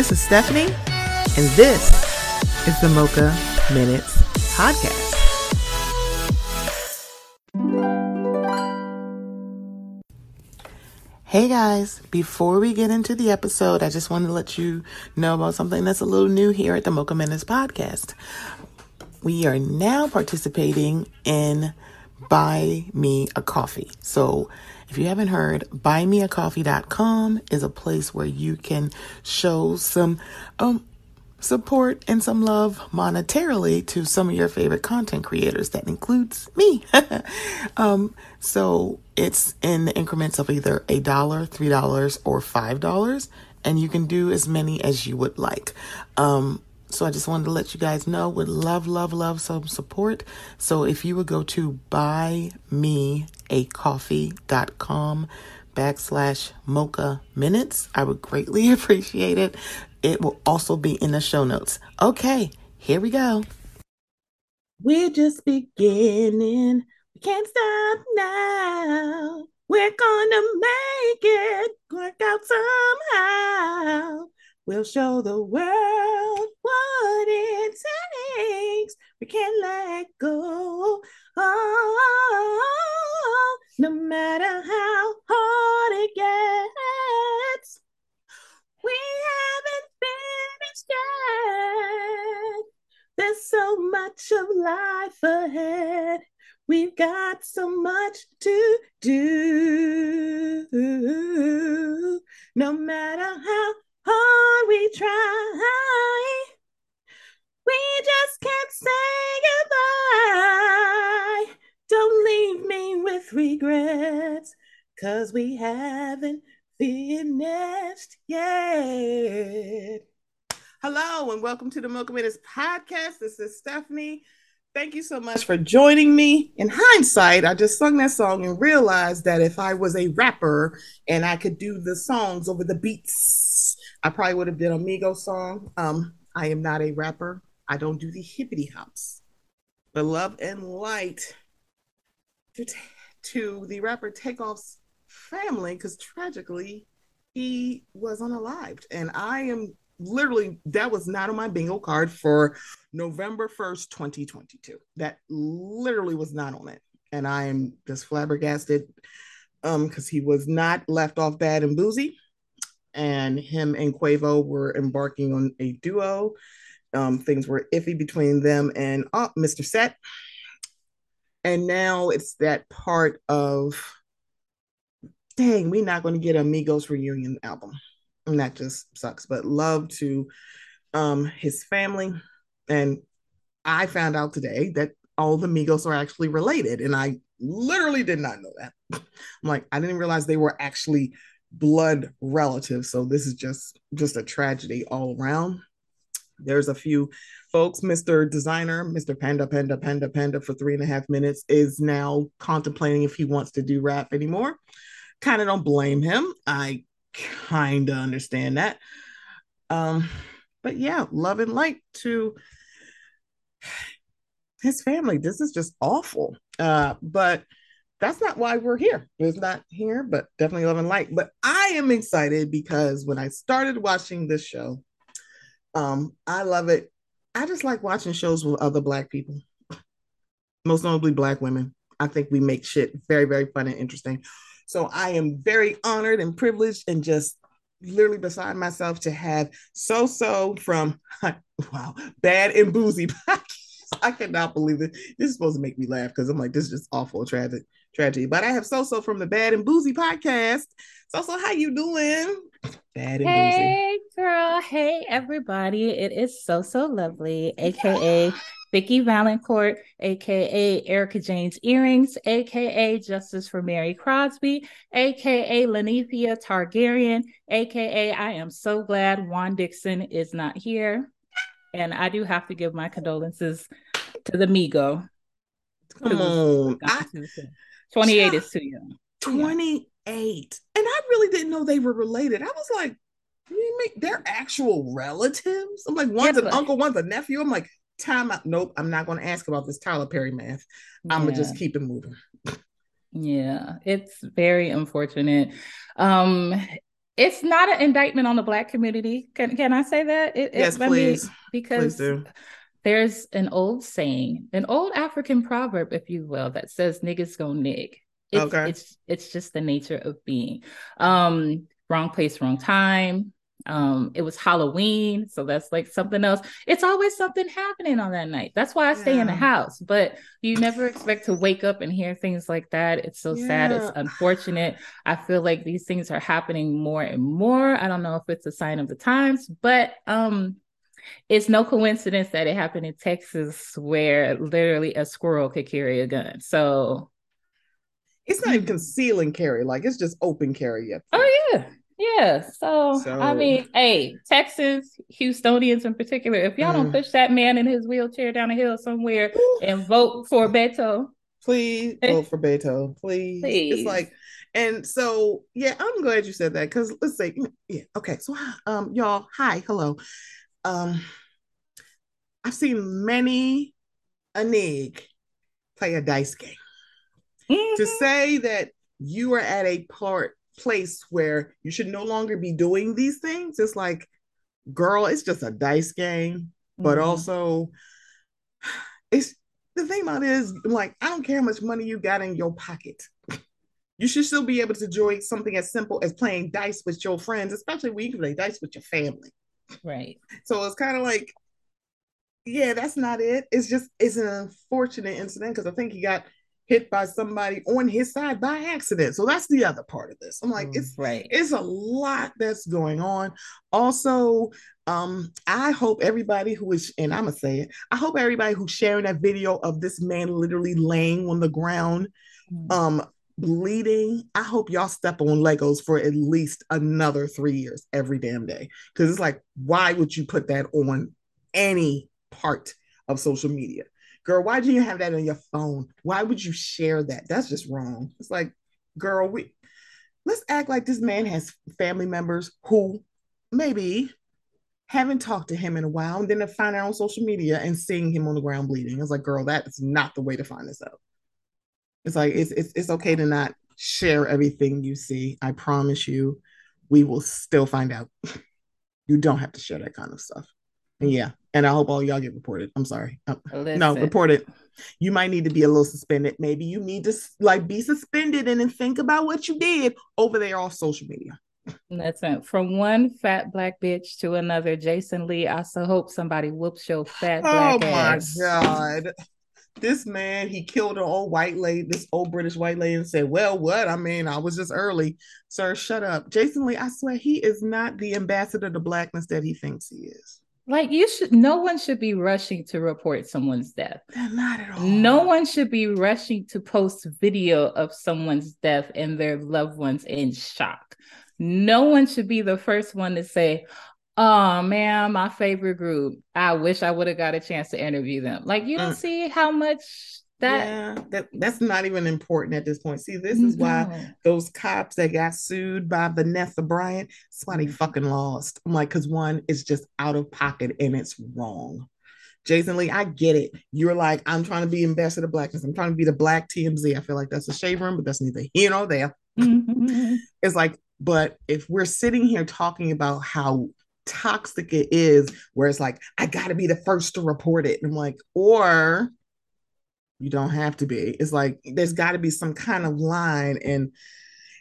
This is Stephanie, and this is the Mocha Minutes Podcast. Hey guys, before we get into the episode, I just want to let you know about something that's a little new here at the Mocha Minutes podcast. We are now participating in Buy Me a Coffee. So if you haven't heard, buymeacoffee.com is a place where you can show some um, support and some love monetarily to some of your favorite content creators. That includes me. um, so it's in the increments of either a dollar, three dollars, or five dollars, and you can do as many as you would like. Um, so I just wanted to let you guys know would love, love, love some support. So if you would go to buymeacoffee.com backslash mocha minutes, I would greatly appreciate it. It will also be in the show notes. Okay, here we go. We're just beginning. We can't stop now. We're gonna make it work out somehow. We'll show the world what it takes. We can't let go. Oh, no matter how hard it gets, we haven't finished yet. There's so much of life ahead. We've got so much to do. No matter how hard we try, we just can't say goodbye. Don't leave me with regrets, cause we haven't finished yet. Hello, and welcome to the Mocha Minutes podcast. This is Stephanie. Thank you so much for joining me. In hindsight, I just sung that song and realized that if I was a rapper and I could do the songs over the beats, I probably would have did a Migo song. Um, I am not a rapper. I don't do the hippity hops. But love and light to, t- to the rapper Takeoff's family, because tragically he was unalived. And I am literally that was not on my bingo card for November 1st, 2022. That literally was not on it. And I am just flabbergasted um because he was not left off bad and boozy. And him and Quavo were embarking on a duo. Um, things were iffy between them and uh, Mr. Set. And now it's that part of dang, we're not going to get Amigos reunion album and that just sucks. But love to um, his family, and I found out today that all the Migos are actually related, and I literally did not know that. I'm like, I didn't realize they were actually blood relatives. So this is just just a tragedy all around. There's a few folks, Mr. Desiigner, Mr. Panda, Panda, Panda, Panda for three and a half minutes is now contemplating if he wants to do rap anymore. Kind of don't blame him. I kind of understand that. Um, but yeah, love and light to his family. This is just awful. Uh, but that's not why we're here. It's not here, but definitely love and light. But I am excited because when I started watching this show, um, I love it. I just like watching shows with other black people, most notably black women. I think we make shit very, very fun and interesting. So I am very honored and privileged and just literally beside myself to have so so from wow bad and boozy I cannot believe it. This is supposed to make me laugh because I'm like, this is just awful, tragic, tragedy. But I have so so from the Bad and Boozy podcast. So so, how you doing? Bad and hey, boozy. Hey girl. Hey, everybody. It is so so lovely, aka Vicki Valancourt, aka Erika Jayne's Earrings, aka Justice for Mary Cosby, aka Lenethia Targaryen, aka I am so glad Juan Dixon is not here. And I do have to give my condolences to the Migo. Come on. I, 28 is too young. 28. And I really didn't know they were related. I was like, you make they're actual relatives. I'm like, one's yeah, an but, uncle, one's a nephew. I'm like, time out. Nope, I'm not going to ask about this Tyler Perry math. I'm gonna just keep it moving. Yeah, it's very unfortunate. Um, it's not an indictment on the black community. Can can I say that? It, yes, it, please. Me, because please there's an old saying, an old African proverb, if you will, that says niggas go nig. It's, okay. It's it's just the nature of being. Um, wrong place, wrong time. Um, it was Halloween, so that's like something else. It's always something happening on that night. That's why I stay yeah. in the house. But you never expect to wake up and hear things like that. It's so yeah. sad. It's unfortunate. I feel like these things are happening more and more. I don't know if it's a sign of the times, but um, it's no coincidence that it happened in Texas where literally a squirrel could carry a gun. So it's not even concealing carry, like it's just open carry. Oh yeah. Yeah. So, so, I mean, hey, Texans, Houstonians in particular, if y'all don't mm. push that man in his wheelchair down a hill somewhere and vote for Beto. Please vote for Beto. Please. please. It's like and so yeah, I'm glad you said that because let's say yeah, okay. So um y'all, hi, hello um, I've seen many a nig play a dice game. Mm-hmm. To say that you are at a part place where you should no longer be doing these things, it's like, girl, it's just a dice game. Mm-hmm. But also, it's the thing about it is like, I don't care how much money you got in your pocket. You should still be able to enjoy something as simple as playing dice with your friends, especially when you play dice with your family. Right. So it's kind of like, yeah, that's not it. It's just it's an unfortunate incident because I think he got hit by somebody on his side by accident. So that's the other part of this. I'm like, it's right. It's a lot that's going on. Also, um, I hope everybody who is, and I'm gonna say it, I hope everybody who's sharing that video of this man literally laying on the ground, mm-hmm. um, bleeding, I hope y'all step on Legos for at least another three years every damn day. Because it's like, why would you put that on any part of social media? Girl, why do you have that on your phone? Why would you share that? That's just wrong. It's like, girl, we let's act like this man has family members who maybe haven't talked to him in a while and then to find out on social media and seeing him on the ground bleeding. It's like, girl, that is not the way to find this out. It's like it's it's it's okay to not share everything you see. I promise you, we will still find out. you don't have to share that kind of stuff. And yeah, and I hope all y'all get reported. I'm sorry. Uh, no, report it. You might need to be a little suspended. Maybe you need to like be suspended and then think about what you did over there on social media. That's it. From one fat black bitch to another, Jason Lee. I so hope somebody whoops your fat oh black ass. Oh my god this man he killed an old white lady this old british white lady and said well what i mean i was just early sir shut up jason lee i swear he is not the ambassador to blackness that he thinks he is like you should no one should be rushing to report someone's death not at all no one should be rushing to post video of someone's death and their loved ones in shock no one should be the first one to say Oh man, my favorite group. I wish I would have got a chance to interview them. Like you don't mm. see how much that yeah, that that's not even important at this point. See, this is no. why those cops that got sued by Vanessa Bryant, that's why they mm. fucking lost. I'm like, because one is just out of pocket and it's wrong. Jason Lee, I get it. You're like, I'm trying to be ambassador of blackness. I'm trying to be the black TMZ. I feel like that's a shade room, but that's neither here nor there. Mm-hmm. it's like, but if we're sitting here talking about how toxic it is where it's like i gotta be the first to report it and i'm like or you don't have to be. It's like there's got to be some kind of line and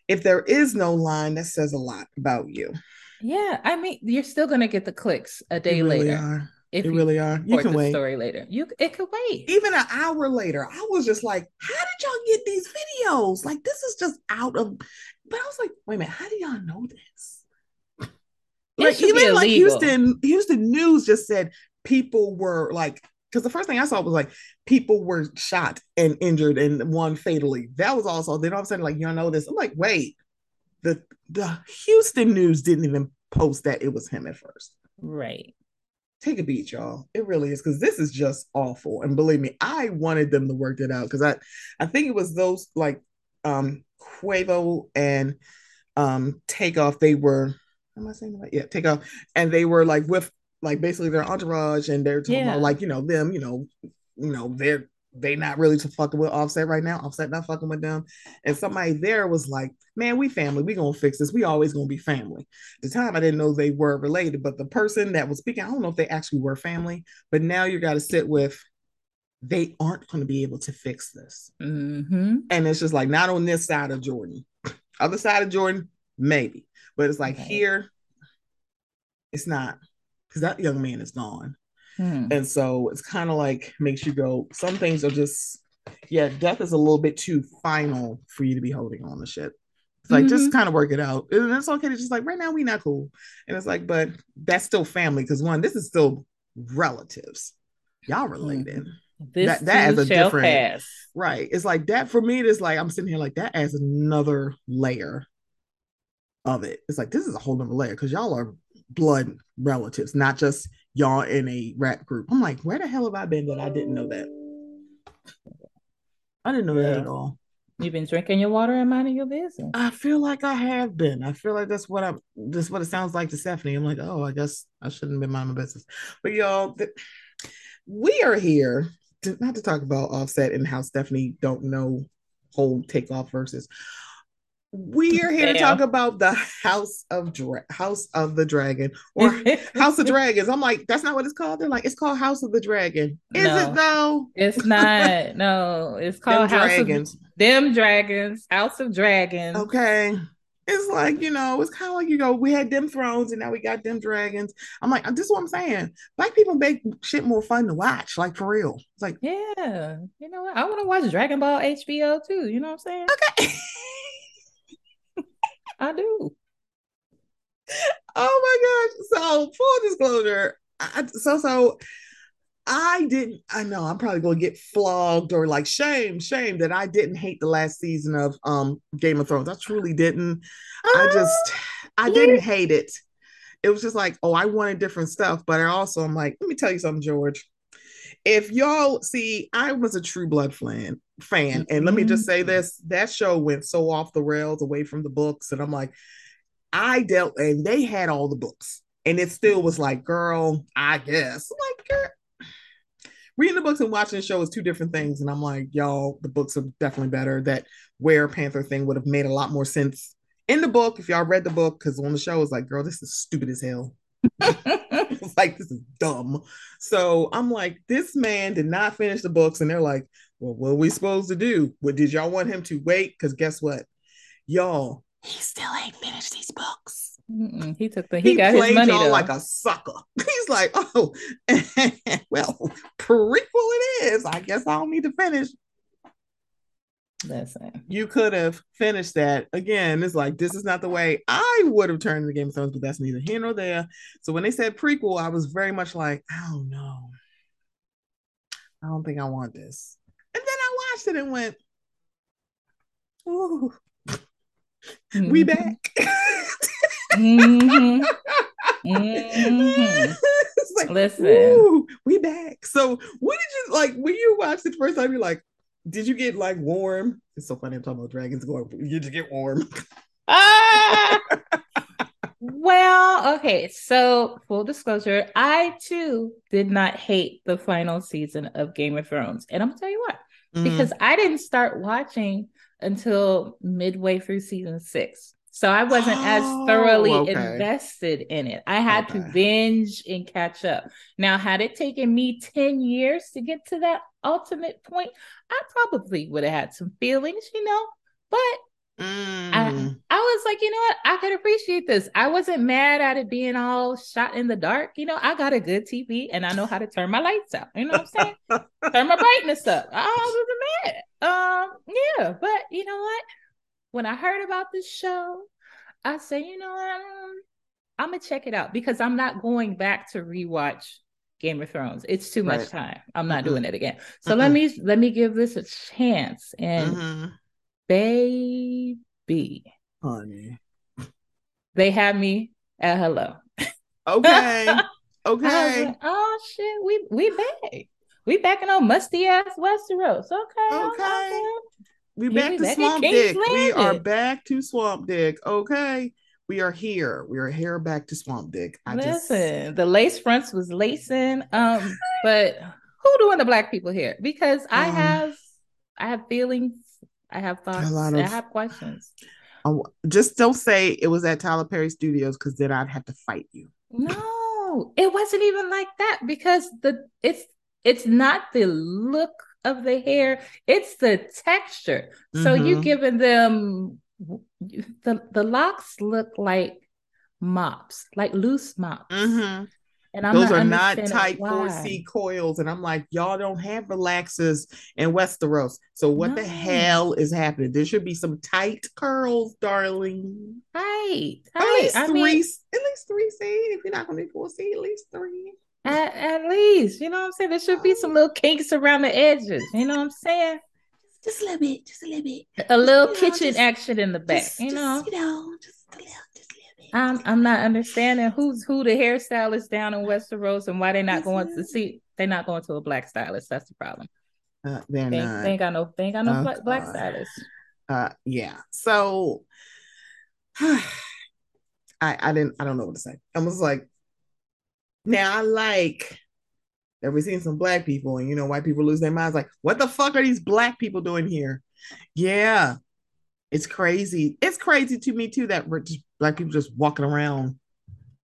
if there is no line that says a lot about you. Yeah i mean you're still gonna get the clicks a day really later are. if you really are. You can wait. story later. You it could wait. Even an hour later i was just like how did y'all get these videos? Like this is just out of but i was like wait a minute how do y'all know this? Like even like Houston, Houston News just said people were like because the first thing I saw was like people were shot and injured and one fatally. That was also then all of a sudden like y'all know this. I'm like, wait, the the Houston News didn't even post that it was him at first. Right. Take a beat, y'all. It really is because this is just awful. And believe me, I wanted them to work it out because I I think it was those like um Quavo and um Takeoff. They were am I saying that? Yeah, take off. And they were like with like basically their entourage and they're talking yeah. about like, you know, them, you know, you know, they're they not really to fucking with Offset right now. Offset not fucking with them. And somebody there was like, man, we family. We gonna fix this. We always gonna be family. At the time I didn't know they were related, but the person that was speaking, I don't know if they actually were family, but now you got to sit with they aren't going to be able to fix this. Mm-hmm. And it's just like not on this side of Jordan. Other side of Jordan, maybe. But it's like okay. here, it's not because that young man is gone. Hmm. And so it's kind of like makes you go, some things are just, yeah, death is a little bit too final for you to be holding on to shit. It's like, mm-hmm. just kind of work it out. And it's okay to just like, right now, we not cool. And it's like, but that's still family because one, this is still relatives. Y'all related. Mm-hmm. This that, that is a different pass. right. It's like that for me. It's like I'm sitting here like that as another layer of it. It's like this is a whole other layer because y'all are blood relatives, not just y'all in a rap group. I'm like, where the hell have I been that I didn't know that? I didn't know yeah. that at all. You've been drinking your water and minding your business. I feel like I have been. I feel like that's what I'm. That's what it sounds like to Stephanie. I'm like, oh, I guess I shouldn't be minding my business. But y'all, th- we are here to, not to talk about Offset and how Stephanie don't know whole takeoff verses we are here Damn. to talk about the House of Dra- House of the Dragon or House of Dragons. I'm like, that's not what it's called. They're like, it's called House of the Dragon. Is no, it though? It's not. no, it's called them House dragons. of them dragons. House of Dragons. Okay. It's like, you know, it's kind of like, you know, we had them thrones and now we got them dragons. I'm like, uh, this is what I'm saying. Black people make shit more fun to watch, like for real. It's like, yeah, you know what? I want to watch Dragon Ball HBO too. You know what I'm saying? Okay. I do. Oh my gosh. So full disclosure, I, so so I didn't I know I'm probably gonna get flogged or like shame, shame that I didn't hate the last season of um Game of Thrones. I truly didn't. I ah, just I didn't hate it. It was just like, oh, I wanted different stuff, but I also I'm like, let me tell you something, George if y'all see, I was a True Blood fan, fan, and let me just say mm-hmm. this: that show went so off the rails, away from the books, and I'm like, I dealt, and they had all the books, and it still was like, girl, I guess, like, girl. Reading the books and watching the show is two different things, and I'm like, y'all, the books are definitely better. That Were Panther thing would have made a lot more sense in the book if y'all read the book, because on the show it's like, girl, this is stupid as hell. Like, this is dumb. So I'm like, this man did not finish the books. And they're like, well, what are we supposed to do? What did y'all want him to wait? Because guess what? Y'all, he still ain't finished these books. Mm-mm. He took the he, he got his money y'all like a sucker. He's like, oh, well, prequel it is. I guess I don't need to finish. Listen, you could have finished that again. It's like this is not the way I would have turned the Game of Thrones, but that's neither here nor there. So when they said prequel, I was very much like, I don't know. I don't think I want this. And then I watched it and went, "Ooh, mm-hmm. we back." mm-hmm. Mm-hmm. Like, Listen, we back. So, what did you like when you watched it the first time? You're like, did you get like warm? It's so funny. I'm talking about dragons going. You just get warm. ah! well, okay. So, full disclosure, I too did not hate the final season of Game of Thrones, and I'm gonna tell you why. Mm. Because I didn't start watching until midway through season six. So I wasn't oh, as thoroughly okay. invested in it. I had okay. to binge and catch up. Now, had it taken me 10 years to get to that ultimate point, I probably would have had some feelings, you know, but mm. I, I was like, you know what? I could appreciate this. I wasn't mad at it being all shot in the dark. You know, I got a good TV and I know how to turn my lights out. You know what I'm saying? turn my brightness up. I wasn't mad. Um, yeah, but you know what? when I heard about this show, I said, you know what? I'm gonna check it out because I'm not going back to rewatch Game of Thrones. It's too much right. time. I'm not mm-hmm. doing it again. So mm-hmm. let me let me give this a chance. And mm-hmm. baby, honey, they have me at hello. Okay. Okay. Like, oh shit, we we back. We backing on musty ass Westeros. Okay. Okay. okay. We back to Swamp Dick. We are back to Swamp Dick. Okay. We are here. We are here back to Swamp Dick. I Listen, just... the lace fronts was lacing. Um, but who doing the black people here? Because I um, have I have feelings, I have thoughts, of, I have questions. Um, just don't say it was at Tyler Perry Studios because then I'd have to fight you. No, it wasn't even like that because the it's it's not the look of the hair, it's the texture. Mm-hmm. So you giving them the the locks look like mops, like loose mops. Mm-hmm. And I'm those not are not tight 4C coils. And I'm like, y'all don't have relaxers in Westeros. So what no. the hell is happening? There should be some tight curls, darling. Tight. At least I three. Mean, at least three C. If you're not gonna do 4C, at least three. At, at least, you know what I'm saying? There should be some little kinks around the edges. You know what I'm saying? Just a little bit, just a little bit. A little you kitchen know, just, action in the back, just, you know. You know, just a little, just a little bit. I'm I'm not understanding who's who the hairstylist down in Westeros and why they're not going to see they're not going to a black stylist. That's the problem. Uh, they're they, not. They ain't got no they ain't got no oh, black, black stylist. Uh yeah. So I I didn't I don't know what to say. I was like, now I like that we're seeing some black people and you know white people lose their minds like what the fuck are these black people doing here? Yeah. It's crazy. It's crazy to me too that we're just black people just walking around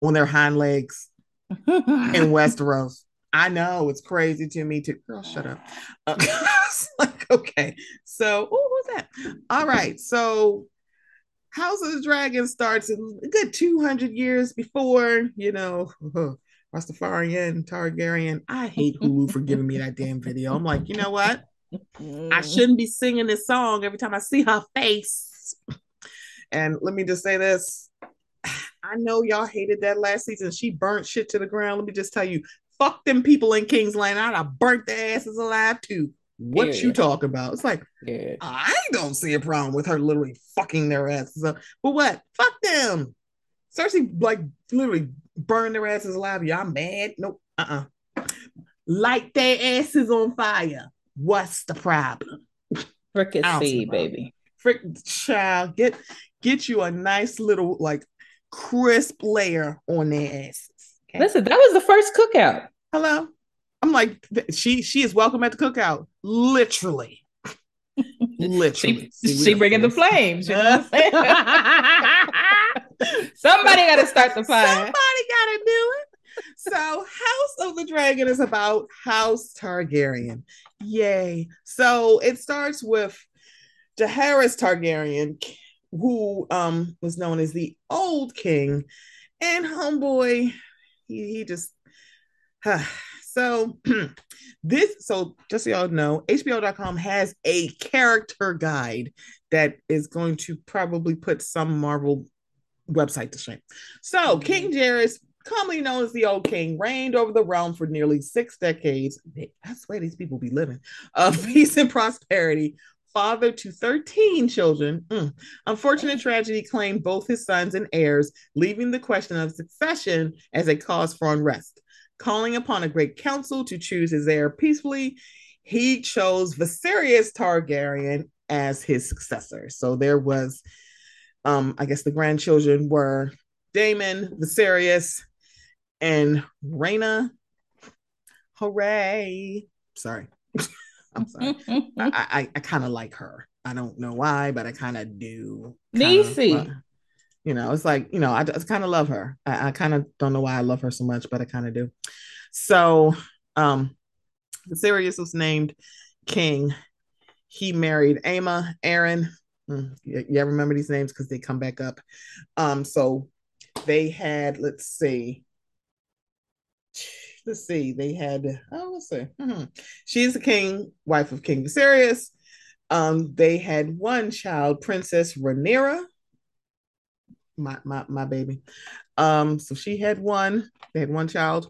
on their hind legs in westeros. I know. It's crazy to me too. Girl shut up. Uh, like okay. So who's that? All right. So house of the dragon starts a good 200 years before you know Rastafarian, Targaryen. I hate Hulu for giving me that damn video. I'm like, you know what? I mm. shouldn't be singing this song every time I see her face. And let me just say this. I know y'all hated that last season. She burnt shit to the ground. Let me just tell you, fuck them people in King's Landing. I'd have burnt their asses alive too. What yeah. you talk about? It's like yeah. I don't see a problem with her literally fucking their asses up. But what? Fuck them. Cersei like literally burn their asses alive. Y'all mad? Nope. Uh uh Light their asses on fire. What's the problem? Fricassee, baby. Frick child, get get you a nice little like crisp layer on their asses. Okay? Listen, that was the first cookout. Hello. I'm like, she she is welcome at the cookout. Literally. Literally. she, she bringing the flames. You know Somebody got to start the fire. Somebody got to do it. So, House of the Dragon is about House Targaryen. Yay. So, it starts with Jaehaerys Targaryen, who um, was known as the Old King, and Homeboy, he, he just. so, this, so just so y'all know, HBO.com has a character guide that is going to probably put some Marvel website to shame. So, mm-hmm. King Jaehaerys, commonly known as the Old King, reigned over the realm for nearly six decades. I swear these people be living of peace and prosperity. Father to 13 children. Mm. Unfortunate tragedy claimed both his sons and heirs, leaving the question of succession as a cause for unrest. Calling upon a great council to choose his heir peacefully, he chose Viserys Targaryen as his successor. So there was um, I guess the grandchildren were Daemon, Viserys, and Rhaena. Hooray! Sorry, I'm sorry. I, I, I kind of like her. I don't know why, but I kind of do. Niecy. You know, it's like you know, I just kind of love her. I, I kind of don't know why I love her so much, but I kind of do. So, um, Viserys was named king. He married Aemma, Arryn, Mm, yeah, yeah, remember these names because they come back up. Um, so they had, let's see, let's see, they had, oh, let's see, mm-hmm. she's the king, wife of King Viserys. Um, they had one child, Princess Rhaenyra, my my my baby. Um, so she had one. They had one child.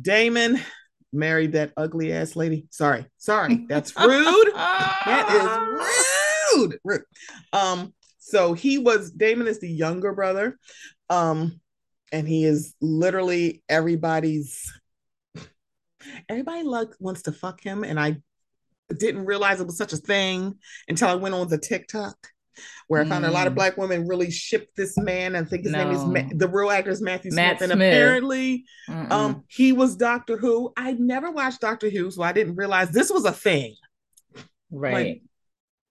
Daemon married that ugly ass lady. Sorry, sorry, that's rude. that is rude rude, rude. Um, so he was Daemon is the younger brother. Um, and he is literally everybody's everybody like wants to fuck him, and I didn't realize it was such a thing until I went on the TikTok. where I found mm. a lot of mm. black women really ship this man. I think his no. name is Ma- the real actor is Matthew Matt Smith, Smith. and apparently, Mm-mm. um, he was Doctor Who. I never watched Doctor Who, so I didn't realize this was a thing. Right. Like,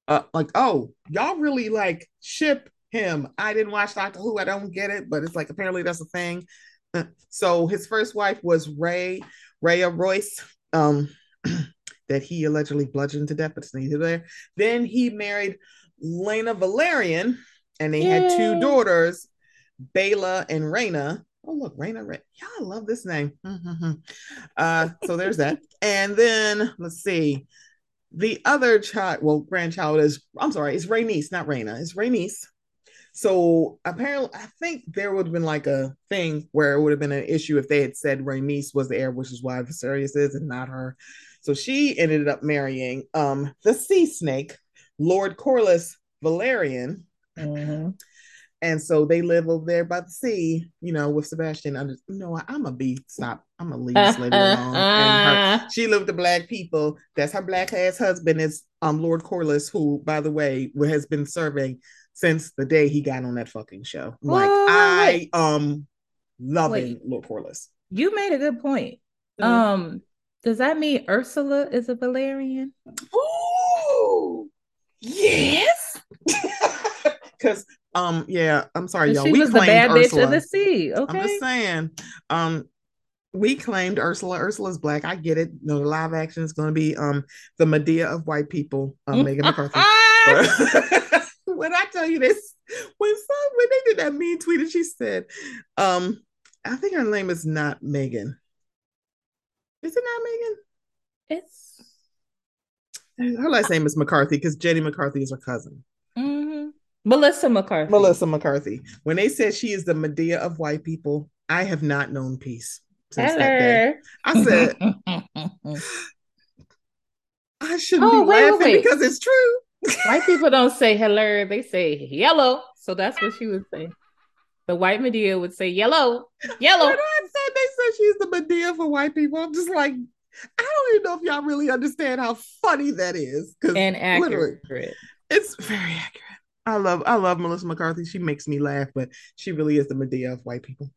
uh, like oh, y'all really like ship him. I didn't watch Doctor Who. I don't get it, but it's like apparently that's a thing. Uh, so his first wife was Ray Rhea Royce. Um, that he allegedly bludgeoned to death, but it's neither there. Then he married Laena Velaryon, and they Yay. had two daughters, Baela and Rhaena. Oh, look, Rhaena, Ra- y'all love this name. uh, so there's that. And then let's see. The other child, well, grandchild is, I'm sorry, it's Rhaenys, not Raina. It's Rhaenys. So apparently, I think there would have been like a thing where it would have been an issue if they had said Rhaenys was the heir, which is why Viserys is and not her. So she ended up marrying um, the sea snake, Lord Corlys Velaryon. Mm-hmm. And so they live over there by the sea, you know, with Sebastian. Under, you know what? I'm a be stop. I'm gonna leave this lady alone. and her, she lived with black people. That's her black ass husband is um Lord Corlys, who, by the way, has been serving since the day he got on that fucking show. Like I um loving Wait. Lord Corlys. You made a good point. Mm-hmm. Um, does that mean Ursula is a Velaryon? Oh, yes. Because um, yeah, I'm sorry, y'all. She we was the bad Ursula. bitch of the sea. Okay, I'm just saying. Um, we claimed Ursula. Ursula's black. I get it. no, the live action is going to be um the Madea of white people. Um, Megan McCarthy. when I tell you this, when some when they did that mean tweet, and she said, um, I think her name is not Megan. Is it not Megan? It's her last name is McCarthy because Jenny McCarthy is her cousin. Melissa McCarthy. Melissa McCarthy. When they said she is the Madea of white people, I have not known peace since that day. I said, I shouldn't oh, be wait, laughing wait. because it's true. white people don't say hello; they say yellow. So that's what she would say. The white Madea would say yellow, yellow. When I said they said she's the Madea for white people, I'm just like, I don't even know if y'all really understand how funny that is. And accurate. It's very accurate. I love I love Melissa McCarthy. She makes me laugh, but she really is the Madea of white people.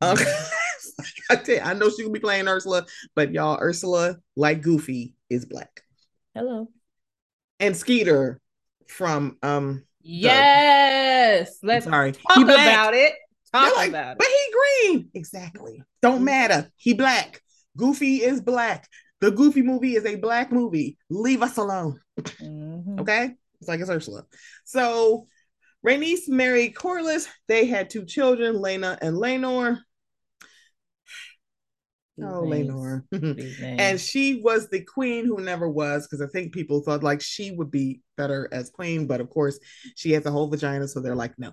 Um, I, you, I know she will be playing Ursula, but y'all, Ursula, like Goofy, is black. Hello. And Skeeter from um Yes. Let's sorry. talk about it. Talk like, about it. But he green. Exactly. Don't matter. He black. Goofy is black. The Goofy movie is a black movie. Leave us alone. Mm-hmm. Okay? It's like it's Ursula. So Rhaenys married Corlys. They had two children, Lena and Laenor. Oh, Laenor. and she was the queen who never was, because I think people thought like she would be better as queen, but of course she has a whole vagina, so they're like, no.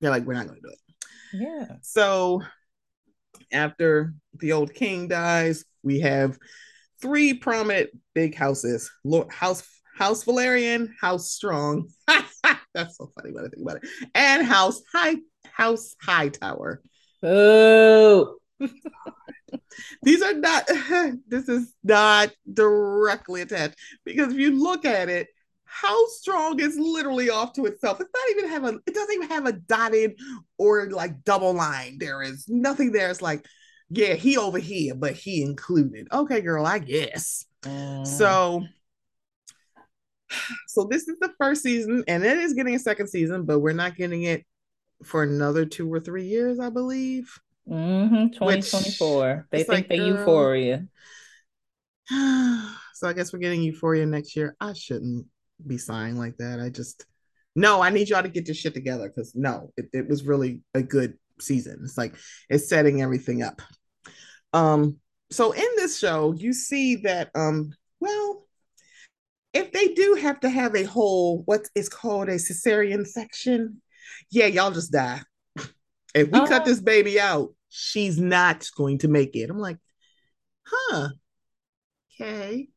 They're like, we're not going to do it. Yeah. So after the old king dies, we have three prominent big houses: Lord, House House Velaryon, House Strong. That's so funny when I think about it, and House High House Hightower. Oh. These are not, this is not directly attached because if you look at it, how strong is literally off to itself. It's not even have a, it doesn't even have a dotted or like double line. There is nothing there. It's like, yeah, he over here, but he included. Okay, girl, I guess. Mm. So, so this is the first season, and it is getting a second season, but we're not getting it for another two or three years, I believe. Mm-hmm. 2024. They think like, they girl, euphoria. so I guess we're getting euphoria next year. I shouldn't be sighing like that. I just no, I need y'all to get your shit together because no, it, it was really a good season. It's like it's setting everything up. Um, so in this show, you see that um, if they do have to have a whole what is called a cesarean section, yeah, y'all just die. If we cut oh. this baby out, she's not going to make it. I'm like, huh. Okay.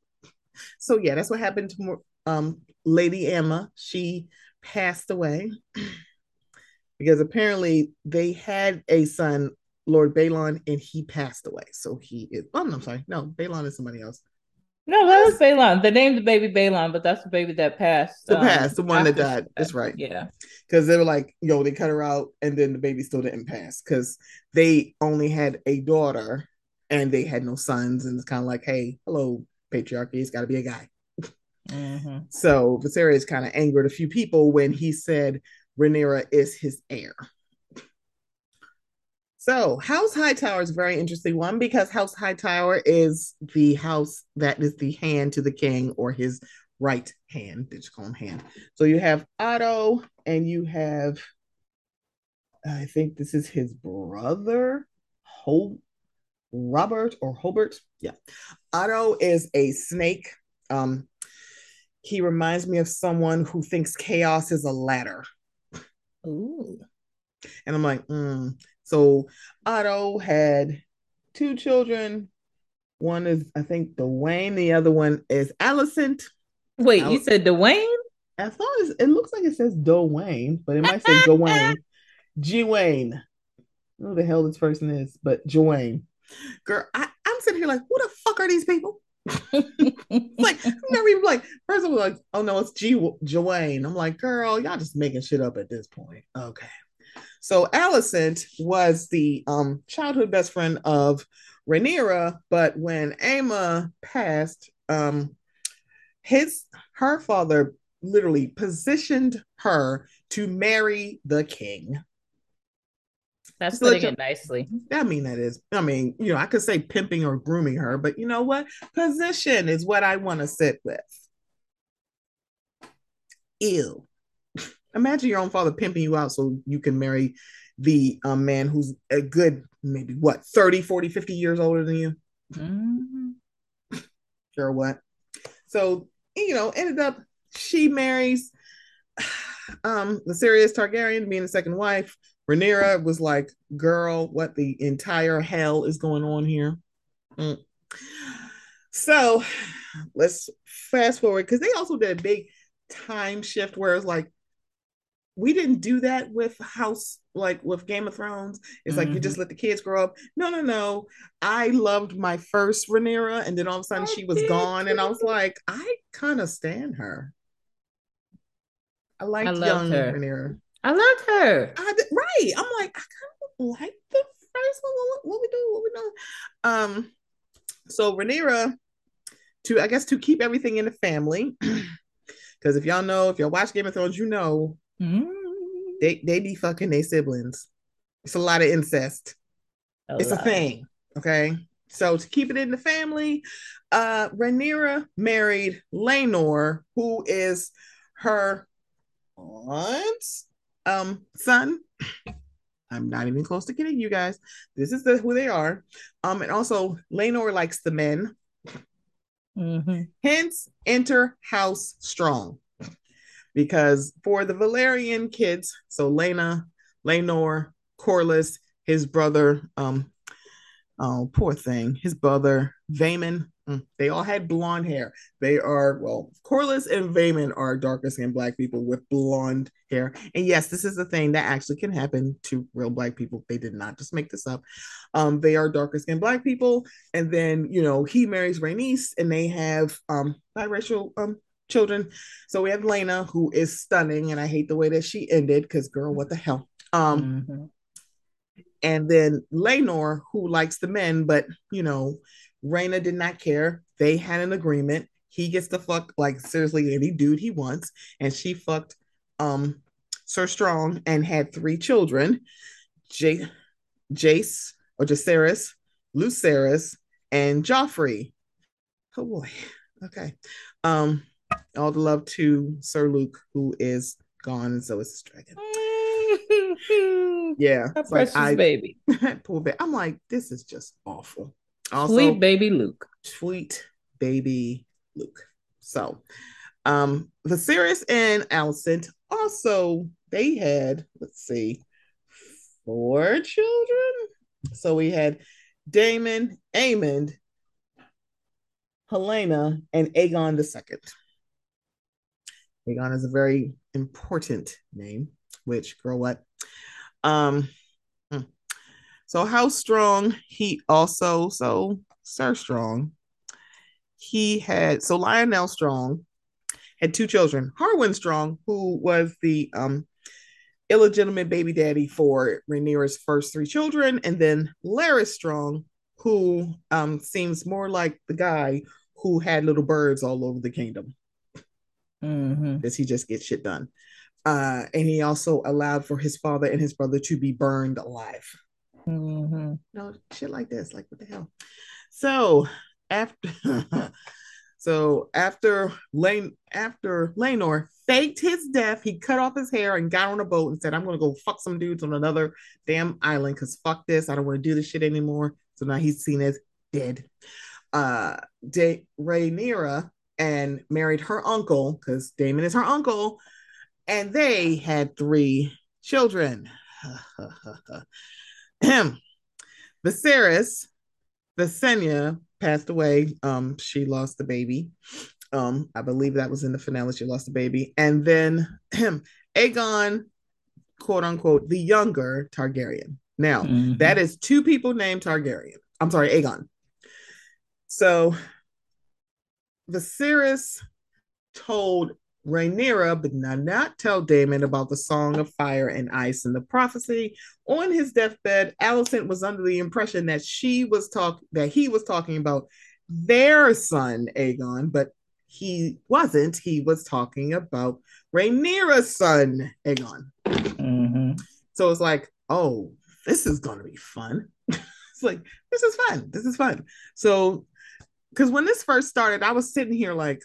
So yeah, that's what happened to um Lady Aemma. She passed away because apparently they had a son, Lord Baelon, and he passed away. So he is. Oh, I'm sorry. No, Baelon is somebody else. No, that was Baelon. They named the baby Baelon, but that's the baby that passed. The um, past, the one that died. That's right. Yeah. Because they were like, yo, they cut her out, and then the baby still didn't pass because they only had a daughter and they had no sons. And it's kind of like, hey, hello, patriarchy. It's got to be a guy. Mm-hmm. So Viserys kind of angered a few people when he said Rhaenyra is his heir. So House Hightower is a very interesting one because House Hightower is the house that is the hand to the king or his right hand. They just call him hand. So you have Otto and you have, I think this is his brother, Robert or Hobert. Yeah. Otto is a snake. Um, he reminds me of someone who thinks chaos is a ladder. Ooh. And I'm like, mm. So Otto had two children. One is, I think, Dwayne. The other one is Alicent. Wait, Al- you said Dwayne? As long as it looks like it says Dwayne, but it might say Dwayne. Dwayne. Who the hell this person is, but Dwayne. Girl, I, I'm sitting here like, who the fuck are these people? like never even like first of all like oh no it's G Joanne I'm like girl y'all just making shit up at this point okay so Alicent was the um childhood best friend of Rhaenyra but when Aemma passed um his her father literally positioned her to marry the king that's putting it nicely. I mean, that is. I mean, you know, I could say pimping or grooming her, but you know what? Position is what I want to sit with. Ew. Imagine your own father pimping you out so you can marry the um, man who's a good, maybe what, 30, 40, 50 years older than you? Mm-hmm. Sure, what? So, you know, ended up, she marries um the Sirius Targaryen being the second wife Rhaenyra was like, girl, what the entire hell is going on here? Mm. So let's fast forward because they also did a big time shift where it's like, we didn't do that with House, like with Game of Thrones. It's mm-hmm. like you just mm-hmm. let the kids grow up. No, no, no. I loved my first Rhaenyra, and then all of a sudden I she was gone, and I was like, I kind of stand her. I liked young her. Rhaenyra. I loved her. I right. I'm like, I kind of like the first one. What, what we do? What we do? Um, so Rhaenyra, to I guess to keep everything in the family, because if y'all know, if y'all watch Game of Thrones, you know mm-hmm. they they be fucking their siblings. It's a lot of incest. A it's lot. a thing. Okay. So to keep it in the family, uh Rhaenyra married Laenor, who is her aunt um son. I'm not even close to kidding you guys. This is the who they are. Um, and also Laenor likes the men. Mm-hmm. Hence, enter house strong. Because for the Velaryon kids, so Lena, Laenor, Corlys, his brother, um, oh, poor thing, his brother, Vaemond, Mm, they all had blonde hair. They are, well, Corlys and Vaemond are darker skinned black people with blonde hair. And yes, this is the thing that actually can happen to real black people. They did not just make this up. Um, they are darker skinned black people. And then, you know, he marries Rhaenys and they have um biracial um children. So we have Lena, who is stunning, and I hate the way that she ended because girl, what the hell? Um mm-hmm. and then Laenor, who likes the men, but you know, Rhaena did not care. They had an agreement. He gets to fuck like seriously any dude he wants, and she fucked um Sir Strong and had three children, J- Jace or Jacaerys, Lucerys, and Joffrey. Oh boy. Okay. Um, all the love to Sir Luke, who is gone, and so is his dragon. yeah, precious like I, baby. poor baby. I'm like, this is just awful. Also, sweet baby Luke. Sweet baby Luke. So, um, Viserys and Alicent also they had let's see, four children. So we had Damon, Aemond, Helaena, and Aegon II. Aegon is a very important name, which girl what? Um, so how strong he also so Sir Strong he had so Lyonel Strong had two children. Harwin Strong, who was the um, illegitimate baby daddy for Rhaenyra's first three children, and then Larys Strong, who um, seems more like the guy who had little birds all over the kingdom. Mm-hmm. Does he just get shit done? Uh, and he also allowed for his father and his brother to be burned alive. Mm-hmm. No shit like this. Like what the hell? So after so after Lane after Laenor faked his death, he cut off his hair and got on a boat and said, I'm gonna go fuck some dudes on another damn island because fuck this. I don't want to do this shit anymore. So now he's seen as dead. Uh De- Rhaenyra and married her uncle because Daemon is her uncle, and they had three children. Viserys, Visenya passed away. Um, she lost the baby. Um, I believe that was in the finale. She lost the baby, and then him, Aegon, quote unquote, the younger Targaryen. Now Mm-hmm. that is two people named Targaryen. I'm sorry, Aegon. So Viserys told Rhaenyra, but did not tell Daemon about the Song of Fire and Ice and the prophecy. On his deathbed, Alicent was under the impression that she was talk that he was talking about their son Aegon, but he wasn't. He was talking about Rhaenyra's son Aegon. Mm-hmm. So it's like, oh, this is gonna be fun. it's like this is fun. This is fun. So, because when this first started, I was sitting here like,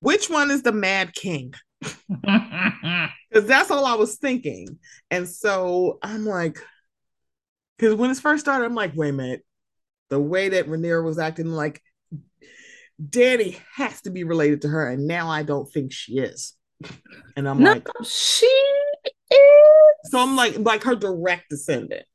which one is the Mad King? Because that's all I was thinking. And so I'm like, because when this first started, I'm like, wait a minute, the way that Rhaenyra was acting, like, Danny has to be related to her, and now I don't think she is. And I'm no, like, she is. so I'm like, like her direct descendant.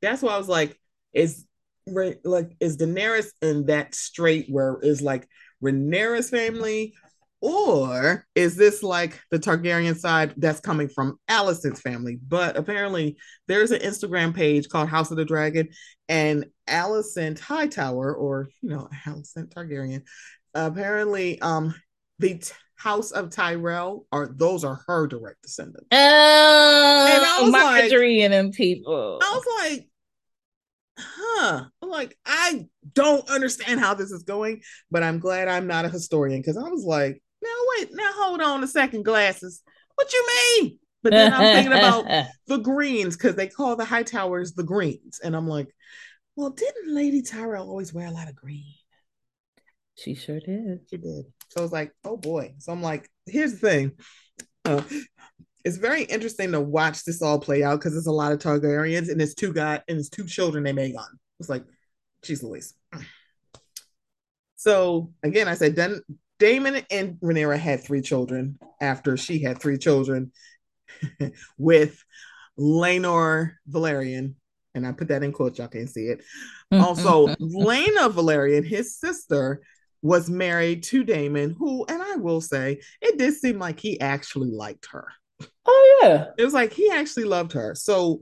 That's why I was like, is Ra- like is Daenerys in that straight where is like Rhaenyra's family, or is this like the Targaryen side that's coming from Alicent's family? But apparently, there's an Instagram page called House of the Dragon, and Alicent Hightower, or you know, Alicent Targaryen, apparently, um, the t- House of Tyrell are those are her direct descendants. and I Oh, was like- and them people. I was like, huh. I'm like, I don't understand how this is going, but I'm glad I'm not a historian because I was like, now wait, now hold on a second, glasses. What you mean? But then I'm thinking about the greens because they call the high towers the greens. And I'm like, well, didn't Lady Tyrell always wear a lot of green? she sure did. She did. So I was like, oh boy. So I'm like, here's the thing. Uh, it's very interesting to watch this all play out because it's a lot of Targaryens and it's two guys and it's two children named Aegon. It's like, geez Louise. So again, I said Dan- Daemon and Rhaenyra had three children after she had three children with Laenor Velaryon. And I put that in quotes, y'all can't see it. Also, Laena Velaryon, his sister, was married to Daemon, who, and I will say, it did seem like he actually liked her. Oh yeah. It was like he actually loved her. So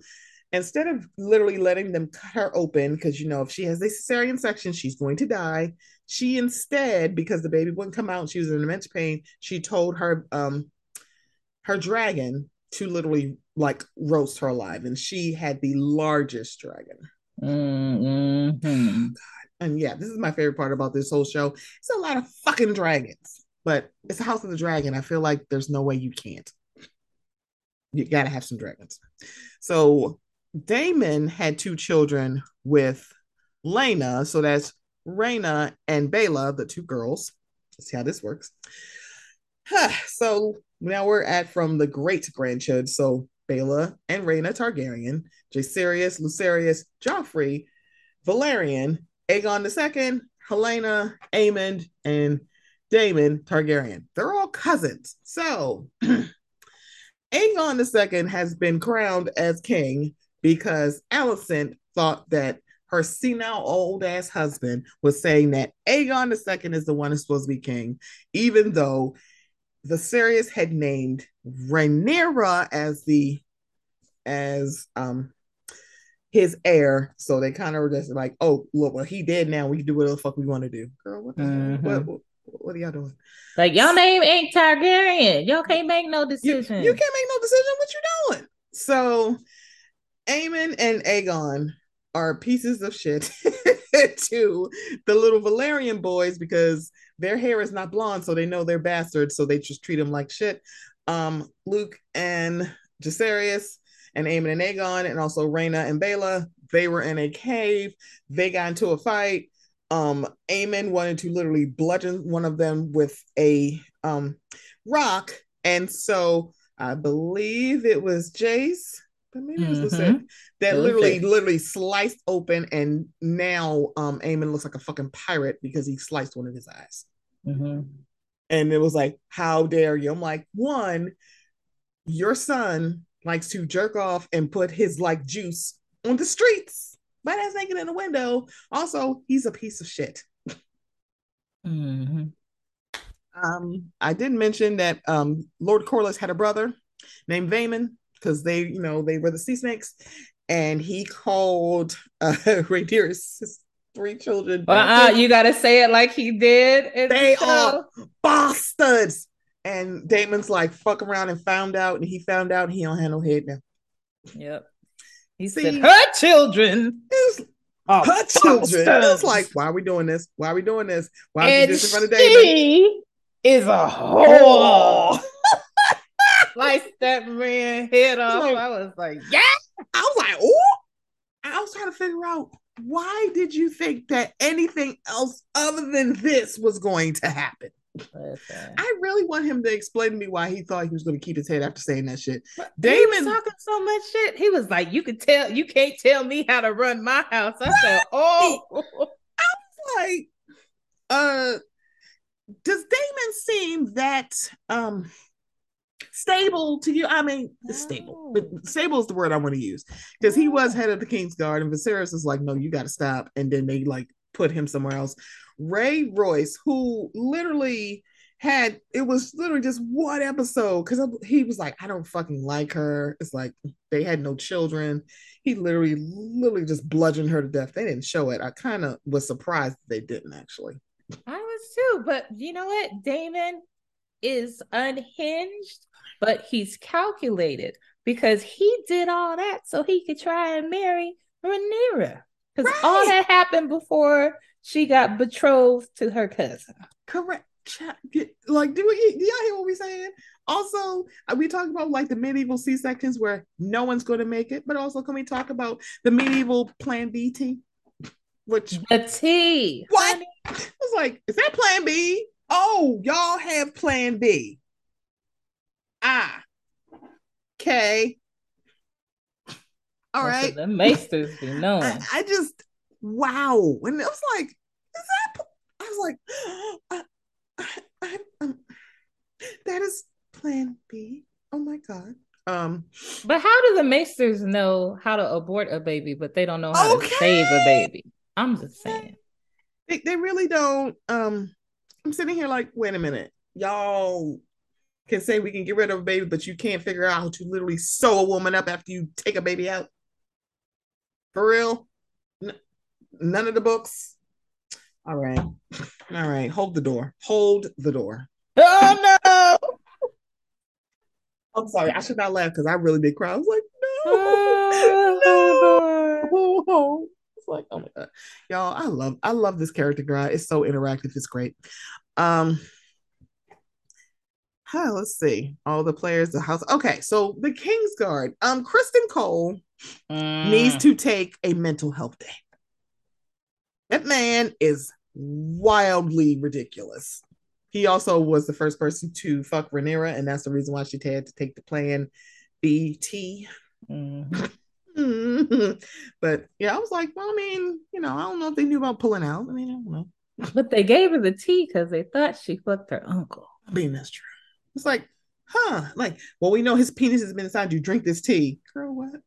instead of literally letting them cut her open, because you know, if she has a cesarean section, she's going to die. She instead, because the baby wouldn't come out, she was in immense pain. She told her um her dragon to literally like roast her alive, and she had the largest dragon. Mm-hmm. And yeah, this is my favorite part about this whole show. It's a lot of fucking dragons, but it's a House of the Dragon. I feel like there's no way you can't. You gotta have some dragons. So Daemon had two children with Laena, so that's Rhaena and Baela, the two girls. Let's see how this works. so now we're at from the great grandchildren. So Baela and Rhaena Targaryen, Jaehaerys, Lucerys, Joffrey, Velaryon, Aegon II, Helaena, Aemond, and Daemon Targaryen. They're all cousins. So Aegon II has been crowned as king because Alicent thought that her senile old ass husband was saying that Aegon II is the one who's supposed to be king, even though Viserys had named Rhaenyra as the as um his heir. So they kind of were just like, oh, look, well, he did now. We can do whatever the fuck we want to do. Girl, what the mm-hmm. what, what, are y'all doing? Like, y'all name ain't Targaryen. Y'all can't make no decision. You, you can't make no decision. What you doing? So Aemond and Aegon are pieces of shit to the little Velaryon boys because their hair is not blonde, so they know they're bastards, so they just treat them like shit. Um, Luke and Jacaerys and Aemond and Aegon, and also Rhaena and Baela, they were in a cave. They got into a fight. Um, Aemond wanted to literally bludgeon one of them with a um rock, and so I believe it was Jace but maybe it was mm-hmm. that literally, literally sliced open, and now um looks like a fucking pirate because he sliced one of his eyes. Mm-hmm. And it was like, how dare you? I'm like, one, your son likes to jerk off and put his like juice on the streets. But ass naked in the window. Also, he's a piece of shit. Mm-hmm. Um, I did mention that um Lord Corlys had a brother named Vaemond because they, you know, they were the sea snakes, and he called uh, Rhaenyra's three children. Uh-uh, you got to say it like he did. They the are bastards. And Daemon's like fuck around and found out, and he found out he don't have no head now. Yep. He See, said her children. Oh, her children. It's oh, like, why are we doing this? Why are we doing this? Why are we doing this in front of Daemon? Is a whore sliced that man head off. Like, I was like, yeah. I was like, oh. I was trying to figure out why did you think that anything else other than this was going to happen? Listen. I really want him to explain to me why he thought he was going to keep his head after saying that shit. But Daemon talking so much shit. He was like, "You can tell, you can't tell me how to run my house." I said, "Oh." I was like, "Uh, does Daemon seem that um stable to you. I mean, no. stable, but stable is the word I want to use because he was head of the King's Guard, and Viserys is like, no, you got to stop, and then they like put him somewhere else. Rhea Royce, who literally had it was literally just one episode because he was like, I don't fucking like her. It's like they had no children. He literally, literally just bludgeoned her to death. They didn't show it. I kind of was surprised they didn't actually. I was too, but you know what? Daemon is unhinged but he's calculated because he did all that so he could try and marry Rhaenyra. Because right. all that happened before she got betrothed to her cousin. Correct. Like, do, we, do y'all hear what we're saying? Also, uh, we talk about like the medieval C sections where no one's going to make it, but also can we talk about the medieval Plan B T? Which the T. What? It's like, is that Plan B? Oh, y'all have Plan B. Ah. Okay. All right. The maesters be known. I, I, just wow. And it was like, is that I was like, I, I, um, that is plan B. Oh my God. Um, but how do the maesters know how to abort a baby, but they don't know how okay. to save a baby? I'm just saying. They, they really don't. Um, I'm sitting here like, wait a minute, y'all can say we can get rid of a baby, but you can't figure out how to literally sew a woman up after you take a baby out. For real? None of the books. All right. All right. Hold the door. Hold the door. Oh no. I'm sorry. I should not laugh because I really did cry. I was like, no. Oh, no. no. It's like, oh my god. Y'all, I love I love this character guy. It's so interactive. It's great. Um huh, let's see. All the players, the house. Okay, so the King's Guard. Um, Criston Cole mm. needs to take a mental health day. That man is wildly ridiculous. He also was the first person to fuck Rhaenyra, and that's the reason why she had to take the plan BT. Mm-hmm. but yeah, I was like, well, I mean, you know, I don't know if they knew about pulling out. I mean, I don't know. But they gave her the tea because they thought she fucked her uncle. I mean, that's true. It's like, huh? Like, well, we know his penis has been inside you. Drink this tea, girl. What?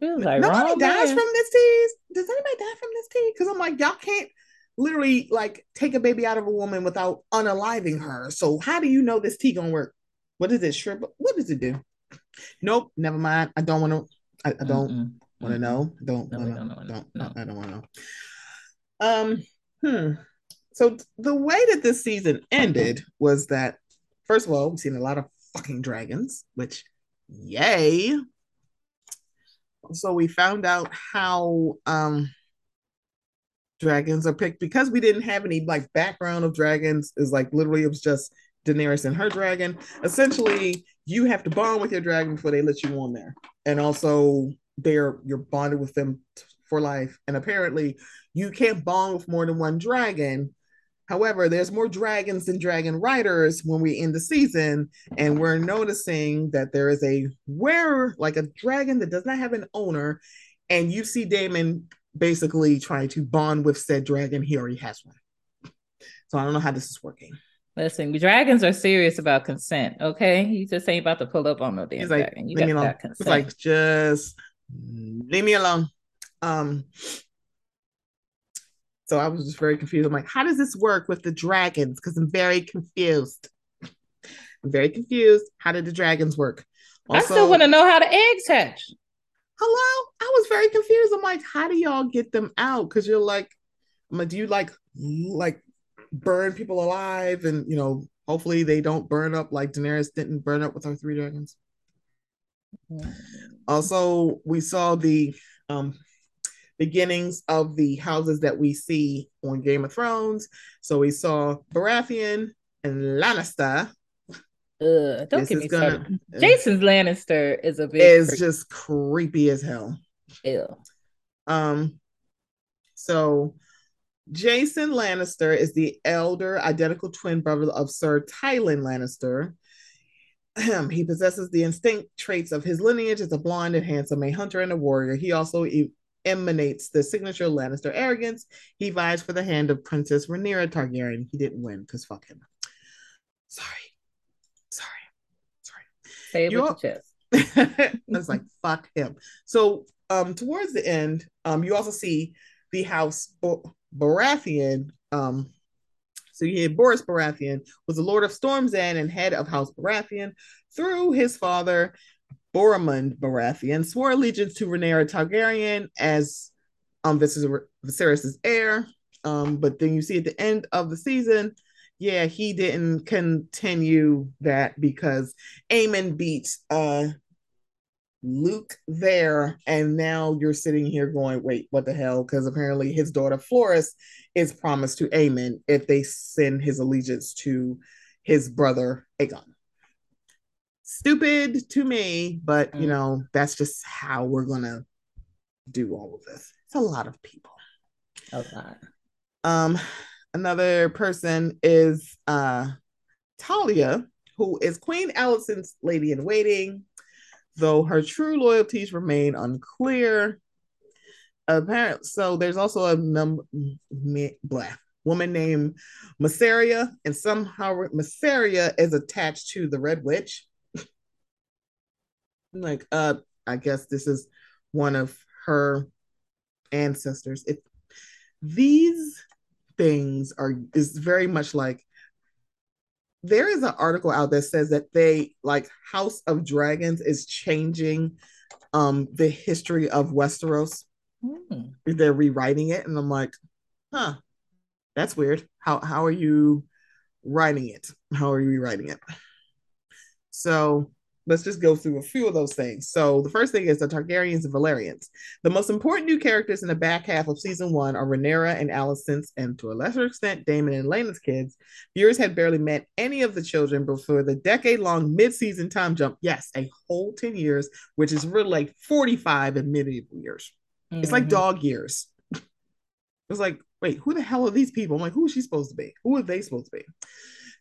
Like, Nobody dies man. from this tea. Does anybody die from this tea? Because I'm like, y'all can't literally like take a baby out of a woman without unaliving her. So how do you know this tea gonna work? What is it? Shrimp? What does it do? Nope. Never mind. I don't want to. I, I, don't. Want to know? Don't. No, wanna, don't, don't no. I don't want to know. Um. Hmm. So the way that this season ended was that, first of all, we've seen a lot of fucking dragons, which, yay. So we found out how um dragons are picked because we didn't have any like background of dragons. Is like literally it was just Daenerys and her dragon. Essentially, you have to bond with your dragon before they let you on there, and also they're you're bonded with them t- for life. And apparently, you can't bond with more than one dragon. However, there's more dragons than dragon riders when we end the season, and we're noticing that there is a wearer, like a dragon that does not have an owner, and you see Damon basically trying to bond with said dragon. He already has one. So I don't know how this is working. Listen, dragons are serious about consent. Okay, you just ain't about to pull up on no damn like, dragon. You got that consent. It's like just leave me alone. Um. So I was just very confused. I'm like, how does this work with the dragons? Because I'm very confused. I'm very confused. How did the dragons work? Also, I still want to know how the eggs hatch. Hello, I was very confused. I'm like, how do y'all get them out? Because you're like, do you like like burn people alive and you know hopefully they don't burn up like Daenerys didn't burn up with her three dragons. Also, we saw the um beginnings of the houses that we see on Game of Thrones. So we saw Baratheon and Lannister. Ugh, don't this get me gonna, started. Jason Lannister is a bit is creepy. just creepy as hell. Ew. Um, so Jason Lannister is the elder identical twin brother of Sir Tywin Lannister. he possesses the instinct traits of his lineage as a blonde and handsome, a hunter and a warrior. He also e- emanates the signature Lannister arrogance. He vies for the hand of Princess Rhaenyra Targaryen. He didn't win because fuck him. Sorry. Sorry. Sorry. Say it You're... with your chest. I was like, fuck him. So um towards the end, um, you also see the house Baratheon, um, so you had Borros Baratheon was the Lord of Storm's End and head of House Baratheon through his father Boremund Baratheon, swore allegiance to Rhaenyra Targaryen as um Viserys' heir. Um, but then you see at the end of the season, yeah, he didn't continue that because Aemond beat uh Luke there, and now you're sitting here going, wait, what the hell? Because apparently his daughter Floris is promised to Aemond if they send his allegiance to his brother Aegon. Stupid to me, but mm. you know, that's just how we're gonna do all of this. It's a lot of people. A lot. Um, another person is uh Talia, who is Queen Alicent's lady in waiting though her true loyalties remain unclear. Apparently, so there's also a number black woman named Mysaria, and somehow Mysaria is attached to the Red Witch. Like, uh, I guess this is one of her ancestors. If these things are is very much like there is an article out that says that they like House of Dragons is changing um the history of Westeros. Mm. They're rewriting it, and I'm like, huh, that's weird. How how are you writing it? How are you rewriting it? So let's just go through a few of those things. So the first thing is the Targaryens and Valyrians. The most important new characters in the back half of season one are Rhaenyra and Alicent's, and to a lesser extent, Daemon and Laena's kids. Viewers had barely met any of the children before the decade-long mid-season time jump. Yes, a whole 10 years, which is really like 45 in medieval years. Mm-hmm. It's like mm-hmm. dog years. It's like, wait, who the hell are these people? I'm like, who is she supposed to be? Who are they supposed to be?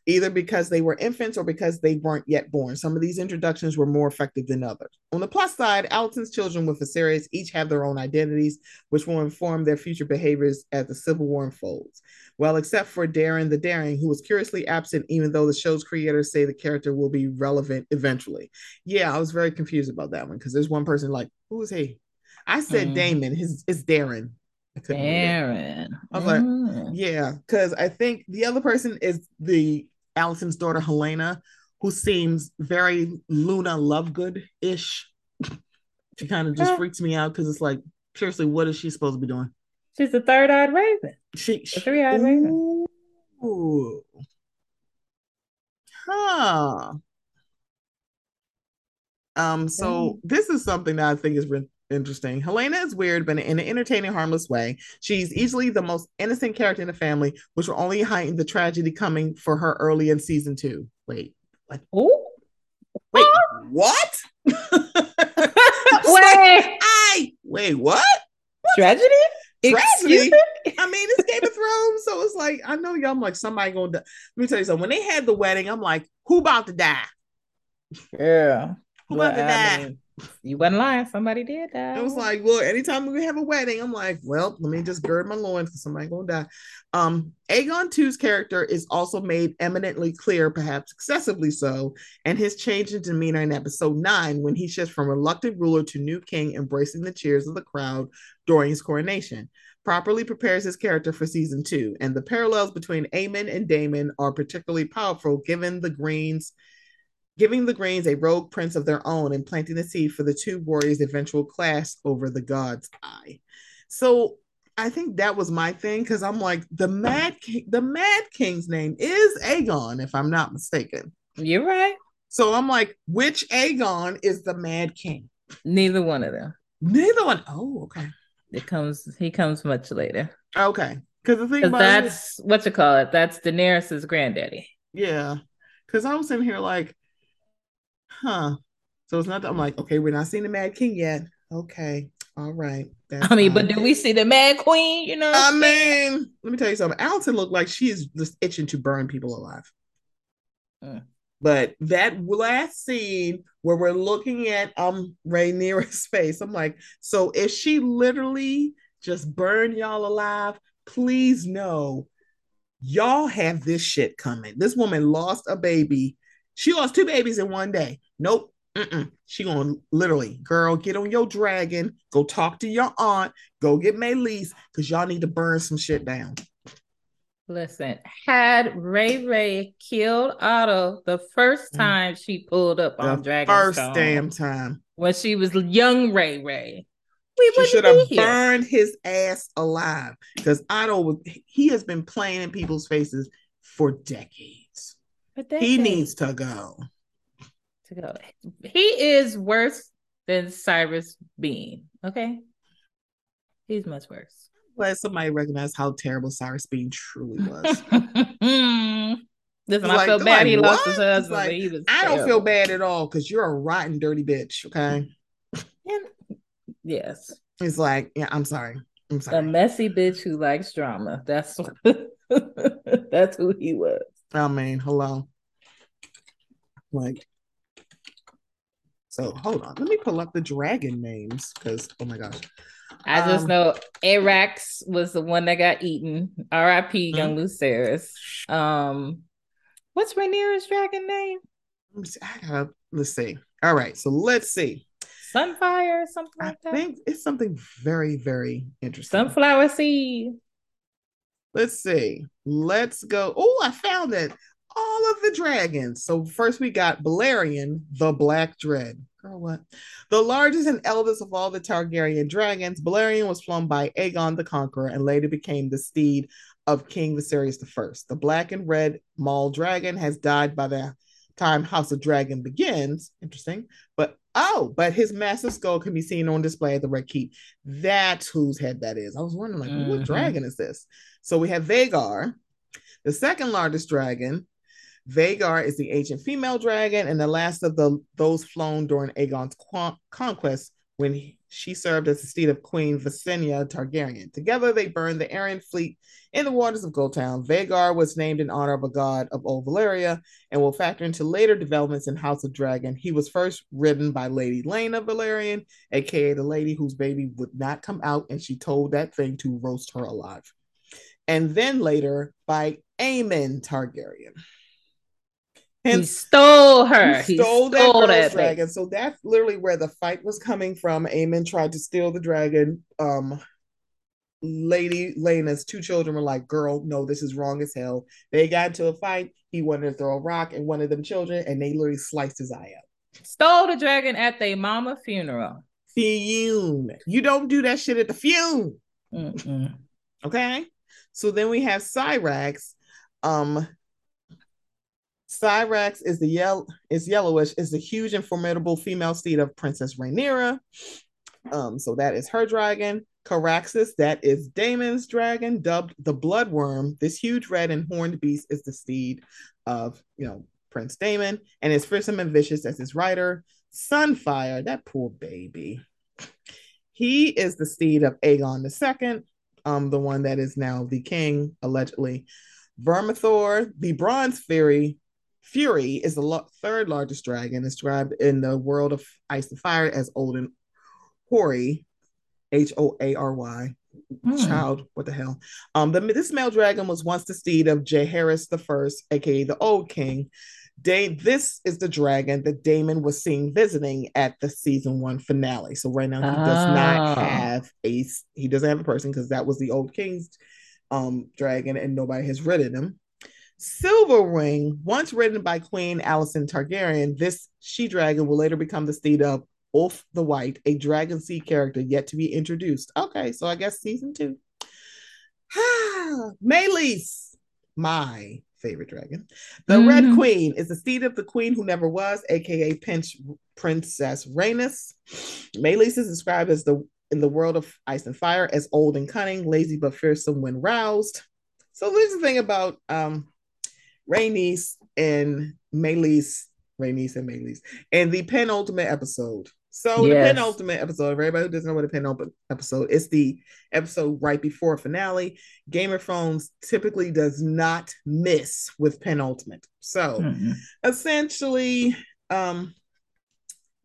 Either because they were infants or because they weren't yet born. Some of these introductions were more effective than others. On the plus side, Alicent's children with Viserys each have their own identities, which will inform their future behaviors as the Civil War unfolds. Well, except for Daeron the Daring, who was curiously absent, even though the show's creators say the character will be relevant eventually. Yeah, I was very confused about that one because there's one person like, who is he? I said mm. Daemon, his it's Daeron. Daeron. I was mm. like, yeah, because I think the other person is the Alicent's daughter Helaena, who seems very Luna Lovegood ish. She kind of just freaks me out because it's like, seriously, what is she supposed to be doing? She's the third eyed raven. She, she three eyed raven. Ooh. Huh. Um, so this is something that I think is re- interesting. Helaena is weird, but in an entertaining, harmless way. She's easily the most innocent character in the family, which will only heighten the tragedy coming for her early in season two. Wait, what? Ooh. Wait, what? wait, like, I wait, what? What's tragedy? Tragedy. I mean, it's Game of Thrones, so it's like I know y'all. I'm like somebody gonna. Die. Let me tell you something. When they had the wedding, I'm like, who about to die? Yeah. Who about well, to die? Mean, you wasn't lying. Somebody did that. It was like, well, anytime we have a wedding, I'm like, well, let me just gird my loins because somebody gonna die. Um, Aegon 2's character is also made eminently clear, perhaps excessively so, and his change in demeanor in episode nine when he shifts from reluctant ruler to new king, embracing the cheers of the crowd during his coronation. Properly prepares his character for season two, and the parallels between Aemond and Daemon are particularly powerful given the Greens giving the Greens a rogue prince of their own and planting the seed for the two warriors' eventual clash over the God's Eye. So I think that was my thing because I'm like the Mad King, the Mad King's name is Aegon, if I'm not mistaken. You're right. So I'm like, which Aegon is the Mad King? Neither one of them. Neither one. Oh, okay. It comes. He comes much later. Okay, because the thing about- that's it, what you call it. That's Daenerys's granddaddy. Yeah, because I was sitting here like, huh. So it's not that I'm like, okay, we're not seeing the Mad King yet. Okay. All right. I mean, fine. but do we see the Mad Queen? You know, I mean, let me tell you something. Alicent looked like she is just itching to burn people alive. Mm. But that last scene where we're looking at um Rhaenyra's face, I'm like, so if she literally just burned y'all alive, please know y'all have this shit coming. This woman lost a baby. She lost two babies in one day. Nope. Mm-mm. She gonna literally, girl, get on your dragon, go talk to your aunt, go get Meleys, because y'all need to burn some shit down. Listen, had Ray Ray killed Otto the first mm. time mm. she pulled up on Dragon First damn time. When she was young Ray Ray. We she should have burned his ass alive because Otto was he has been playing in people's faces for decades. Decades. He needs to go to go. He is worse than Cyrus Beene. Okay, he's much worse. Glad somebody recognized how terrible Cyrus Beene truly was. Listen, I like, feel bad like, he lost his husband. Like, he was I don't feel bad at all because you're a rotten, dirty bitch. Okay. And, yes. It's like, yeah, I'm sorry. I'm sorry. A messy bitch who likes drama. That's that's who he was. I mean, hello. Like, so hold on, let me pull up the dragon names because oh my gosh. I just um, know Arrax was the one that got eaten. R.I.P. Mm-hmm. Young Lucerys. Um, what's Rhaenyra's dragon name? I gotta, let's see. All right, so let's see. Sunfyre or something I like that. I think it's something very, very interesting. Sunflower seed. Let's see. Let's go. Oh, I found it all of the dragons. So first we got Balerion, the Black Dread. Girl, what? The largest and eldest of all the Targaryen dragons, Balerion was flown by Aegon the Conqueror and later became the steed of King Viserys I. The black and red Maul dragon has died by the time House of Dragon begins. Interesting. But oh, but his massive skull can be seen on display at the Red Keep. That's whose head that is. I was wondering, like, mm-hmm. what dragon is this? So we have Vhagar, the second largest dragon, Vhagar is the ancient female dragon and the last of the those flown during Aegon's qu- conquest when he, she served as the steed of Queen Visenya Targaryen. Together, they burned the Arryn fleet in the waters of Gulltown. Vhagar was named in honor of a god of Old Valyria and will factor into later developments in House of Dragon. He was first ridden by Lady Laena Velaryon, aka the lady whose baby would not come out, and she told that thing to roast her alive. And then later by Aemond Targaryen. Hence, he stole her. He stole, he stole that, that dragon. So that's literally where the fight was coming from. Aemond tried to steal the dragon. Um, Lady Laena's two children were like, "Girl, no, this is wrong as hell." They got into a fight. He wanted to throw a rock at one of them children, and they literally sliced his eye out. Stole the dragon at their mama funeral. Fume. You don't do that shit at the fume. Mm-mm. Okay. So then we have Syrax. Um, Syrax is the yellow is yellowish, is the huge and formidable female steed of Princess Rhaenyra. Um, so that is her dragon. Caraxes, that is Daemon's dragon, dubbed the Bloodworm. This huge red and horned beast is the steed of, you know, Prince Daemon, and is fearsome and vicious as his rider. Sunfyre, that poor baby. He is the steed of Aegon II, um, the one that is now the king, allegedly. Vermithor, the Bronze Fury, Fury is the lo- third largest dragon, described in the world of Ice and Fire as Olden Hoary, H O A R Y. Mm. Child, what the hell? Um, the this male dragon was once the steed of Jaehaerys the First, aka the Old King. Day, this is the dragon that Daemon was seen visiting at the season one finale. So right now he oh. does not oh. have a he doesn't have a person because that was the old king's um dragon and nobody has ridden him. Silverwing, once ridden by Queen Alicent Targaryen, this she dragon will later become the steed of Ulf the White, a dragon seed character yet to be introduced. Okay, so I guess season two. Meleys, my favorite dragon. The mm-hmm. Red Queen is the seed of the queen who never was, aka Pinch Princess Rhaenys. Meleys is described as the in the world of ice and fire as old and cunning, lazy but fearsome when roused. So there's the thing about um Rhaenys and Meleys, Rhaenys and Meleys, and the penultimate episode. So yes. the penultimate episode, everybody who doesn't know what a penultimate episode, it's the episode right before finale. Game of Thrones typically does not miss with penultimate. So mm-hmm. essentially, um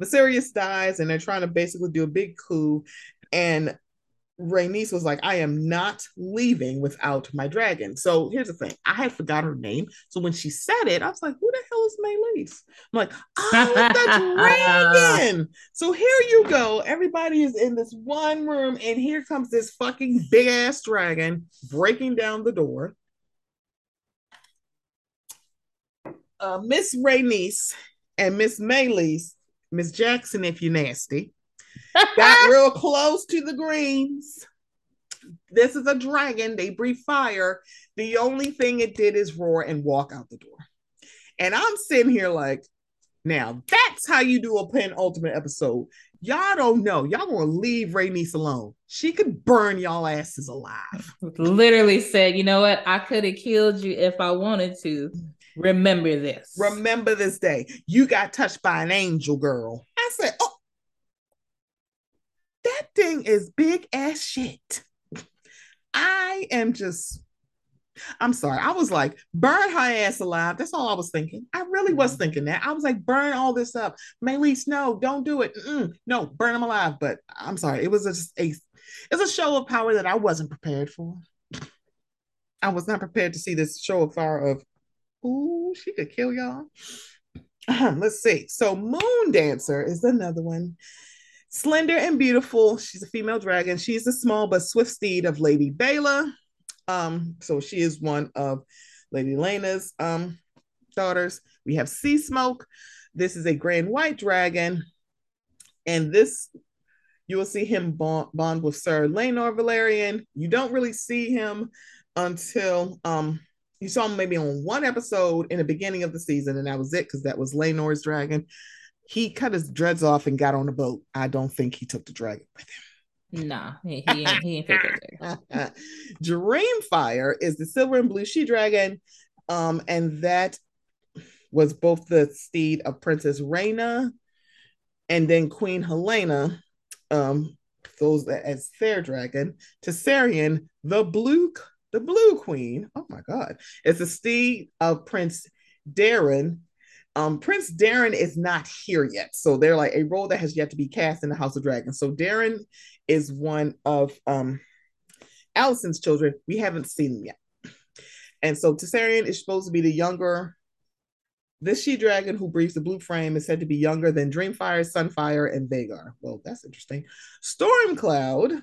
Viserys dies and they're trying to basically do a big coup. And Rhaenys was like, I am not leaving without my dragon. So here's the thing. I had forgot her name. So when she said it, I was like, who the hell is Meleys? I'm like, oh, the dragon. so here you go. Everybody is in this one room, and here comes this fucking big ass dragon breaking down the door. Uh, Miss Rhaenys and Miss Meleys, Miss Jackson, if you're nasty got real close to the greens. This is a dragon. They breathe fire. The only thing it did is roar and walk out the door. And I'm sitting here like, now that's how you do a penultimate episode. Y'all don't know. Y'all gonna leave Rhaenys alone. She could burn y'all asses alive. Literally said, you know what? I could have killed you if I wanted to. Remember this. Remember this day. You got touched by an angel girl. I said, oh, that thing is big as shit. I am just, I'm sorry. I was like, burn her ass alive. That's all I was thinking. I really was mm-hmm. thinking that. I was like, burn all this up. Meleys, no, don't do it. Mm-mm. No, burn them alive. But I'm sorry. It was just a, it's a show of power that I wasn't prepared for. I was not prepared to see this show of fire of, ooh, she could kill y'all. Let's see. So Moon Dancer is another one. Slender and beautiful. She's a female dragon. She's the small but swift steed of Lady Baela. Um, so she is one of Lady Laena's um, daughters. We have Sea Smoke. This is a grand white dragon. And this, you will see him bond, bond with Sir Laenor Velaryon. You don't really see him until um, you saw him maybe on one episode in the beginning of the season, and that was it because that was Laenor's dragon he cut his dreads off and got on the boat. I don't think he took the dragon with him. Nah, he, he ain't, he ain't take it Dreamfyre is the silver and blue she dragon. Um, and that was both the steed of Princess Rhaena and then Queen Helaena, um, those as fair dragon, Targaryen, the blue, the blue queen. Oh my god, it's the steed of Prince Daeron um, Prince Daeron is not here yet. So they're like a role that has yet to be cast in the House of Dragons. So Daeron is one of um, Alicent's children. We haven't seen him yet. And so Targaryen is supposed to be the younger. This she dragon who breathes the blue frame is said to be younger than Dreamfyre, Sunfyre, and Vhagar. Well, that's interesting. Stormcloud.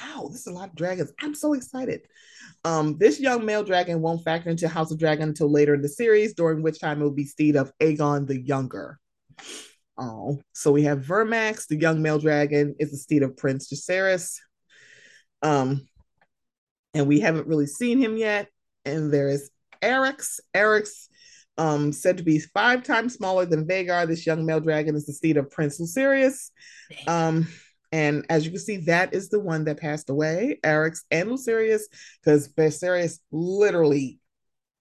Wow, this is a lot of dragons. I'm so excited. Um, this young male dragon won't factor into House of Dragon until later in the series, during which time it will be steed of Aegon the Younger. Oh, so we have Vermax, the young male dragon, is the steed of Prince Jacaerys. Um, and we haven't really seen him yet. And there is Arrax. Arrax, um, said to be five times smaller than Vhagar. This young male dragon is the steed of Prince Lucerys. Um, and as you can see, that is the one that passed away, Arrax and Lucerys, because Viserys literally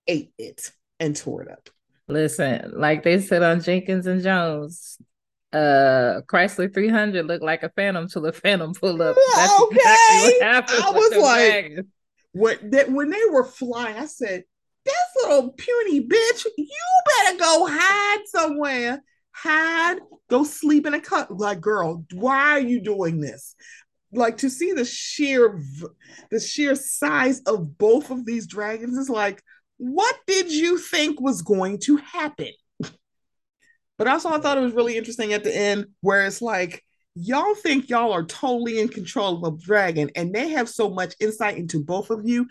ate it and tore it up. Listen, like they said on Jenkins and Jones, uh Chrysler 300 looked like a phantom till the phantom pulled up. That's okay. exactly what happened. I was like, when, that, when they were flying, I said, this little puny bitch, you better go hide somewhere. Hide, go sleep in a cut. Like, girl, why are you doing this? Like to see the sheer the sheer size of both of these dragons is like, what did you think was going to happen? But also, I thought it was really interesting at the end where it's like, y'all think y'all are totally in control of a dragon, and they have so much insight into both of you.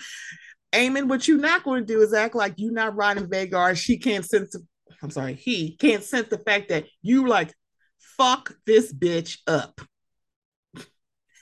Aemon, what you're not going to do is act like you're not riding Vhagar. She can't sense. I'm sorry, he can't sense the fact that you like fuck this bitch up.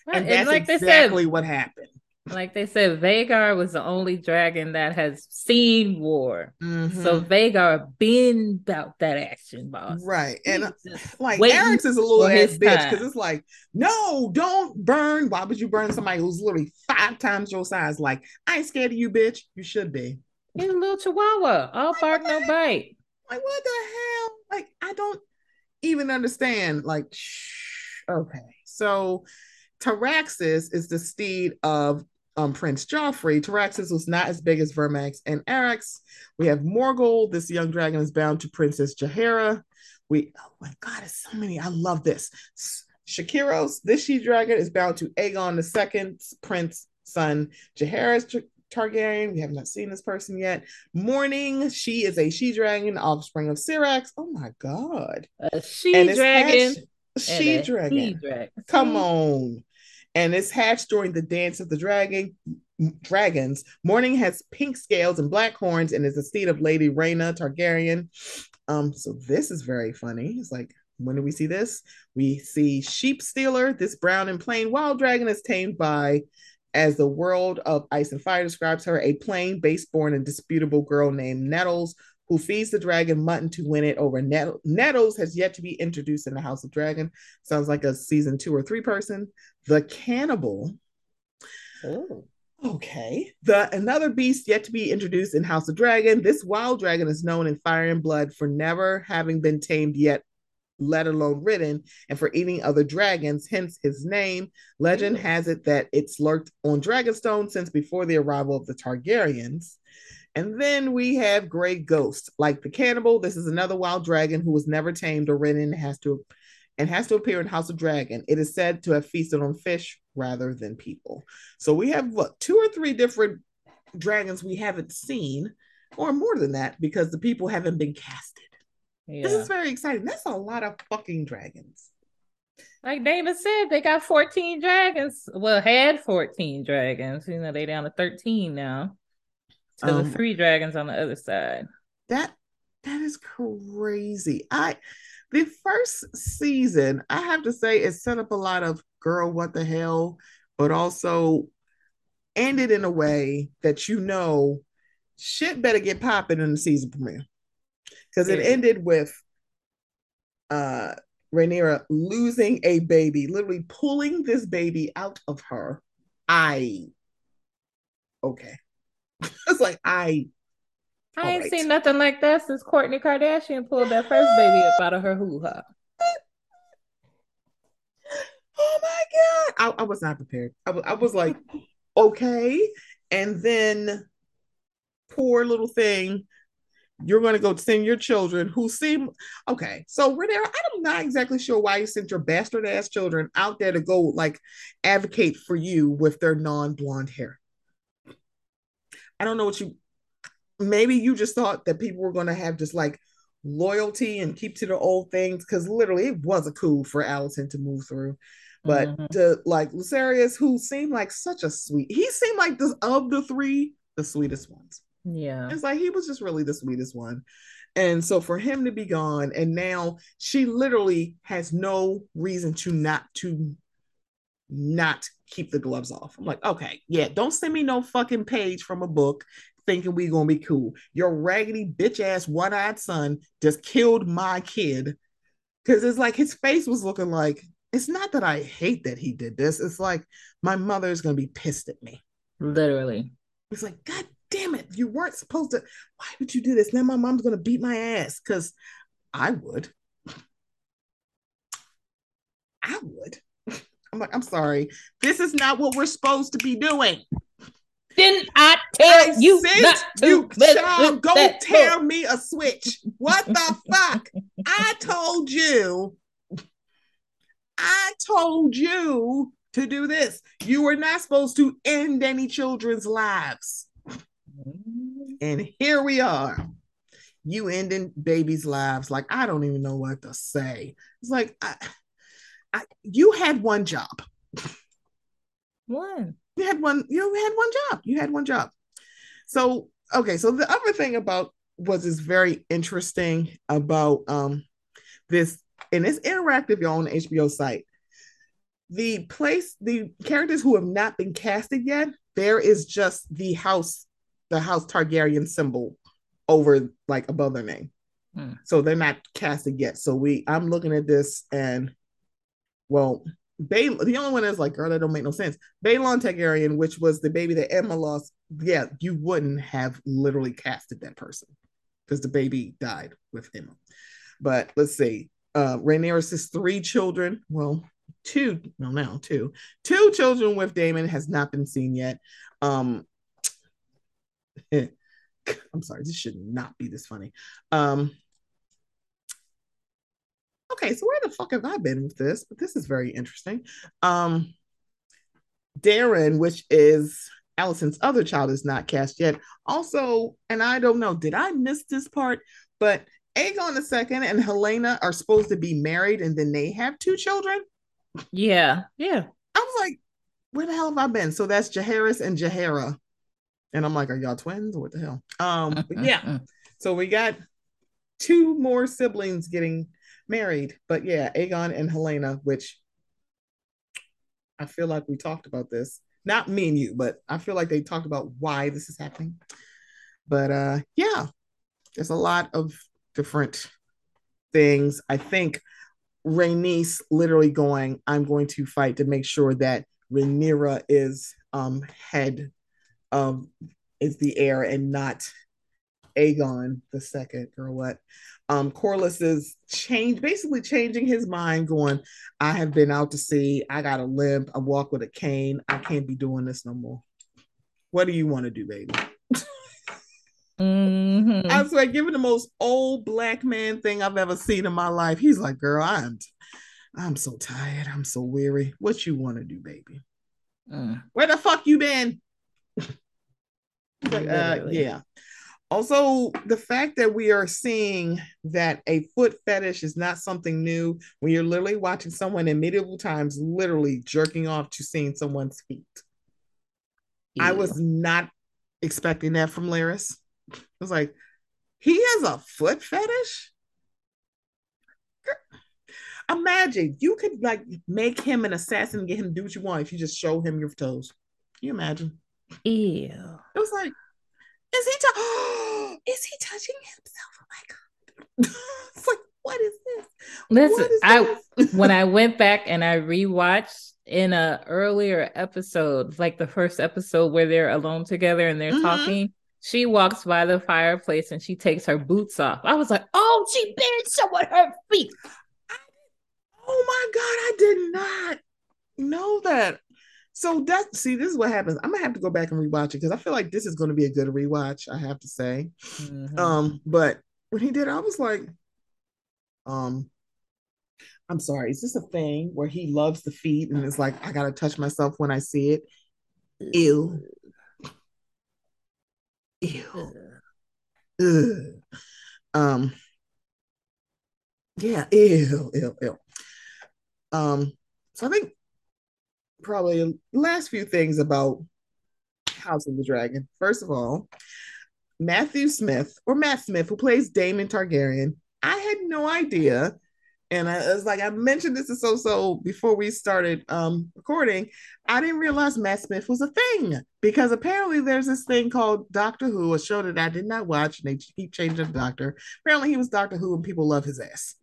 Right. And that's and like exactly said, what happened. Like they said, Vhagar was the only dragon that has seen war. Mm-hmm. So Vhagar been about that action, boss. Right. And uh, like Arrax is a little ass bitch because it's like, no, don't burn. Why would you burn somebody who's literally five times your size? Like, I ain't scared of you, bitch. You should be. He's a little chihuahua. All bark, no bite. Like, what the hell? Like, I don't even understand. Like, shh. okay. So Tyraxes is the steed of um, Prince Joffrey. Tyraxes was not as big as Vermax and Arrax. We have Morghul. This young dragon is bound to Princess Jaehaera. We, oh my God, it's so many. I love this. Shakiros, this she dragon is bound to Aegon II, prince son Jaehaerys Targaryen. We have not seen this person yet. Morning, she is a she dragon, offspring of Syrax. Oh my God. A she dragon. She dragon. Come on and it's hatched during the dance of the dragon dragons. Morning has pink scales and black horns and is the steed of Lady Rhaena Targaryen. Um, so this is very funny. It's like, when do we see this? We see Sheep Stealer. This brown and plain wild dragon is tamed by, as the world of Ice and Fire describes her, a plain, base born, and disputable girl named Nettles, who feeds the dragon mutton to win it over Net- Nettles has yet to be introduced in the House of Dragon. Sounds like a season two or three person. The cannibal. Oh. Okay. The another beast yet to be introduced in House of Dragon. This wild dragon is known in Fire and Blood for never having been tamed yet, let alone ridden, and for eating other dragons, hence his name. Legend has it that it's lurked on Dragonstone since before the arrival of the Targaryens. And then we have Grey Ghost, like the cannibal. This is another wild dragon who was never tamed or ridden has to and has to appear in House of Dragon. It is said to have feasted on fish rather than people. So we have what two or three different dragons we haven't seen, or more than that, because the people haven't been casted. Yeah. This is very exciting. That's a lot of fucking dragons. Like David said, they got 14 dragons. Well, had 14 dragons. You know, they down to 13 now. So um, the three dragons on the other side. That that is crazy. I the first season, I have to say, it set up a lot of girl, what the hell, but also ended in a way that you know shit better get popping in the season premiere. Because it ended with uh Rhaenyra losing a baby, literally pulling this baby out of her. I okay. it's like I I ain't right. seen nothing like that since Kourtney Kardashian pulled that first baby up out of her hoo ha. Oh my god! I, I was not prepared. I I was like, okay, and then poor little thing. You're going to go send your children who seem okay. So, Rhaenyra, I'm not exactly sure why you sent your bastard ass children out there to go like advocate for you with their non blonde hair. I don't know what you maybe you just thought that people were going to have just like loyalty and keep to the old things because literally it was a coup for Alicent to move through. But mm-hmm. to like Lucerys, who seemed like such a sweet, he seemed like this of the three, the sweetest ones. Yeah. It's like he was just really the sweetest one. And so for him to be gone, and now she literally has no reason to not to not keep the gloves off. I'm like, okay, yeah, don't send me no fucking page from a book thinking we gonna be cool. Your raggedy bitch ass one eyed son just killed my kid. Cause it's like his face was looking like it's not that I hate that he did this. It's like my mother's gonna be pissed at me. Literally. It's like, God damn it, you weren't supposed to. Why would you do this? Now my mom's gonna beat my ass because I would. I would. I'm like, I'm sorry. This is not what we're supposed to be doing. Didn't I tell I you not to you child, go tear book. me a switch? What the fuck? I told you. I told you to do this. You were not supposed to end any children's lives. And here we are. You ending babies' lives. Like, I don't even know what to say. It's like, I, I, you had one job. One. You had one, you had one job. You had one job. So, okay. So the other thing about was is very interesting about um this and it's interactive on the HBO site. The place, the characters who have not been casted yet, there is just the house, the house Targaryen symbol over like above their name. Hmm. So they're not casted yet. So we I'm looking at this and well, Bay, the only one that's like, girl, that don't make no sense. Baelon Targaryen, which was the baby that Aemma lost, yeah, you wouldn't have literally casted that person because the baby died with Aemma. But let's see, uh, Rhaenyra's three children, well, two, no, now two, two children with Daemon has not been seen yet. Um, I'm sorry, this should not be this funny. Um, okay, so where the fuck have I been with this? But this is very interesting. Um, Daeron, which is Alicent's other child, is not cast yet. Also, and I don't know, did I miss this part? But Aegon second and Helaena are supposed to be married and then they have two children. Yeah, yeah. I was like, where the hell have I been? So that's Jaehaerys and Jaehaera. And I'm like, are y'all twins? What the hell? Um, but yeah. so we got two more siblings getting married. But yeah, Aegon and Helaena, which I feel like we talked about this. Not me and you, but I feel like they talked about why this is happening. But uh yeah, there's a lot of different things. I think Rhaenys literally going, I'm going to fight to make sure that Rhaenyra is um head of is the heir and not Aegon the second or what um, Corlys is change basically changing his mind, going, I have been out to sea, I got a limp, I walk with a cane, I can't be doing this no more. What do you want to do, baby? mm-hmm. I was like, given the most old black man thing I've ever seen in my life, he's like, girl, I'm I'm so tired, I'm so weary. What you want to do, baby? Mm. Where the fuck you been? Like, uh, yeah. Also, the fact that we are seeing that a foot fetish is not something new when you're literally watching someone in medieval times literally jerking off to seeing someone's feet. I was not expecting that from Larys. I was like, he has a foot fetish? Imagine you could like make him an assassin and get him to do what you want if you just show him your toes. Can you imagine? Ew. It was like, is he ta- is he touching himself? Oh my god. it's like, what is this? Listen, is I this? when I went back and I rewatched in a earlier episode, like the first episode where they're alone together and they're mm-hmm. talking, she walks by the fireplace and she takes her boots off. I was like, oh, she been showing her feet. I, oh my God, I did not know that. So that see, this is what happens. I'm gonna have to go back and rewatch it because I feel like this is going to be a good rewatch. I have to say. Mm-hmm. Um, but when he did, I was like, um, I'm sorry. Is this a thing where he loves the feet and it's like I gotta touch myself when I see it? Ew. Ew. Ugh. Um. Yeah. Ew. Ew. Ew. Um. So I think probably last few things about House of the Dragon. First of all, Matthew Smith or Matt Smith, who plays Daemon Targaryen. I had no idea. And I was like, I mentioned this to So So before we started um, recording. I didn't realize Matt Smith was a thing because apparently there's this thing called Doctor Who, a show that I did not watch, and they keep changing the doctor. Apparently, he was Doctor Who, and people love his ass.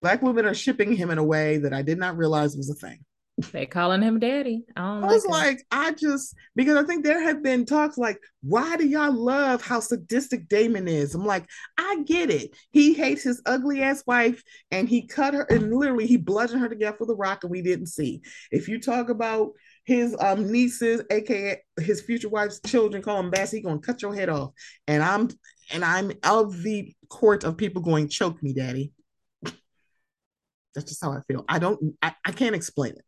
Black women are shipping him in a way that I did not realize was a thing. They calling him daddy. I, I was like, like, I just because I think there have been talks like, why do y'all love how sadistic Daemon is? I'm like, I get it. He hates his ugly ass wife, and he cut her, and literally he bludgeoned her to death with a rock, and we didn't see. If you talk about his um nieces, aka his future wife's children, call him Bass, he gonna cut your head off. And I'm and I'm of the court of people going, choke me, daddy. That's just how I feel. I don't I, I can't explain it.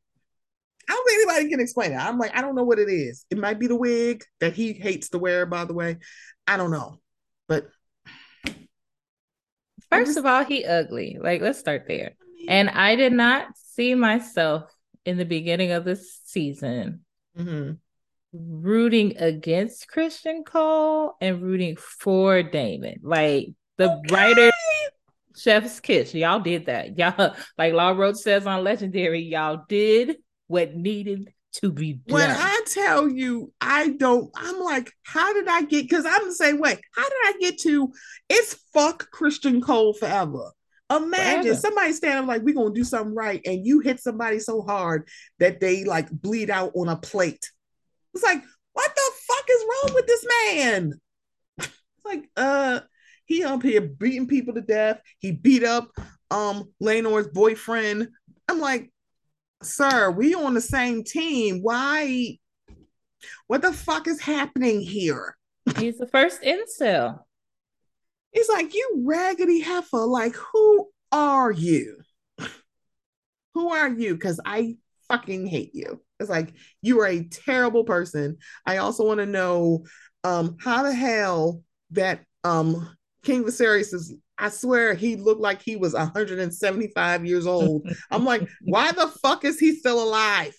I don't think anybody can explain it. I'm like, I don't know what it is. It might be the wig that he hates to wear, by the way. I don't know. But first of all, he ugly. Like, let's start there. And I did not see myself in the beginning of this season mm-hmm. rooting against Criston Cole and rooting for Daemon. Like the okay. writer Chef's Kiss. Y'all did that. Y'all, like Law Roach says on Legendary, y'all did what needed to be done. When I tell you, I don't, I'm like, how did I get? Because I'm the same way. How did I get to? It's fuck Criston Cole forever. Imagine forever. somebody standing like, we're gonna do something right, and you hit somebody so hard that they like bleed out on a plate. It's like, what the fuck is wrong with this man? It's like, uh, he up here beating people to death. He beat up um Laenor's boyfriend. I'm like, sir, we on the same team. Why? What the fuck is happening here? He's the first incel. He's like, you raggedy heifer. Like, who are you? who are you? Because I fucking hate you. It's like you are a terrible person. I also want to know um how the hell that um King Viserys is I swear he looked like he was 175 years old. I'm like, why the fuck is he still alive?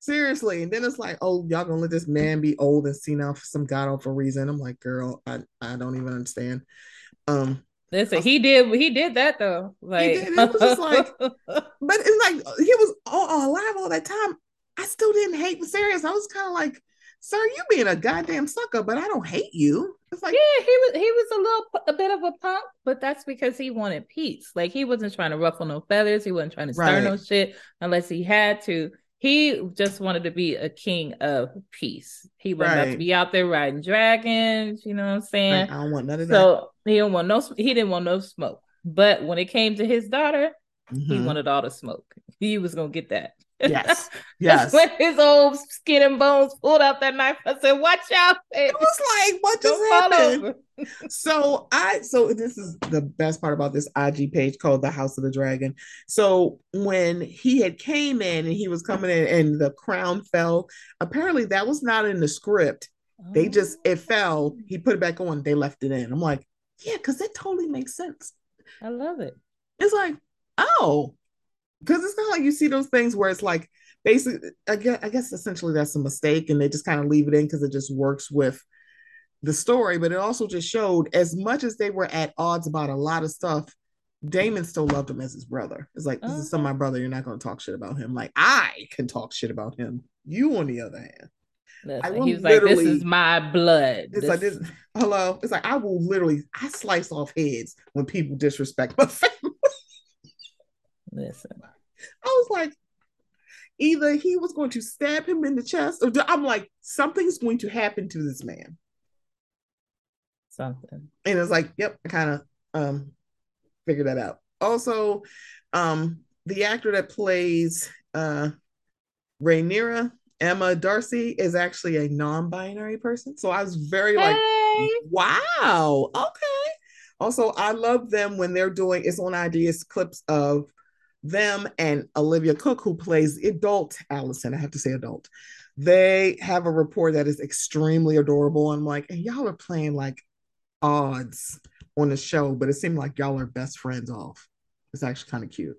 Seriously. And then it's like, oh, y'all gonna let this man be old and senile for some god awful reason. I'm like, girl, I, I don't even understand. Um Listen, he did he did that though. Like it was just like, but it's like he was all, alive all that time. I still didn't hate Viserys. I was kind of like, sir, you being a goddamn sucker, but I don't hate you. It's like yeah, he was he was a little a bit of a punk, but that's because he wanted peace. Like he wasn't trying to ruffle no feathers. He wasn't trying to start right. no shit unless he had to. He just wanted to be a king of peace. He wasn't right. about to be out there riding dragons. You know what I'm saying? I don't want none of that. So he didn't want no. He didn't want no smoke. But when it came to his daughter, mm-hmm. he wanted all the smoke. He was gonna get that. Yes. Yes. when his old skin and bones pulled out that knife, I said, Watch out. Baby. It was like, what just happened? so I so this is the best part about this IG page called the House of the Dragon. So when he had came in and he was coming in and the crown fell, apparently that was not in the script. Oh. They just it oh. fell. He put it back on. They left it in. I'm like, yeah, because that totally makes sense. I love it. It's like, oh, because it's kind of like you see those things where it's like basically I guess, I guess essentially that's a mistake and they just kind of leave it in because it just works with the story but it also just showed as much as they were at odds about a lot of stuff Daemon still loved him as his brother. It's like this is still my uh-huh. brother. You're not going to talk shit about him. Like I can talk shit about him. You, on the other hand, Listen, he was like, "This is my blood." It's this... like this. Hello. It's like I will literally. I slice off heads when people disrespect my family. Listen. I was like, either he was going to stab him in the chest, or I'm like, something's going to happen to this man. Something. And it's like, yep, I kind of um figured that out. Also, um, the actor that plays uh Rhaenyra, Emma D'Arcy, is actually a non-binary person. So I was very hey. like, wow, okay. Also, I love them when they're doing it's on ideas clips of them and Olivia Cooke, who plays adult Alicent. I have to say adult, they have a rapport that is extremely adorable. I'm like, and y'all are playing like odds on the show, but it seemed like y'all are best friends off. It's actually kind of cute.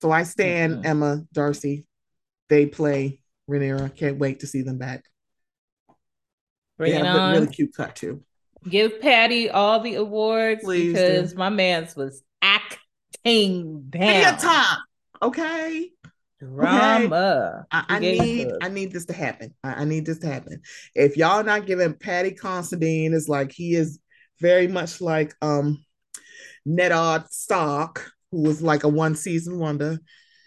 So I stand mm-hmm. Emma D'Arcy. They play Rhaenyra. Can't wait to see them back. Bring they it have a on. really cute cut too. Give Paddy all the awards Please because do. my man's was acting Give me a down. time, okay? Drama. I, I need. I need this to happen. I, I need this to happen. If y'all not giving Paddy Considine is like he is very much like um Nedard Stark, who was like a one season wonder.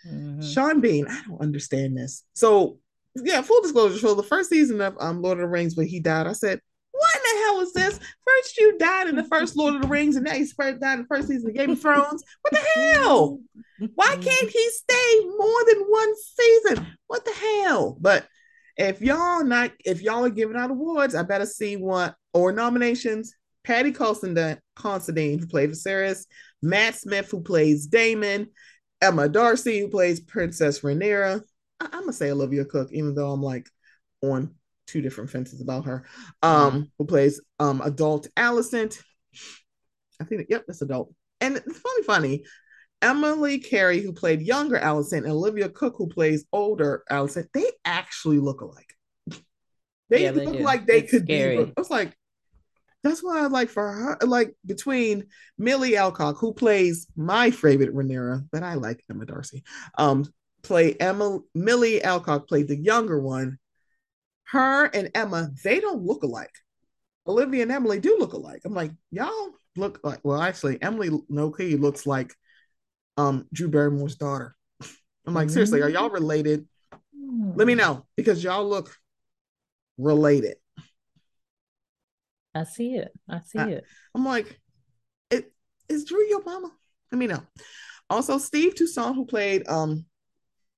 Mhm. Sean Bean, I don't understand this. So yeah, full disclosure. So the first season of um Lord of the Rings, when he died, I said, "What in the hell is this? First you died in the first Lord of the Rings, and now you first died in the first season of Game of Thrones. What the hell? Why can't he stay more than one season? What the hell? But if y'all not, if y'all are giving out awards, I better see what or nominations. Paddy Considine, Considine who played Viserys, Matt Smith, who plays Daemon, Emma D'Arcy, who plays Princess Rhaenyra. I- I'm gonna say Olivia Cooke, even though I'm like on two different fences about her. Um, who plays um adult Alicent. I think, yep, that's adult. And it's funny, funny. Emily Carey, who played younger Alicent, and Olivia Cooke, who plays older Alicent, they actually look alike. They Yeah, they look do. like they It's could scary. be. I was like, that's why I like for her, like between Millie Alcock, who plays my favorite Rhaenyra, but I like Emma D'Arcy. Um, play Emma Millie Alcock played the younger one. Her and Emma, they don't look alike. Olivia and Emily do look alike. I'm like, y'all look like. Well, actually, Emily no key looks like um Drew Barrymore's daughter. I'm like, seriously, are y'all related? Let me know because y'all look related. I see it. I see Uh, it. I'm like, it is Drew your mama? Let me know. Also, Steve Toussaint, who played um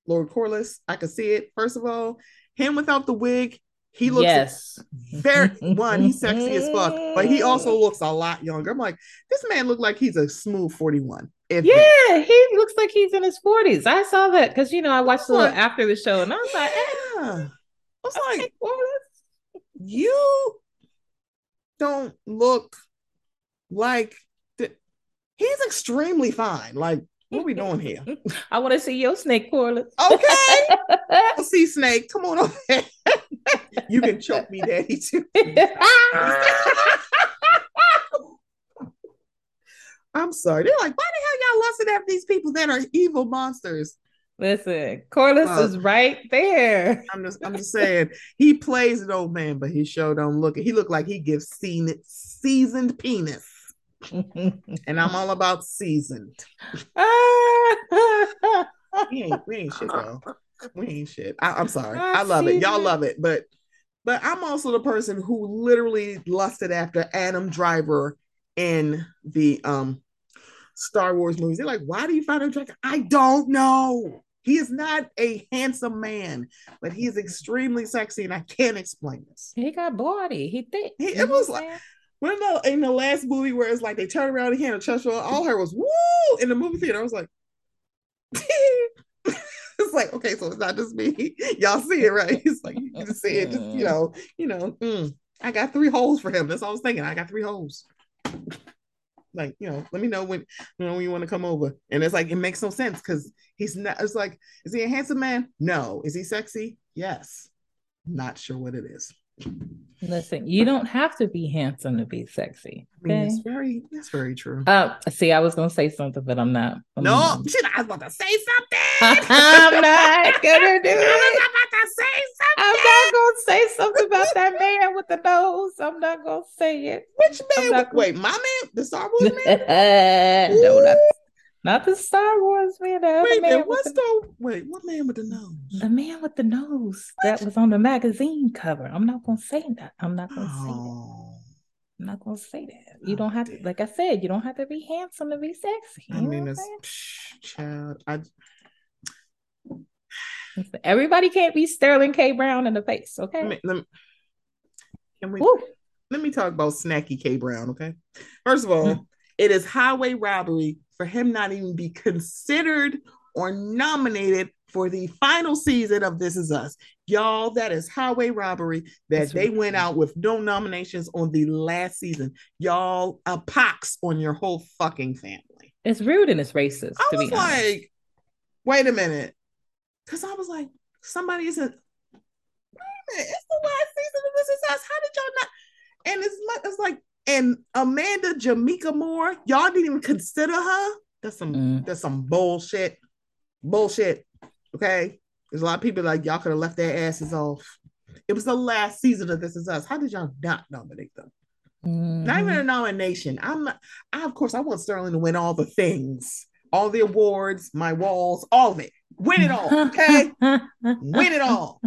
Lord Corlys, I could see it. First of all, him without the wig, he looks yes. very one, he's sexy as fuck, but he also looks a lot younger. I'm like, this man look like he's a smooth 41. If Yeah, he looks like he's in his 40s. I saw that because you know I watched a little What? after the show and I was like, eh. I was like, well, you don't look like th- he's extremely fine. Like, what are we doing here? I want to see your snake Corlys. Okay. I'll see Snake. Come on over. You can choke me, daddy, too. I'm sorry. They're like, why the hell y'all lusting after these people that are evil monsters? Listen, Corlys Well- is right there. I'm just I'm just saying he plays an old man, but he sure don't look it. He look like he gives seen seasoned penis. And I'm all about seasoned. We ain't we ain't shit, though. We ain't shit. I, am sorry. I I love it. Y'all love it, but but I'm also the person who literally lusted after Adam Driver in the um Star Wars movies. They're like, why do you find him attractive? I don't know. He is not a handsome man, but he is extremely sexy, and I can't explain this. he got body. He thick. He- it was like-? When the in the last movie where it's like they turn around and hand a chest all her was woo in the movie theater. I was like, like okay, so it's not just me. Y'all see it, right? It's like you can just see it, just you know, you know. mm, I got three holes for him. That's all I was thinking. I got three holes. Like you know, let me know when you know when you want to come over. And it's like it makes no sense because he's not. It's like, is he a handsome man? No. Is he sexy? Yes. Not sure what it is. Listen, you don't have to be handsome to be sexy. I mean, Okay. it's very, that's very true. Uh, see, I was gonna say something, but I'm not. I'm No, not. shit, I was about to say something. I'm not gonna do it. I was about to say something. I'm not gonna say something about that man with the nose. I'm not gonna say it. Which man? Wait, my man, the Star Wars man. no, not, not the Star Wars man. The Wait, man what's the, the wait? What man with the nose? the man with the nose that was on the magazine cover. I'm not gonna say that. I'm not gonna say that. Oh, I'm not gonna say that. You Oh, don't have to, like I said, you don't have to be handsome to be sexy. I mean, it's what psh, child. I everybody can't be Sterling K. Brown in the face, okay? let me, let me, can we let me talk about Snacky K Brown, okay? First of all, Mm. It is highway robbery for him not even be considered or nominated for the final season of This Is Us. Y'all, that is highway robbery that That's they right. went out with no nominations on the last season. Y'all, a pox on your whole fucking family. It's rude and it's racist, I to was like, wait a minute. Because I was like, somebody isn't. a minute, it's the last season of This Is Us. How did y'all not? And it's it's like and Amanda Jamika Moore, y'all didn't even consider her. That's some mm. that's some bullshit. Bullshit. Okay. There's a lot of people like y'all could have left their asses off. It was the last season of This Is Us. How did y'all not nominate them? Mm-hmm. Not even a nomination. I'm not, I of course I want Sterling to win all the things, all the awards, my walls, all of it. Win it all, okay? win it all.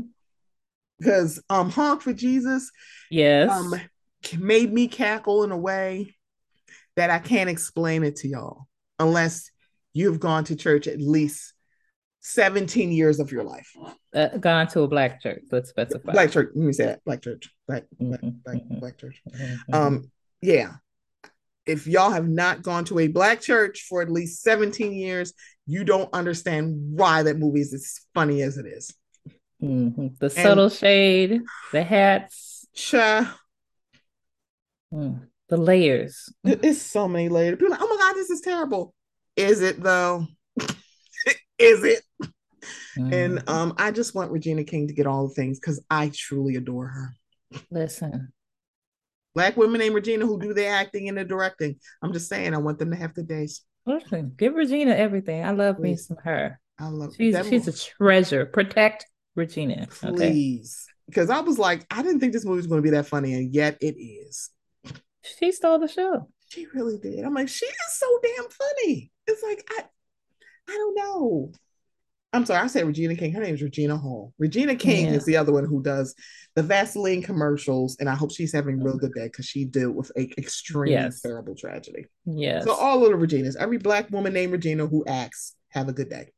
Because um Honk for Jesus, yes, um made me cackle in a way that I can't explain it to y'all unless you've gone to church at least 17 years of your life. Uh, gone to a black church, let's specify. Black church, let me say that. Black church. Black, black, mm-hmm. black, mm-hmm. black church. Mm-hmm. Um, yeah. If y'all have not gone to a black church for at least 17 years, you don't understand why that movie is as funny as it is. Mm-hmm. The subtle and, shade, the hats. Cha. Mm, the layers. It's so many layers. People like, oh my God, this is terrible. Is it though? is it? Mm. And um, I just want Regina King to get all the things because I truly adore her. Listen. Black women named Regina who do the acting and the directing. I'm just saying, I want them to have the days. Listen, give Regina everything. I love Please. me some her. I love she's she's a treasure. Protect Regina. Please. Because okay? I was like, I didn't think this movie was going to be that funny, and yet it is. She stole the show. She really did. I'm like, she is so damn funny. It's like I I don't know. I'm sorry, I said Regina King. Her name is Regina Hall. Regina King yeah. is the other one who does the Vaseline commercials, and I hope she's having a real good day because she dealt with a extremely yes. terrible tragedy. Yes. So all of the Reginas, every black woman named Regina who acts, have a good day.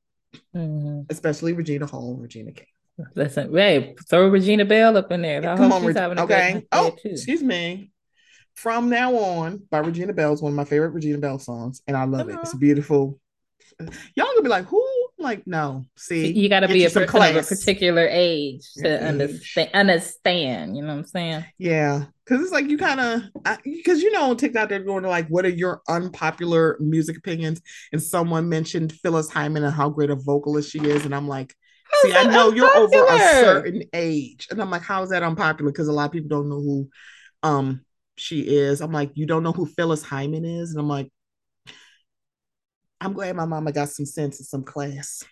Mm-hmm. Especially Regina Hall and Regina King. Listen, hey, throw Regina Belle up in there. I Come on, Regina. okay. oh, excuse me. From Now On by Regina Belle is one of my favorite Regina Belle songs, and I love Come it. It's beautiful. Y'all gonna be like, who? like, no. See, you got to be a a particular age to age. understand. Understand, you know what I'm saying? Yeah, because it's like you kind of because you know on TikTok they're going to like, what are your unpopular music opinions? And someone mentioned Phyllis Hyman and how great a vocalist she is, and I'm like. See, I know you're over a certain age. And I'm like, how is that unpopular? Because a lot of people don't know who um she is. I'm like, you don't know who Phyllis Hyman is? And I'm like, I'm glad my mama got some sense and some class.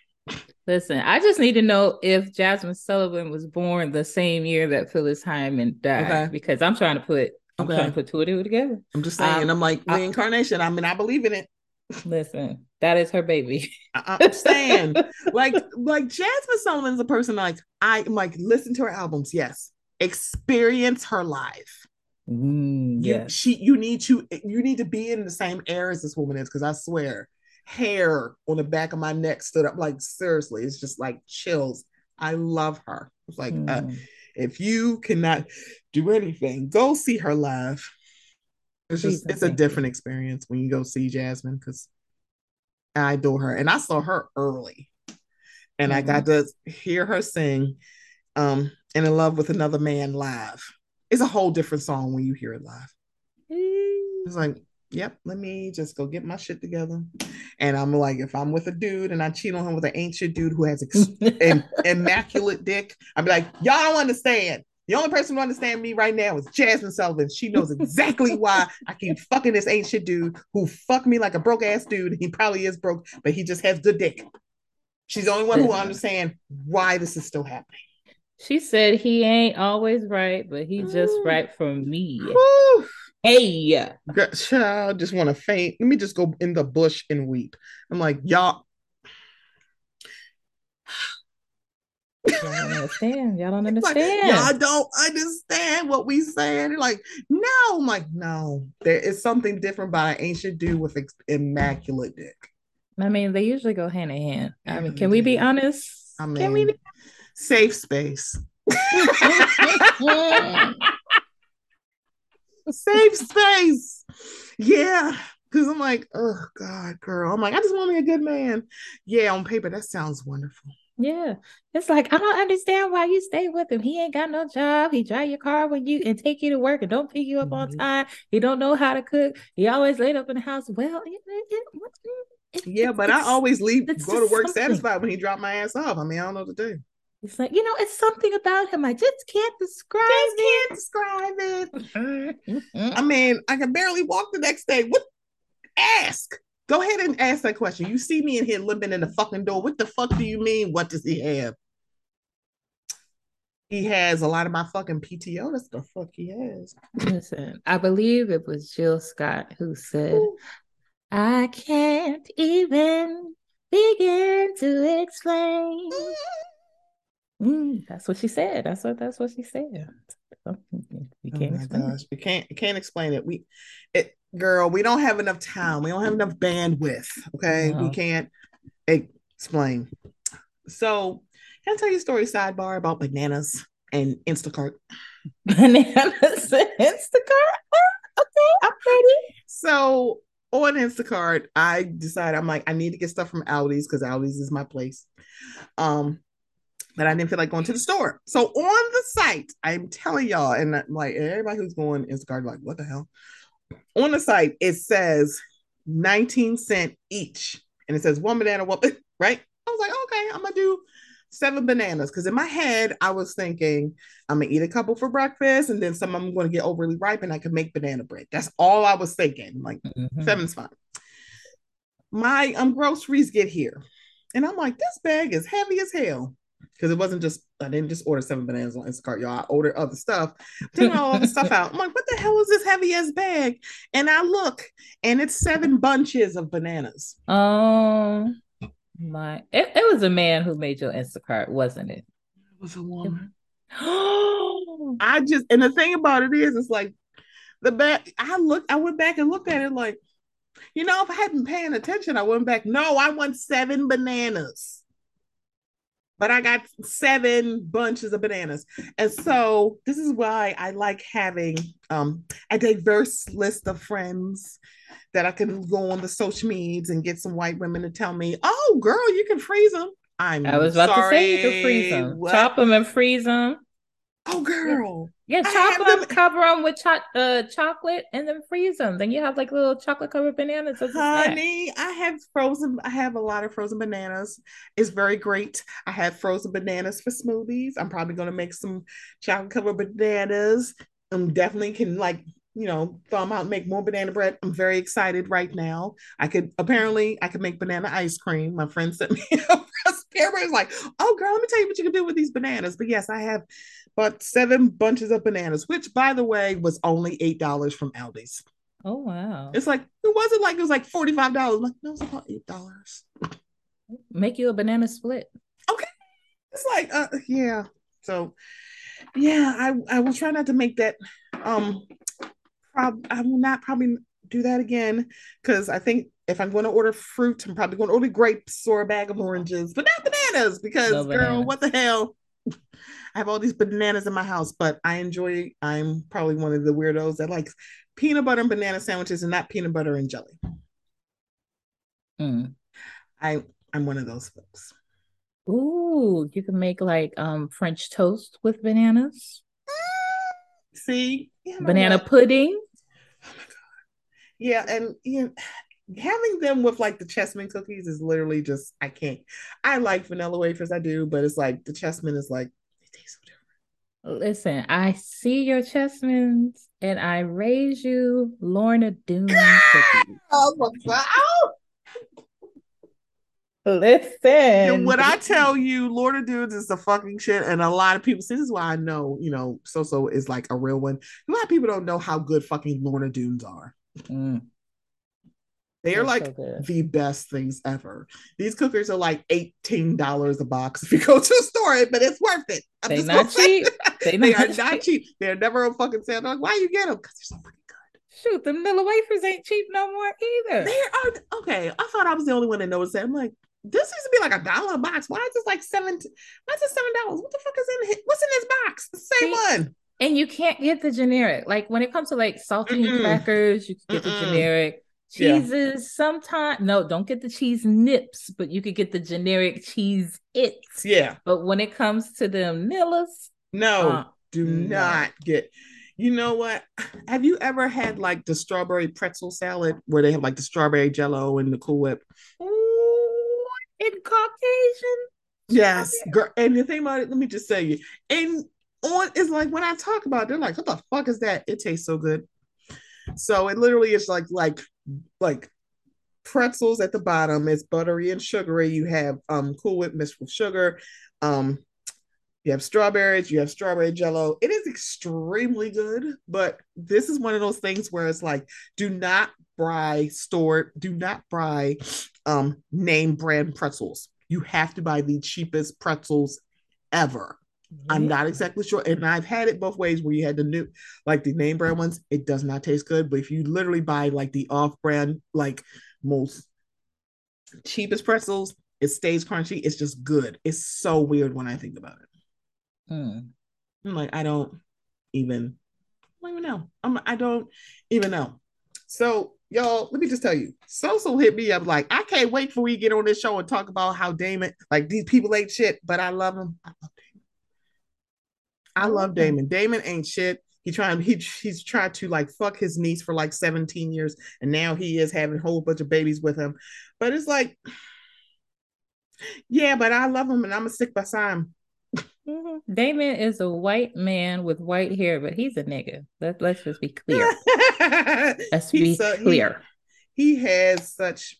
Listen, I just need to know if Jazmine Sullivan was born the same year that Phyllis Hyman died okay. because I'm trying to put I'm okay. trying to put two and two together. I'm just saying, um, I'm like reincarnation. I, I mean, I believe in it. Listen, that is her baby. I, am saying, like, like Jazmine Sullivan's a person like I am like listen to her albums. Yes, experience her life. Mm, you, yes. she you need to you need to be in the same air as this woman is because I swear hair on the back of my neck stood up. Like seriously, it's just like chills. I love her. It's like mm. uh, if you cannot do anything, go see her live. It's just it's a different experience when you go see Jazmine because I adore her, and I saw her early, and mm-hmm. I got mm-hmm. to hear her sing um and in love with another man live. It's a whole different song when you hear it live. Mm. It's like yep, let me just go get my shit together. And I'm like, if I'm with a dude and I cheat on him with an ancient dude who has ex- immaculate dick, I'd be like, y'all don't understand. The only person who understands me right now is Jazmine Sullivan. She knows exactly why I keep fucking this ancient dude who fucked me like a broke ass dude. He probably is broke, but he just has good dick. She's the only one who understands why this is still happening. She said he ain't always right, but he just mm. right for me. Woo. Hey, child, just want to faint. Let me just go in the bush and weep. I'm like, y'all. Y'all don't understand. Y'all don't understand. Like, y'all don't understand what we saying. Like, no, I'm like, no. There is something different about an ancient dude with immaculate dick. I mean, they usually go hand in hand. I mean, can we be honest? I mean, can we be safe space? safe space. Yeah. Cause I'm like, oh God, girl. I'm like, I just want me a good man. Yeah, on paper, that sounds wonderful. Yeah. It's like, I don't understand why you stay with him. He ain't got no job. He drive your car when you and take you to work and don't pick you up mm-hmm. on time. He don't know how to cook. He always laid up in the house. Well, it, it, it, yeah, but I always leave, go to work something. satisfied when he dropped my ass off. I mean, I don't know what to do. He's like, you know, it's something about him. I just can't describe Just it. can't describe it. Mm-hmm. I mean, I can barely walk the next day. What? Ask. Go ahead and ask that question. You see me in here limping in the fucking door. What the fuck do you mean? What does he have? He has a lot of my fucking PTO. That's the fuck he has. Listen, I believe it was Jill Scott who said, I can't even begin to explain. Mm. Mm, that's what she said. That's what that's what she said. You can't oh explain gosh. it. We can't can't explain it. We it girl, we don't have enough time. We don't have enough bandwidth. Okay. No. We can't explain. So can I tell you a story sidebar about bananas and Instacart? Bananas and Instacart? Okay, I'm ready. So on Instacart, I decided I'm like, I need to get stuff from Aldi's because Aldi's is my place. Um, but I didn't feel like going to the store. So on the site, I'm telling y'all, and like everybody who's going Instacart, like, what the hell? On the site, it says 19 cent each. And it says one banana, one, right? I was like, okay, I'm gonna do seven bananas because in my head I was thinking I'm gonna eat a couple for breakfast and then some I'm to get overly ripe and I can make banana bread. That's all I was thinking. Like mm-hmm. seven's fine. My um groceries get here, and I'm like, this bag is heavy as hell because it wasn't just I didn't just order seven bananas on Instacart, y'all. I ordered other stuff, taking all the stuff out. I'm like, what the hell is this heavy ass bag? And I look, and it's seven bunches of bananas. Oh my! It, it was a man who made your Instacart, wasn't it? It was a woman. I just and the thing about it is, it's like the back. I looked. I went back and looked at it like, you know, if I hadn't paying attention, I went back. No, I want seven bananas but I got seven bunches of bananas. And so this is why I like having um, a diverse list of friends that I can go on the social medias and get some white women to tell me, oh, girl, you can freeze them. I'm I was about sorry. to say you can freeze them, what? chop them and freeze them. Oh, girl. Yeah, chop them, them, cover them with cho- uh, chocolate, and then freeze them. Then you have like little chocolate covered bananas. Honey, I have frozen. I have a lot of frozen bananas. It's very great. I have frozen bananas for smoothies. I'm probably gonna make some chocolate covered bananas. I'm definitely can like you know them out and make more banana bread. I'm very excited right now. I could apparently I could make banana ice cream. My friend sent me a Everybody's like, oh girl, let me tell you what you can do with these bananas. But yes, I have bought seven bunches of bananas, which by the way was only eight dollars from Aldi's. Oh wow. It's like it wasn't like it was like $45. I'm like, no, it's about eight dollars. Make you a banana split. Okay. It's like uh yeah. So yeah, I I will try not to make that um prob- I will not probably do that again because I think if I'm going to order fruit, I'm probably going to order grapes or a bag of oranges, but not bananas because, no girl, bananas. what the hell? I have all these bananas in my house, but I enjoy. I'm probably one of the weirdos that likes peanut butter and banana sandwiches and not peanut butter and jelly. Mm. I I'm one of those folks. Ooh, you can make like um French toast with bananas. See, banana pudding. Oh my god. Yeah, and you know, having them with like the chessman cookies is literally just I can't. I like vanilla wafers, I do, but it's like the chessman is like it tastes so different. Listen, I see your chessmans and I raise you Lorna Doone cookies. Oh my god. Listen. And what I tell you, Lorna Doones is the fucking shit. And a lot of people, see this is why I know, you know, So So is like a real one. A lot of people don't know how good fucking Lorna Doones are. Mm. They are like so the best things ever. These cookers are like $18 a box if you go to a store, but it's worth it. I'm they not cheap. They, they are cheap. not cheap. They're never a fucking sale. Like, why you get them? Because they're so fucking good. Shoot, the Miller wafers ain't cheap no more either. They are okay. I thought I was the only one that noticed that. I'm like, this used to be like a dollar a box. Why is this like seven? Why is this seven dollars? What the fuck is in? What's in this box? The same See, one. And you can't get the generic. Like when it comes to like salty crackers, you can get Mm-mm. the generic cheeses yeah. sometimes no don't get the cheese nips but you could get the generic cheese its yeah but when it comes to them millas no uh, do no. not get you know what have you ever had like the strawberry pretzel salad where they have like the strawberry jello and the cool whip Ooh, in caucasian Yes, girl. And the thing about it, let me just say you, and on is like when I talk about, it, they're like, "What the fuck is that?" It tastes so good. So it literally is like like like pretzels at the bottom. It's buttery and sugary. You have um Cool Whip mixed with sugar. Um, you have strawberries. You have strawberry jello. It is extremely good, but this is one of those things where it's like, do not buy store, do not buy um name brand pretzels. You have to buy the cheapest pretzels ever. I'm not exactly sure. And I've had it both ways where you had the new, like the name brand ones, it does not taste good. But if you literally buy like the off brand, like most cheapest pretzels, it stays crunchy. It's just good. It's so weird when I think about it. Hmm. I'm like, I don't even, I don't even know. I'm, I don't even know. So, y'all, let me just tell you, So hit me up like, I can't wait for we get on this show and talk about how Daemon, like these people ain't shit, but I love them. I love I love Daemon. Daemon ain't shit. He trying he he's tried to like fuck his niece for like 17 years, and now he is having a whole bunch of babies with him. But it's like, yeah, but I love him and I'm gonna stick beside him. Mm-hmm. Daemon is a white man with white hair, but he's a nigga. Let, let's just be clear. let's be clear. He, he has such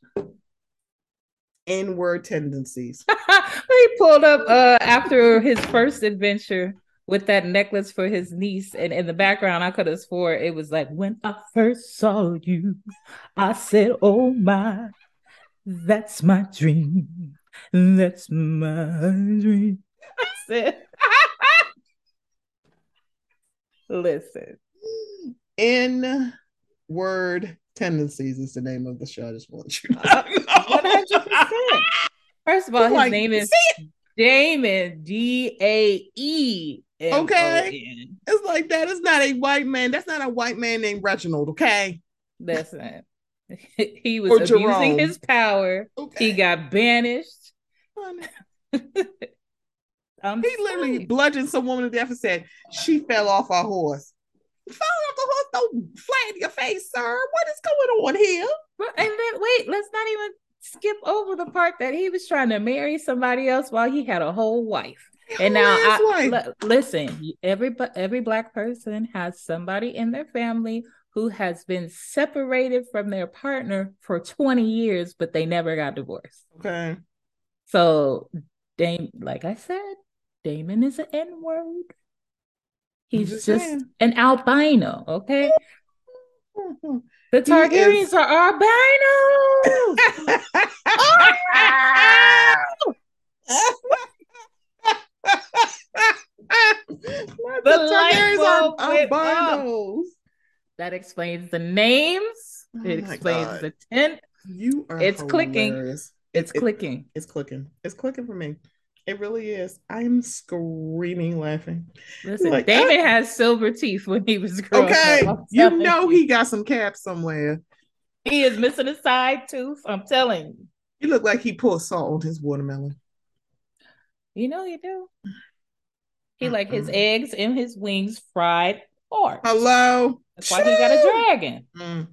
inward tendencies. he pulled up uh, after his first adventure with that necklace for his niece. And in the background, I could have swore it was like, When I first saw you, I said, Oh my, that's my dream. That's my dream. I said, Listen. In word tendencies is the name of the show. I just want you to uh, know. 100%. First of all, his like, name is Daemon D A E Oh, okay. It's like that. It's not a white man. That's not a white man named Reginald, okay? Listen. he was abusing his power. Okay. He got banished. he literally bludgeoned some woman to death and said she fell off our horse. Fall off the horse, don't flat in your face, sir. What is going on here? And then wait, let's not even skip over the part that he was trying to marry somebody else while he had a whole wife and now I, l- listen every every black person has somebody in their family who has been separated from their partner for 20 years but they never got divorced. Okay. So Dame like I said Daemon is an N-word. He's just, just an albino okay? The Targaryens are albinos! Oh! The bulb are, are That explains the names. Oh it explains God. the tent. You are it's hilarious. clicking. It's it, clicking. It's clicking. It's clicking for me. It really is. I'm screaming laughing. Listen, like, David I, ah. has silver teeth when he was growing okay, up. You know he got some caps somewhere. He is missing a side tooth. I'm telling you. He looked like he pulled salt on his watermelon. You know you do. He mm-hmm. like his eggs and his wings fried hard. Hello. That's why he got a dragon. Mm.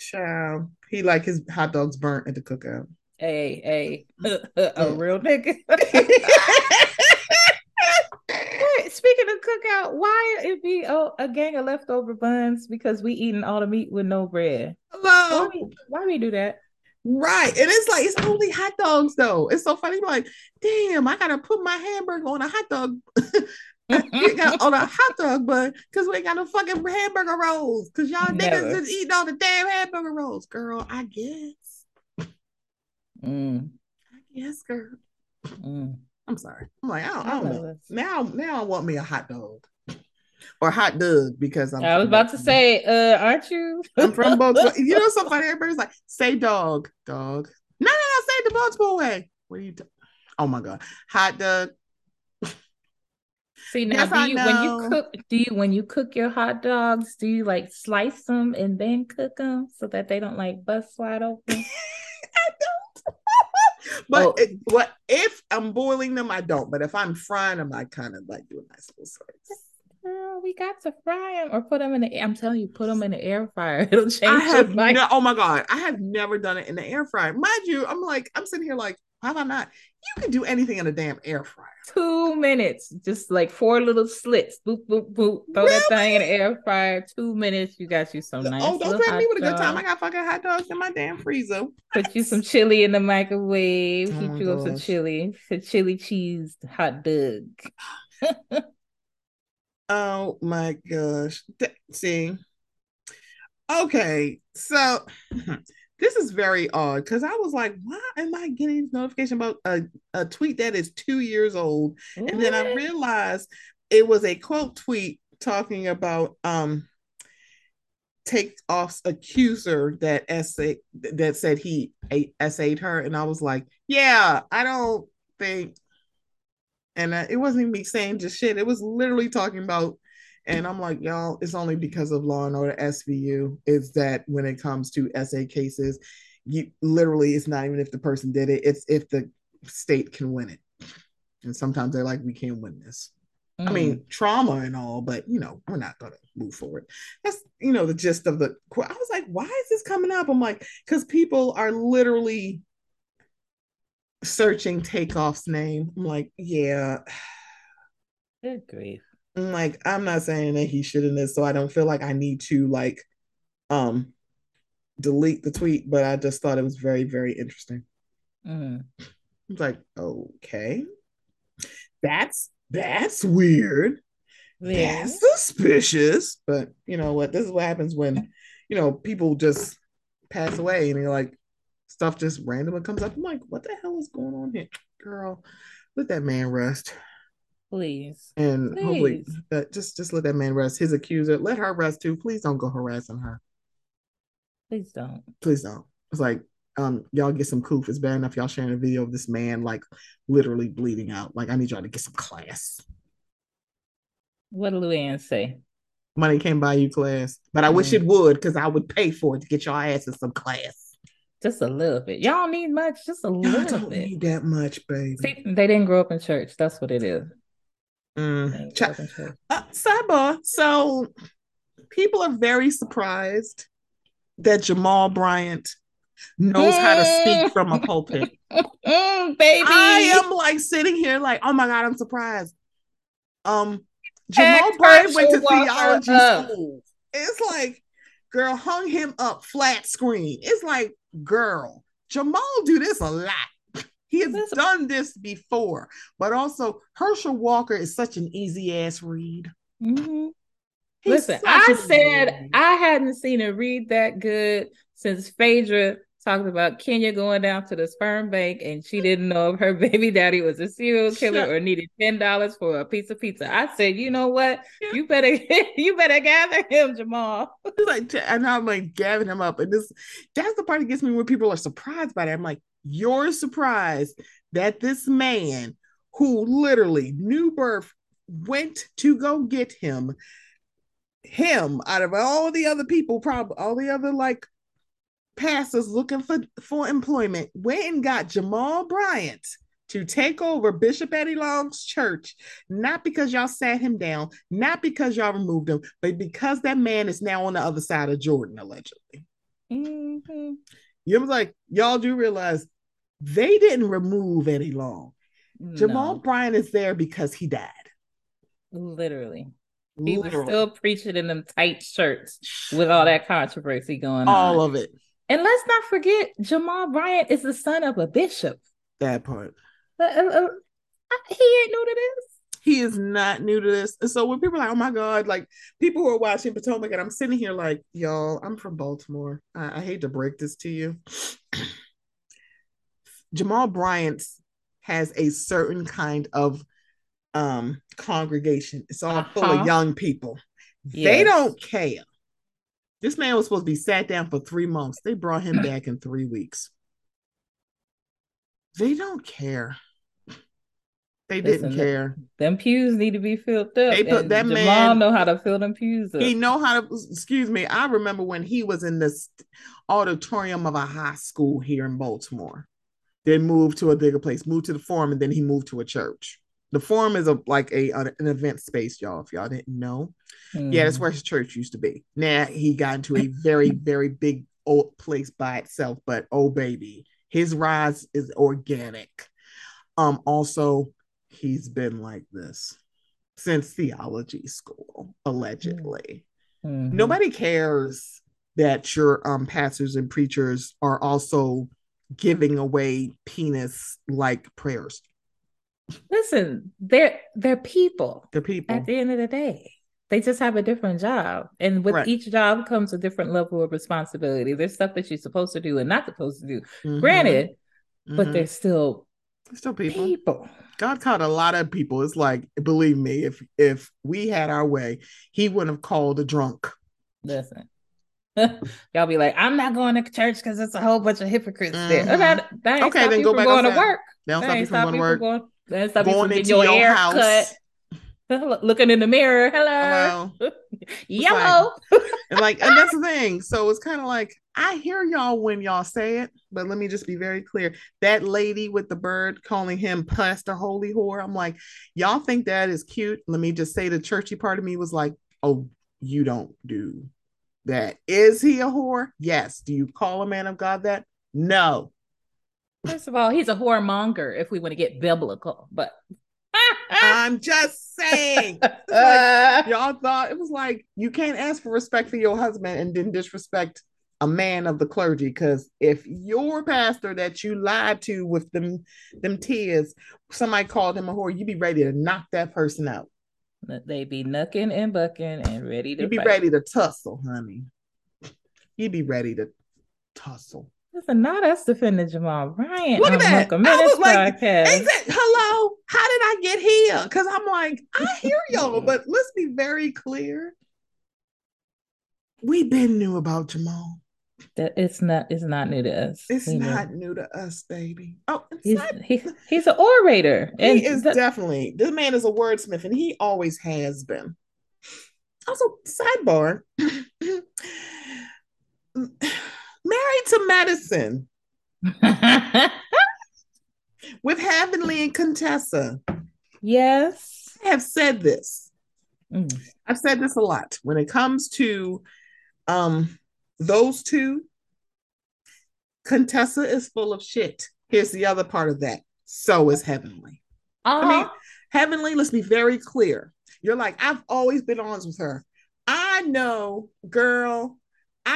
Child. He like his hot dogs burnt at the cookout. Hey, hey, mm. a mm. real nigga. Speaking of cookout, why it be a, a, gang of leftover buns because we eating all the meat with no bread? Hello. Why we, why we do that? Right. And it's like, it's only hot dogs though. It's so funny. like, damn, I gotta put my hamburger on a hot dog. on a hot dog bun because we ain't got no fucking hamburger rolls. Cause y'all Never. niggas just eating all the damn hamburger rolls. Girl, I guess. Mm. I guess, girl. Mm. I'm sorry. I'm like, I don't, I don't know. Now, now I want me a hot dog or hot dog because I'm. I was about to say, uh, aren't you? I'm from Baltimore. you know, so funny. Everybody's like, say dog, dog. No, no, no, say the Baltimore way. What are you? Do- oh my god, hot dog. See now, yes, do you when you cook? Do you when you cook your hot dogs? Do you like slice them and then cook them so that they don't like bust wide open? I don't. but oh. it, what if I'm boiling them? I don't. But if I'm frying them, I kind of like do a nice little slice. Girl, we got to fry them or put them in the. I'm telling you, put them in the air fryer. It'll change. I have no, oh my god, I have never done it in the air fryer. Mind you, I'm like, I'm sitting here like, How about not? You can do anything in a damn air fryer. Two minutes, just like four little slits. Boop, boop, boop. Throw really? that thing in the air fryer. Two minutes, you got you some oh, nice. Oh, don't threaten me with a good time. I got fucking hot dogs in my damn freezer. Put you some chili in the microwave. Oh Heat you gosh. up some chili. A chili cheese hot dog. oh my gosh. See. Okay, so this is very odd because I was like, why am I getting notification about a, a tweet that is two years old? What? And then I realized it was a quote tweet talking about um take off's accuser that essay that said he essayed her, and I was like, yeah, I don't think, and uh, it wasn't even me saying just shit. It was literally talking about and I'm like, y'all, it's only because of Law and Order SVU is that when it comes to SA cases, you literally it's not even if the person did it, it's if the state can win it. And sometimes they're like, we can't win this. Mm. I mean, mm. trauma and all, but you know, we're not gonna move forward. That's you know the gist of the. I was like, why is this coming up? I'm like, because people are literally searching Takeoff's name. I'm like, yeah. Good grief like i'm not saying that he shouldn't have so i don't feel like i need to like um delete the tweet but i just thought it was very very interesting mm-hmm. it's like okay that's that's weird yeah. that's suspicious but you know what this is what happens when you know people just pass away and you're like stuff just randomly comes up i'm like what the hell is going on here girl let that man rest Please. And Please. hopefully that just just let that man rest. His accuser, let her rest too. Please don't go harassing her. Please don't. Please don't. It's like um y'all get some coof. It's bad enough y'all sharing a video of this man like literally bleeding out. Like I need y'all to get some class. What did Luann say? Money can't buy you class, but I mm. wish it would because I would pay for it to get your ass in some class. Just a little bit. Y'all need much. Just a little don't bit. Need that much, baby. See, they didn't grow up in church. That's what it is. Mm. Ch- uh, sidebar. So people are very surprised that Jamal Bryant knows how to speak from a pulpit. Mm, baby. I am like sitting here like, oh my God, I'm surprised. Um Jamal Bryant went to theology school. It's like, girl, hung him up flat screen. It's like, girl, Jamal do this a lot. He has That's done this before, but also Herschel Walker is such an easy ass read. Mm-hmm. Listen, I said. I hadn't seen a read that good since Phaedra talked about Kenya going down to the sperm bank and she didn't know if her baby daddy was a serial killer Shut or needed ten dollars for a piece of pizza. I said, you know what? Yeah. You better you better gather him, Jamal. like, and I'm like gathering him up, and this that's the part that gets me when people are surprised by that. I'm like, you're surprised that this man who literally new birth went to go get him him out of all the other people probably all the other like pastors looking for for employment went and got jamal bryant to take over bishop eddie long's church not because y'all sat him down not because y'all removed him but because that man is now on the other side of jordan allegedly mm-hmm. you know like y'all do realize they didn't remove Eddie Long. No. Jamal Bryant is there because he died. Literally. He Literally. was still preaching in them tight shirts with all that controversy going all on. All of it. And let's not forget, Jamal Bryant is the son of a bishop. That part. Uh, uh, uh he ain't new to this. He is not new to this. And so when people are like, oh my God, like people who are watching Potomac, and I'm sitting here like, y'all, I'm from Baltimore. I, I hate to break this to you. Jamal Bryant has a certain kind of um congregation. It's all uh-huh. full of uh-huh. young people. Yes. They don't care. This man was supposed to be sat down for three months. They brought him back in three weeks. They don't care. They Listen, didn't care. Them pews need to be filled up. They put that Jamal man know how to fill them pews up. He know how to. Excuse me. I remember when he was in this auditorium of a high school here in Baltimore then moved to a bigger place, moved to the forum, and then he moved to a church. The forum is a like a an event space, y'all. If y'all didn't know, mm. yeah, that's where his church used to be. Now he got into a very very big old place by itself, but oh baby, His rise is organic. Um, also, he's been like this since theology school, allegedly. Mm-hmm. Nobody cares that your um pastors and preachers are also giving away penis like prayers. Listen, they're they're people. They're people. At the end of the day, they just have a different job, and with right. each job comes a different level of responsibility. There's stuff that you're supposed to do and not supposed to do. Mm-hmm. Granted, mm-hmm. but they're still they're still people. People. God called a lot of people. It's like, believe me, if if we had our way, He wouldn't have called a drunk. Listen, y'all be like, I'm not going to church because it's a whole bunch of hypocrites mm-hmm. there. That, that okay, then go back going outside. to work. They don't stop you from going to work. Going, they stop going you from your, your house. cut. Looking in the mirror, hello, hello. yellow, like, and like, and that's the thing. So it's kind of like I hear y'all when y'all say it, but let me just be very clear. That lady with the bird calling him Pastor Holy Whore, I'm like, y'all think that is cute? Let me just say the churchy part of me was like, oh, you don't do that. Is he a whore? Yes. Do you call a man of God that? No. First of all, he's a whoremonger if we want to get biblical, but I'm just saying. Like, y'all thought it was like you can't ask for respect for your husband and then disrespect a man of the clergy. Because if your pastor that you lied to with them them tears, somebody called him a whore, you'd be ready to knock that person out. They be knucking and bucking and ready to. You be fight. ready to tussle, honey. You be ready to tussle. Listen, not us defending Jamal Bryant. Look at that. I was like, hello, how did I get here? Because I'm like, I hear y'all, but let's be very clear. We been knew about Jamal. That it's not it's not new to us. It's not know. new to us, baby. Oh, he's not, he, he's an orator. And he is the, definitely this man is a wordsmith, and he always has been. Also, sidebar. married to medicine with Heavenly and Contessa. Yes. I have said this. Mm. I've said this a lot. When it comes to um those two, Contessa is full of shit. Here's the other part of that. So is Heavenly. Uh-huh. I mean, Heavenly, let's be very clear. You're like, I've always been honest with her. I know, girl,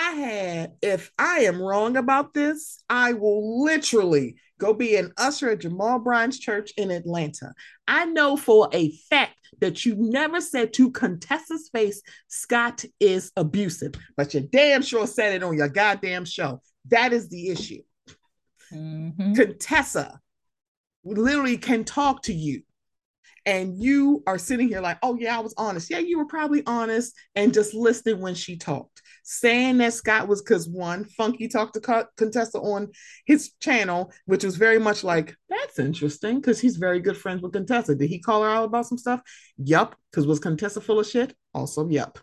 I had, if I am wrong about this, I will literally go be an usher at Jamal Bryant's church in Atlanta. I know for a fact that you never said to Contessa's face, Scott is abusive, but you damn sure said it on your goddamn show. That is the issue. Mm-hmm. Contessa literally can talk to you and you are sitting here like, oh yeah, I was honest. Yeah, you were probably honest and just listening when she talked. Saying that Scott was because one, Funky talked to Contessa on his channel, which was very much like, that's interesting because he's very good friends with Contessa. Did he call her out about some stuff? Yup. Because was Contessa full of shit? Also, yup.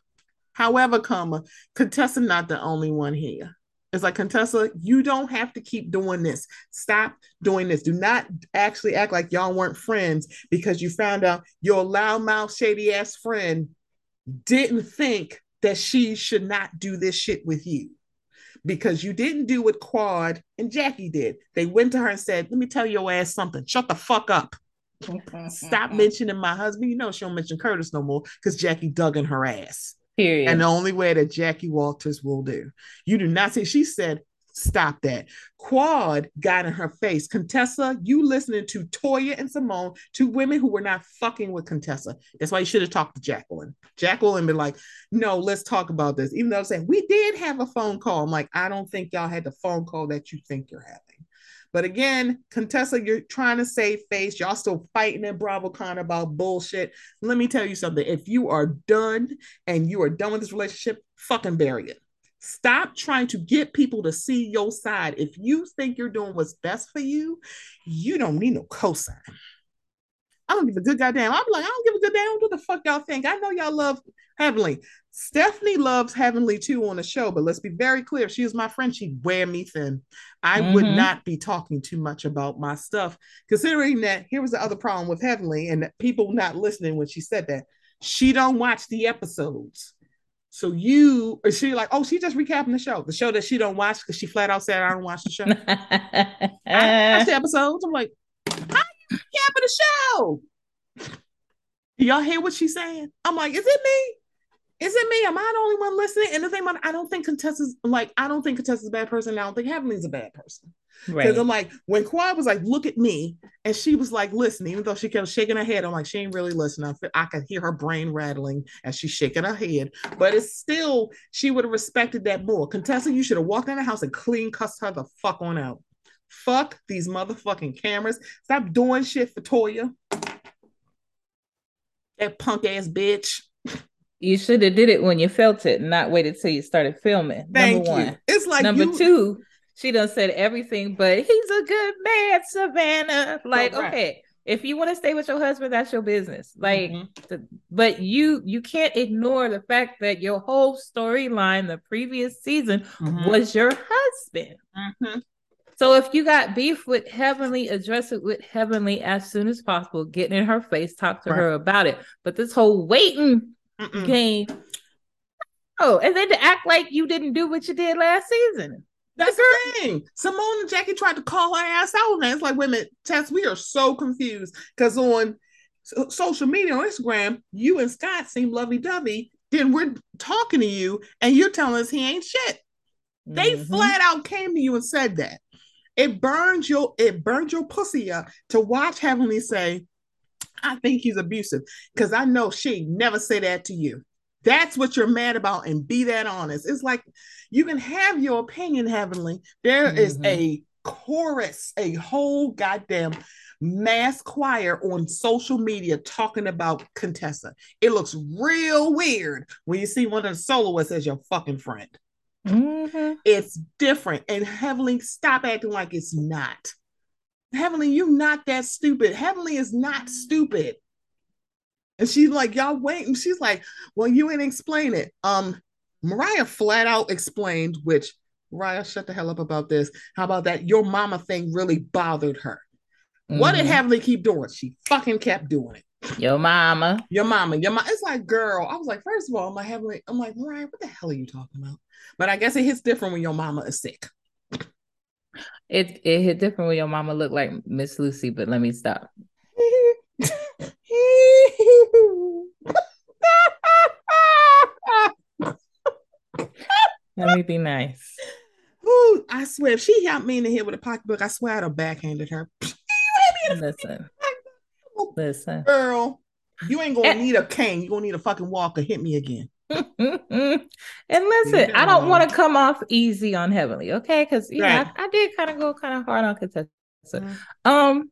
However, comma, Contessa not the only one here. It's like Contessa, you don't have to keep doing this. Stop doing this. Do not actually act like y'all weren't friends because you found out your loudmouth, shady ass friend didn't think that she should not do this shit with you because you didn't do what Quad and Jackie did. They went to her and said, Let me tell your ass something. Shut the fuck up. Stop mentioning my husband. You know, she don't mention Curtis no more because Jackie dug in her ass. Period. And the only way that Jackie Walters will do. You do not say, she said, stop that. Quad got in her face. Contessa, you listening to Toya and Simone, two women who were not fucking with Contessa. That's why you should have talked to Jacqueline. Jacqueline been like, no, let's talk about this. Even though I'm saying we did have a phone call. I'm like, I don't think y'all had the phone call that you think you're having. But again, Contessa, you're trying to save face. Y'all still fighting at BravoCon about bullshit. Let me tell you something. If you are done and you are done with this relationship, fucking bury it. Stop trying to get people to see your side. If you think you're doing what's best for you, you don't need no cosign. I don't give a good goddamn. I'm like, I don't give a good damn what the fuck y'all think. I know y'all love Heavenly. Stephanie loves Heavenly too on the show, but let's be very clear. She is my friend. She'd wear me thin. I mm-hmm. would not be talking too much about my stuff, considering that here was the other problem with Heavenly and people not listening when she said that. She don't watch the episodes. So you, or she like, oh, she just recapping the show, the show that she don't watch because she flat out said I don't watch the show. I watch the episodes. I'm like, how you recapping the show? Y'all hear what she's saying? I'm like, is it me? Is it me? Am I the only one listening? And the thing about I don't think Contessa's like I don't think Contessa's a bad person. I don't think Heavenly's a bad person. Because right. I'm like, when Quad was like, look at me, and she was like, listen, even though she kept shaking her head, I'm like, she ain't really listening. I, I could hear her brain rattling as she's shaking her head. But it's still, she would have respected that more. Contessa, you should have walked in the house and clean cussed her the fuck on out. Fuck these motherfucking cameras. Stop doing shit for Toya. That punk ass bitch. You should have did it when you felt it, not waited till you started filming. Thank number you. one. It's like number you... two. She done said everything, but he's a good man, Savannah. Like, right. okay, if you want to stay with your husband, that's your business. Like, mm-hmm. the, but you you can't ignore the fact that your whole storyline the previous season mm-hmm. was your husband. Mm-hmm. So if you got beef with Heavenly, address it with Heavenly as soon as possible. Get in her face, talk to right. her about it. But this whole waiting Mm-mm. game, oh, and then to act like you didn't do what you did last season. That's the, thing. Simone and Jackie tried to call her ass out, and it's like, wait a minute, Tess, we are so confused because on social media on Instagram, you and Scott seem lovey dovey. Then we're talking to you, and you're telling us he ain't shit. Mm-hmm. They flat out came to you and said that. It burns your it burns your pussy up to watch Heavenly say, I think he's abusive. Because I know she never say that to you. That's what you're mad about, and be that honest. It's like you can have your opinion, Heavenly. There mm-hmm. is a chorus, a whole goddamn mass choir on social media talking about Contessa. It looks real weird when you see one of the soloists as your fucking friend. Mm-hmm. It's different. And Heavenly, stop acting like it's not. Heavenly, you not that stupid. Heavenly is not stupid. And she's like, y'all wait. And she's like, well, you ain't explain it. Um, Mariah flat out explained, which Mariah, shut the hell up about this. How about that? Your mama thing really bothered her. Mm-hmm. What did mm-hmm. Heavenly keep doing? She fucking kept doing it. Your mama. Your mama. Your mama. It's like, girl. I was like, first of all, I'm like, Heavenly, I'm like, Mariah, what the hell are you talking about? But I guess it hits different when your mama is sick. It it hit different when your mama looked like Miss Lucy, but let me stop. let me be nice. Ooh, I swear, if she helped me in the head with a pocketbook, I swear I'd have backhanded her. Listen, listen, girl, you ain't gonna eh. need a cane. You are gonna need a fucking walker. Hit me again. and listen, I don't want to come off easy on Heavenly, okay? Because yeah, right. I, I, did kind of go kind of hard on Contessa. Mm-hmm. Um,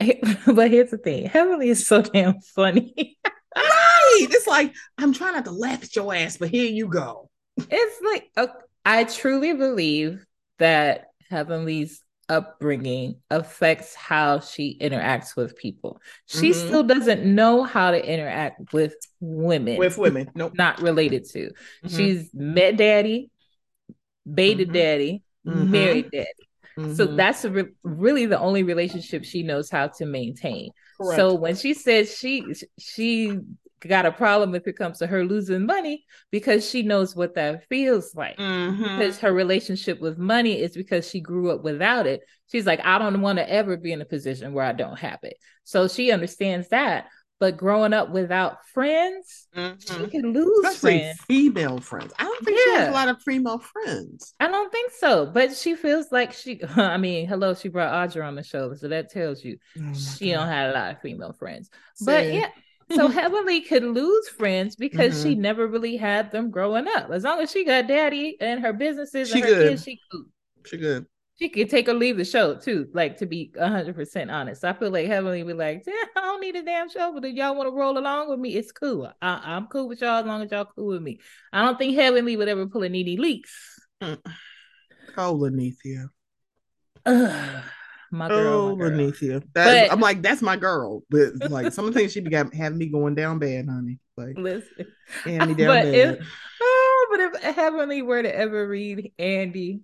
but here's the thing: Heavenly is so damn funny. right? It's like I'm trying not to laugh at your ass, but here you go. It's like uh, I truly believe that Heavenly's upbringing affects how she interacts with people. She mm-hmm. still doesn't know how to interact with women. With women, nope. Not related to. Mm-hmm. She's met daddy, baited mm-hmm. daddy, mm-hmm. married daddy. So mm-hmm. that's re- really the only relationship she knows how to maintain. Correct. So when she says she she got a problem if it comes to her losing money because she knows what that feels like. Mm-hmm. Because her relationship with money is because she grew up without it. She's like, I don't want to ever be in a position where I don't have it. So she understands that. But growing up without friends, mm-hmm. she can lose Especially friends. Female friends. I don't think yeah. she has a lot of female friends. I don't think so. But she feels like she I mean, hello, she brought Audra on the show. So that tells you oh she God. don't have a lot of female friends. But yeah, so Heavenly could lose friends because mm-hmm. she never really had them growing up. As long as she got daddy and her businesses she and her good. kids, she could. She good. She could take or leave the show too. Like to be hundred percent honest, I feel like Heavenly be like, yeah, I don't need a damn show, but if y'all want to roll along with me, it's cool. I- am cool with y'all as long as y'all cool with me. I don't think Heavenly would ever pull a NeNe Leakes. Mm. Call Lanithia Oh, my girl. Oh, my girl. But, I'm like, that's my girl. But like some of the things she began having me going down bad, honey. Like listen. Andy down but bad. If, oh, but if Heavenly were to ever read Andy,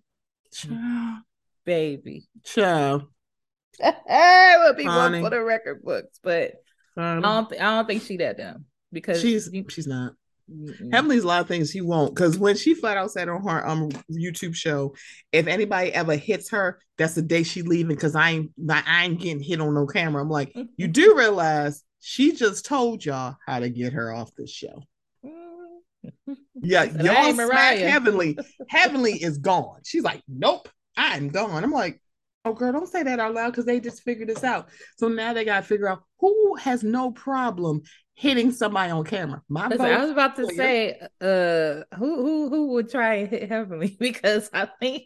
baby. Child. it would be honey. one for the record books, but. I don't I don't think she that dumb because she's she's not. Mm-mm. Heavenly's a lot of things he won't because when she flat out said on her um YouTube show, if anybody ever hits her, that's the day she leaving because I ain't I ain't getting hit on no camera. I'm like, you do realize she just told y'all how to get her off this show. Yeah, y'all smack Heavenly. Heavenly is gone. She's like, nope, I'm gone. I'm like, oh girl, don't say that out loud because they just figured this out. So now they gotta figure out who has no problem hitting somebody on camera. My Listen, I was about to say, uh, who who who would try and hit Heavenly because I think.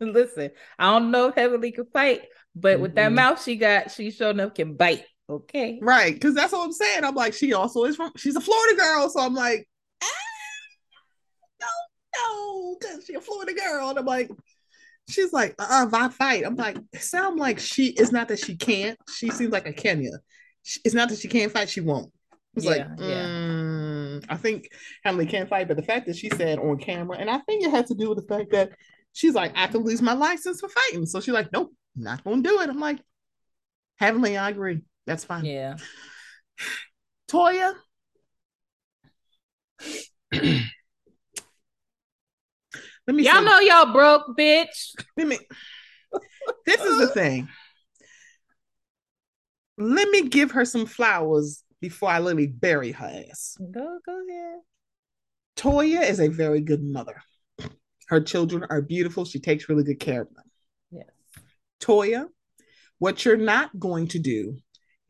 Listen, I don't know if Heavenly could fight, but mm-hmm. with that mouth she got, she sure enough can bite. Okay, right? Because that's what I'm saying. I'm like, she also is from. She's a Florida girl, so I'm like, ah, no, no, because she's a Florida girl, and I'm like. She's like, uh, if I fight, I'm like, it sound like she. It's not that she can't. She seems like a Kenya. It's not that she can't fight. She won't. It's yeah, like, mm, I think Heavenly can't fight, but the fact that she said on camera, and I think it had to do with the fact that she's like, I could lose my license for fighting. So she's like, nope, not gonna do it. I'm like, Heavenly, I agree. That's fine. Yeah. Toya. Let me y'all see. know y'all broke, bitch. Let me this is the thing. Let me give her some flowers before I literally bury her ass. Go, go ahead. Toya is a very good mother. Her children are beautiful. She takes really good care of them. Yes. Toya, what you're not going to do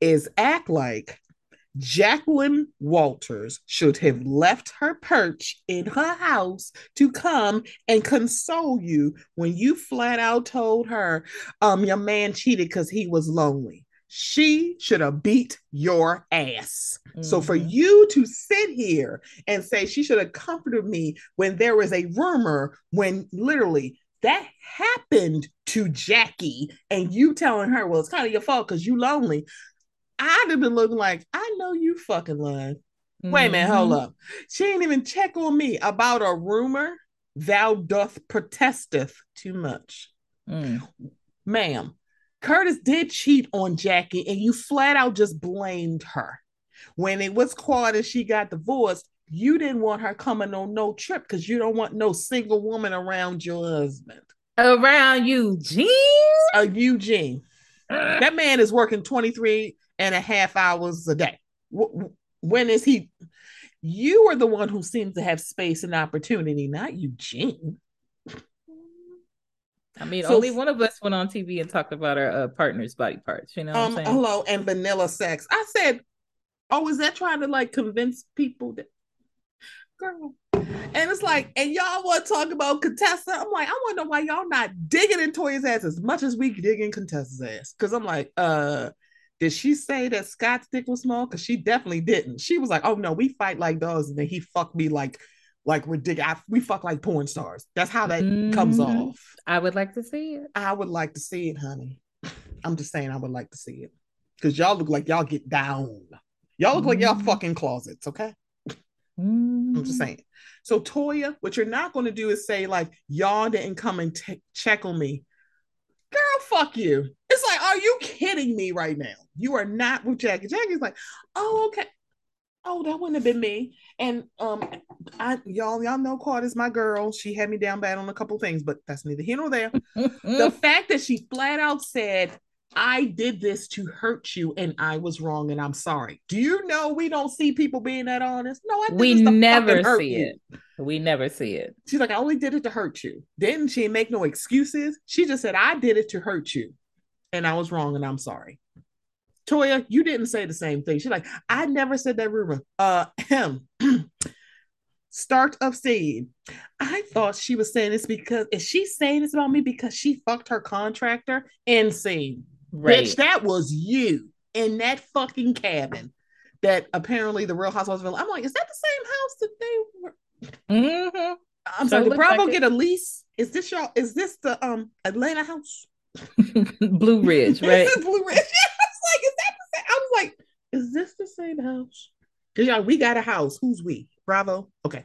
is act like Jacqueline Walters should have left her perch in her house to come and console you when you flat out told her um your man cheated because he was lonely she should have beat your ass. Mm-hmm. So for mm-hmm. you to sit here and say she should have comforted me when there was a rumor, when literally that happened to Jackie, and you telling her, well, it's kind of your fault because you lonely. I'd have been looking like, I know you fucking lying. Mm-hmm. Wait a minute, hold mm-hmm. up. She ain't even check on me about a rumor. Thou doth protesteth too much. Mm. Ma'am, Curtis did cheat on Jackie, and you flat out just blamed her. When it was caught and she got divorced, you didn't want her coming on no trip because you don't want no single woman around your husband. Around Eugene? A Eugene. that man is working 23 and a half hours a day. When is he? You are the one who seems to have space and opportunity, not Eugene. I mean, so, only one of us went on TV and talked about our uh, partner's body parts. You know, um, hello, and vanilla sex. I said, oh, is that trying to like convince people that, girl? And it's like, and y'all want to talk about Contessa? I'm like, I wonder why y'all not digging in Toya's ass as much as we dig in Contessa's ass. Because I'm like, uh, did she say that Scott's dick was small? Because she definitely didn't. She was like, oh no, we fight like dogs, and then he fucked me like like ridiculous. We fuck like porn stars. That's how that mm-hmm. comes off. I would like to see it. I would like to see it, honey. I'm just saying, I would like to see it because y'all look like y'all get down. Y'all look mm-hmm. like y'all mm-hmm. fucking closets. Okay. Mm-hmm. I'm just saying. So Toya, what you're not going to do is say like y'all didn't come and t- check on me. Girl, fuck you. It's like, are you kidding me right now? You are not with Jackie. Jackie's like, oh, okay oh, that wouldn't have been me. And um, I y'all y'all know Carter's my girl. She had me down bad on a couple things, but that's neither here nor there. the fact that she flat out said, "I did this to hurt you, and I was wrong, and I'm sorry." Do you know we don't see people being that honest? No, I we never see it. We never see it. She's like, "I only did it to hurt you." Didn't she make no excuses? She just said, "I did it to hurt you, and I was wrong, and I'm sorry." Toya, you didn't say the same thing. She's like, I never said that rumor. Uh, him. Start of saying, I thought she was saying this because is she saying this about me because she fucked her contractor? Insane. Right. Bitch, that was you in that fucking cabin that apparently the Real Housewives of I'm like, is that the same house that they were? Mm-hmm. I'm sorry, did Bravo like get a lease? Is this y'all? Is this the um Atlanta house? Blue Ridge, right? Blue Ridge. like, is that the same? I was like, is this the same house? Cause y'all, we got a house. Who's we? Bravo. Okay.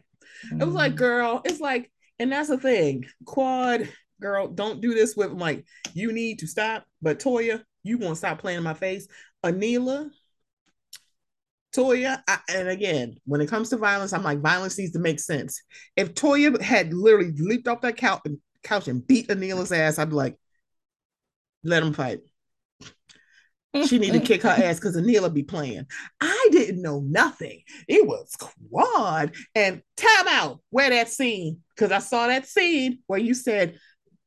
Mm. It was like, mm. girl, it's like, and that's the thing. Quad, girl, don't do this with like, you need to stop. But Toya, you won't stop playing in my face. Anila, Toya, I, and again, when it comes to violence, I'm like, violence needs to make sense. If Toya had literally leaped off that couch, couch and beat Anila's ass, I'd be like, let him fight. She need to kick her ass because Anila be playing. I didn't know nothing. It was quad and time out. Where that scene? Because I saw that scene where you said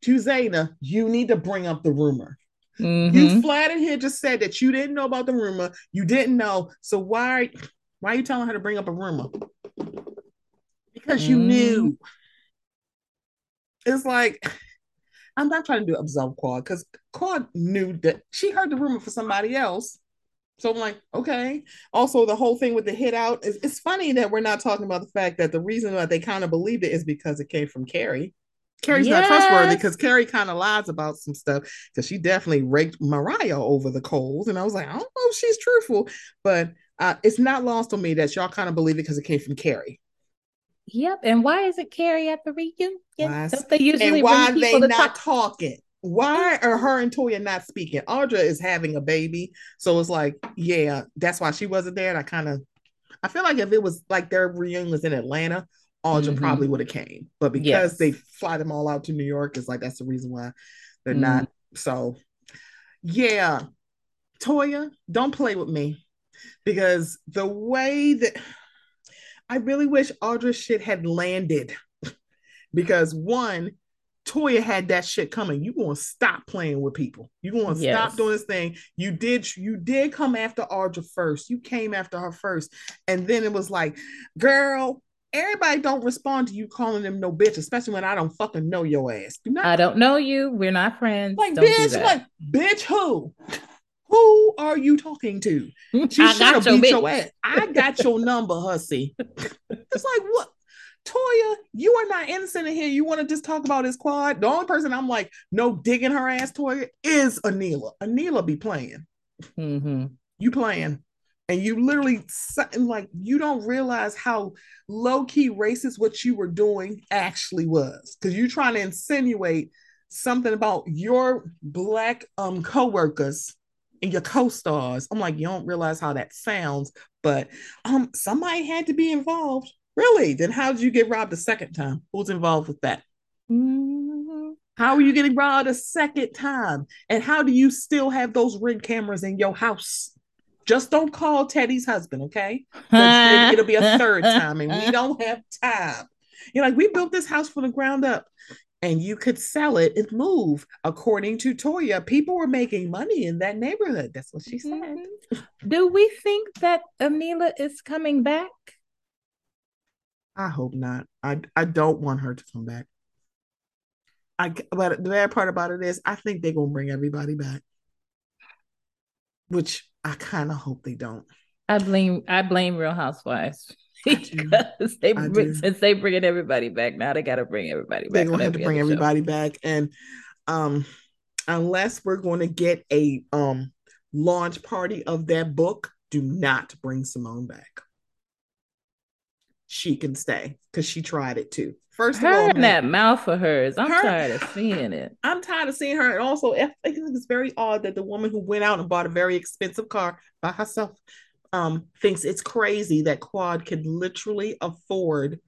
to Zayna, you need to bring up the rumor. Mm-hmm. You flat in here just said that you didn't know about the rumor. You didn't know. So why why are you telling her to bring up a rumor? Because mm-hmm. you knew. It's like I'm not trying to do absolve Quad because Quad knew that she heard the rumor for somebody else. So I'm like, okay. Also, the whole thing with the hit out is it's funny that we're not talking about the fact that the reason that they kind of believed it is because it came from Carrie. Carrie's yes. not trustworthy because Carrie kind of lies about some stuff because she definitely raked Mariah over the coals. And I was like, I don't know if she's truthful, but uh, it's not lost on me that y'all kind of believe it because it came from Carrie. Yep. And why is it Carrie at the reunion? Don't they usually and why are they not talk? talking? Why are her and Toya not speaking? Audra is having a baby. So it's like, yeah, that's why she wasn't there. And I kind of I feel like if it was like their reunion was in Atlanta, Audra mm-hmm. probably would have came. But because yes. they fly them all out to New York, it's like that's the reason why they're mm-hmm. not. So yeah. Toya, don't play with me. Because the way that I really wish Audra shit had landed. because one, Toya had that shit coming. You gonna stop playing with people. You gonna yes. stop doing this thing. You did you did come after Audra first. You came after her first. And then it was like, girl, everybody don't respond to you calling them no bitch, especially when I don't fucking know your ass. Do not I don't know you. We're not friends. Like don't bitch, like bitch who? Who are you talking to? She should have beat bitch. your ass. I got your number, hussy. it's like what? Toya, you are not innocent in here. You want to just talk about his quad? The only person I'm like, no digging her ass, Toya, is Anila. Anila be playing. Mm-hmm. You playing and you literally like you don't realize how low-key racist what you were doing actually was because you're trying to insinuate something about your black um co-workers and your co-stars i'm like you don't realize how that sounds but um somebody had to be involved really then how did you get robbed the second time who's involved with that mm-hmm. how are you getting robbed a second time and how do you still have those ring cameras in your house just don't call Teddy's husband, okay? it'll be a third time, and we don't have time. You're like, we built this house from the ground up, and you could sell it and move. According to Toya, people were making money in that neighborhood. That's what she said. Mm-hmm. Do we think that Anila is coming back? I hope not. I I don't want her to come back. I but the bad part about it is I think they're gonna bring everybody back. Which I kind of hope they don't. I blame I blame Real Housewives because they bring, since they bringing everybody back now they got to bring everybody back. They're gonna have to bring everybody show. back, and um, unless we're going to get a um launch party of that book, do not bring Simone back. She can stay because she tried it too. First her of all, and that mouth of hers, I'm her, tired of seeing it. I'm tired of seeing her. And also, I think it's very odd that the woman who went out and bought a very expensive car by herself um, thinks it's crazy that Quad can literally afford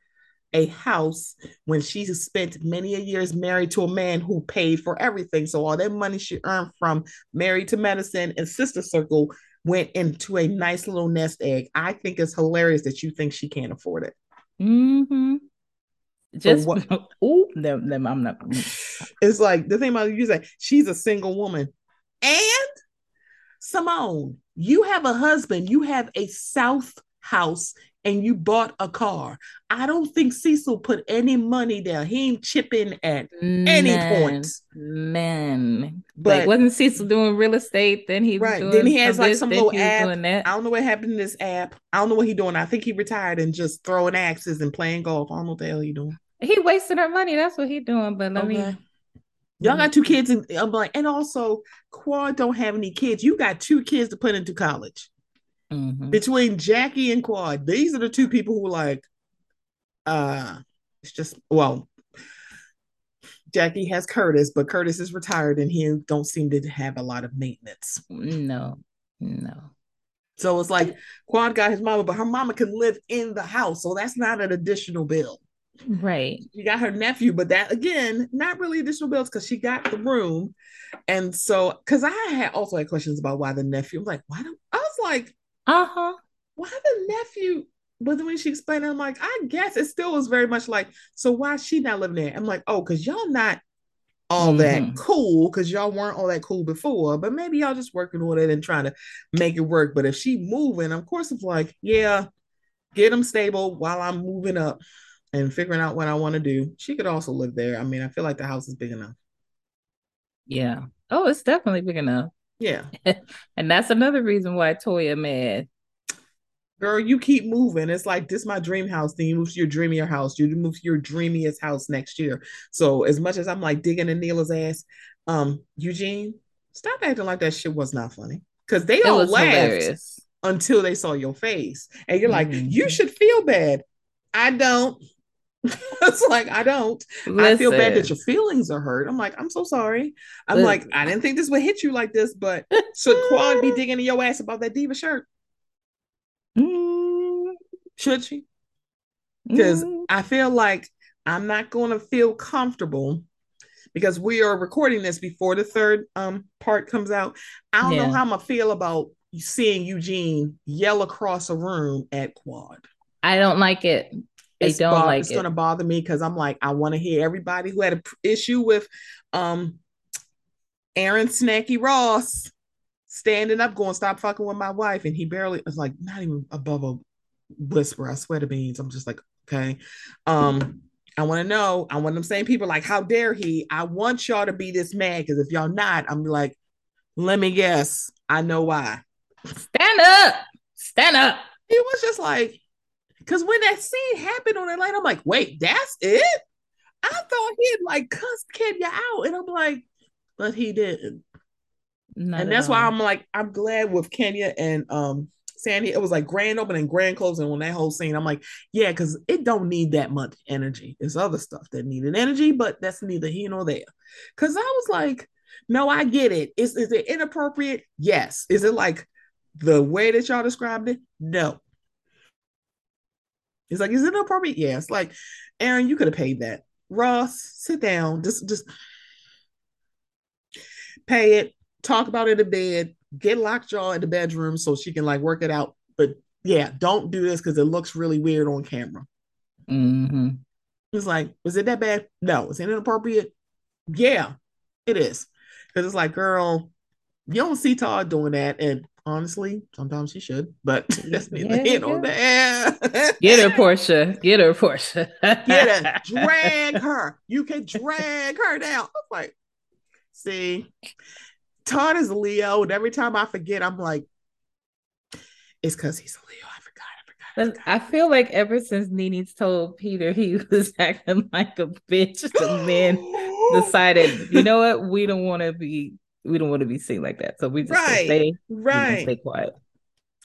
a house when she spent many a years married to a man who paid for everything. So all that money she earned from Married to Medicine and Sister Circle went into a nice little nest egg. I think it's hilarious that you think she can't afford it. Mm-hmm. Just what, ooh, them, them, I'm not. It's like the thing about you say she's a single woman, and Simone, you have a husband, you have a South house, and you bought a car. I don't think Cecil put any money down. He ain't chipping at man, any point. Man, but like, wasn't Cecil doing real estate? Then he right. then he has like this, some little app. I don't know what happened in this app. I don't know what he doing. I think he retired and just throwing axes and playing golf. I don't know what the hell he doing. He wasting our money. That's what he doing. But let okay. me. Y'all got two kids, and I'm like, and also Quad don't have any kids. You got two kids to put into college. Mm-hmm. Between Jackie and Quad, these are the two people who like, uh, it's just well, Jackie has Curtis, but Curtis is retired and he don't seem to have a lot of maintenance. No, no. So it's like Quad got his mama, but her mama can live in the house. So that's not an additional bill. Right. She got her nephew, but that again, not really additional bills because she got the room. And so, because I had also had questions about why the nephew, I was like, why don't I was like, uh-huh. Why the nephew? But then when she explained it, I'm like, I guess it still was very much like, so why is she not living there? I'm like, oh, because y'all not all mm-hmm. that cool because y'all weren't all that cool before, but maybe y'all just working on it and trying to make it work. But if she moving, of course, it's like, yeah, get them stable while I'm moving up and figuring out what I want to do. She could also live there. I mean, I feel like the house is big enough. Yeah. Oh, it's definitely big enough. Yeah. and that's another reason why Toya mad girl, you keep moving. It's like this my dream house. Then you move to your dreamier house. You move to your dreamiest house next year. So as much as I'm like digging in Neela's ass, um, Eugene, stop acting like that shit was not funny. Cause they all laughed hilarious. until they saw your face. And you're like, mm-hmm. you should feel bad. I don't. it's like I don't. Listen. I feel bad that your feelings are hurt. I'm like, I'm so sorry. I'm Listen. like, I didn't think this would hit you like this, but should Quad be digging in your ass about that diva shirt? Mm, should she? Because mm. I feel like I'm not going to feel comfortable because we are recording this before the third um part comes out. I don't yeah. know how I'm gonna feel about seeing Eugene yell across a room at Quad. I don't like it. It's don't bo- like it's it. gonna bother me because I'm like, I want to hear everybody who had an issue with um Aaron Snacky Ross standing up, going, stop fucking with my wife. And he barely was like, not even above a whisper. I swear to beans. I'm just like, okay. Um, I want to know. I want them same people like, how dare he? I want y'all to be this mad because if y'all not, I'm like, let me guess. I know why. Stand up. Stand up. He was just like, because when that scene happened on that night, I'm like, wait, that's it? I thought he'd like cussed Kenya out. And I'm like, but he didn't. Not and that's why I'm like, I'm glad with Kenya and um Sanya. It was like grand opening, and grand closing on that whole scene. I'm like, yeah, because it don't need that much energy. It's other stuff that needed energy, but that's neither here nor there. Cause I was like, no, I get it. Is is it inappropriate? Yes. Is it like the way that y'all described it? No. It's like, is it inappropriate? Yeah. It's like, Aaron, you could have paid that. Ross, sit down. Just just pay it talk about it in bed, get Lockjaw in the bedroom so she can like work it out. But yeah, don't do this because it looks really weird on camera. Mm-hmm. It's like, is it that bad? No. Is it inappropriate? Yeah, it is. Because it's like, girl, you don't see Todd doing that. And honestly, sometimes she should, but that's neither yeah, here nor there. Get her, Porsha. Get her, Porsha. Get her. Drag her. You can drag her down. I was like, see, Todd is a Leo, and every time I forget, I'm like, it's because he's a Leo. I forgot. I forgot. I, I feel like ever since NeNe's told Peter he was acting like a bitch, the man decided, you know what, we don't want to be, we don't want to be seen like that. So we just right, stay, right, stay quiet.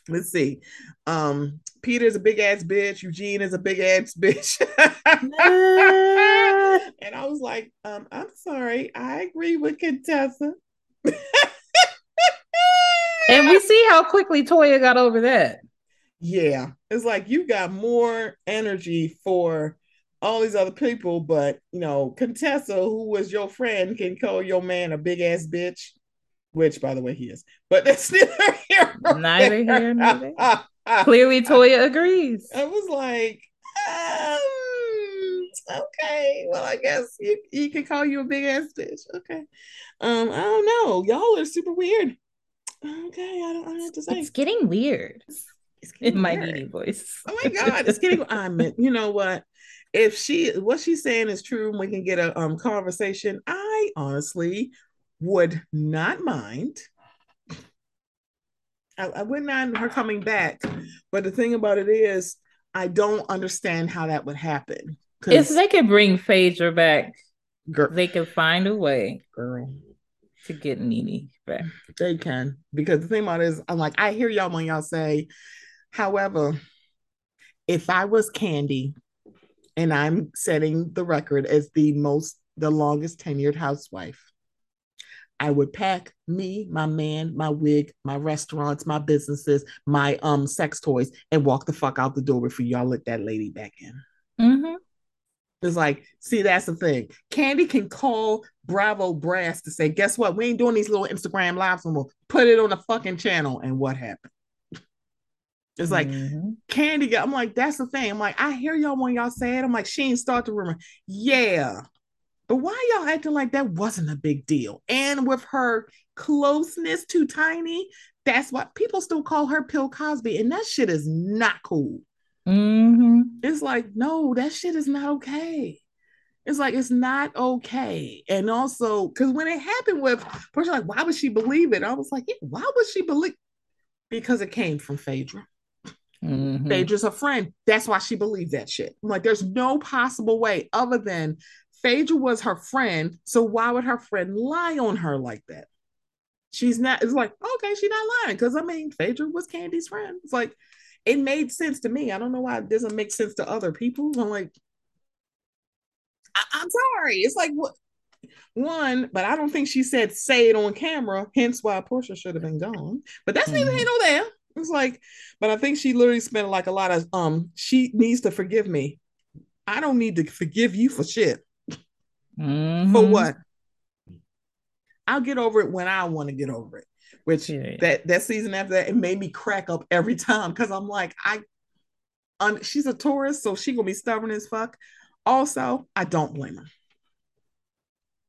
Let's see. Um, Peter's a big ass bitch. Eugene is a big ass bitch. and I was like, um, I'm sorry. I agree with Contessa and we see how quickly Toya got over that. Yeah. It's like you got more energy for all these other people, but you know, Contessa, who was your friend, can call your man a big ass bitch, which by the way he is. But that's neither here. Neither here nor there. Clearly Toya agrees. I was like, um, okay, well, I guess he, you can call you a big ass bitch. Okay. Um, I don't know. Y'all are super weird. Okay, I don't, I don't have to say. It's getting weird. It's getting in my needy voice. Oh my god, it's getting. I mean, you know what? If she what she's saying is true, and we can get a um conversation, I honestly would not mind. I, I wouldn't mind her coming back, but the thing about it is, I don't understand how that would happen. If they could bring Phaedra back, girl, they could find a way, girl, to get Nene back. They can because the thing about it is, I'm like, I hear y'all when y'all say, however, if I was Kandi, and I'm setting the record as the most, the longest tenured housewife, I would pack me, my man, my wig, my restaurants, my businesses, my um sex toys, and walk the fuck out the door before y'all let that lady back in. Mm-hmm. It's like, see, that's the thing. Kandi can call Bravo Brass to say, guess what? We ain't doing these little Instagram lives anymore. Put it on the fucking channel. And what happened? It's like mm-hmm. Kandi. I'm like, that's the thing. I'm like, I hear y'all when y'all say it. I'm like, she ain't start the rumor. Yeah. But why y'all acting like that wasn't a big deal? And with her closeness to Tiny, that's what people still call her Pill Cosby. And that shit is not cool. Mm-hmm. It's like, no, that shit is not okay. It's like it's not okay. And also, because when it happened with person, like, why would she believe it? I was like, yeah, why would she believe? Because it came from Phaedra. Mm-hmm. Phaedra's a friend. That's why she believed that shit. I'm like, there's no possible way other than Phaedra was her friend. So why would her friend lie on her like that? She's not, it's like, okay, she's not lying. Cause I mean, Phaedra was Kandi's friend. It's like, it made sense to me. I don't know why it doesn't make sense to other people. I'm like, I- am sorry. It's like what one, but I don't think she said say it on camera, hence why Porsha should have been gone. But that's mm. neither here nor there. It's like, but I think she literally spent like a lot of um, she needs to forgive me. I don't need to forgive you for shit. Mm-hmm. For what? I'll get over it when I want to get over it which yeah. that that season after that it made me crack up every time because I'm like I, um, she's a Taurus, so she gonna be stubborn as fuck. Also, I don't blame her.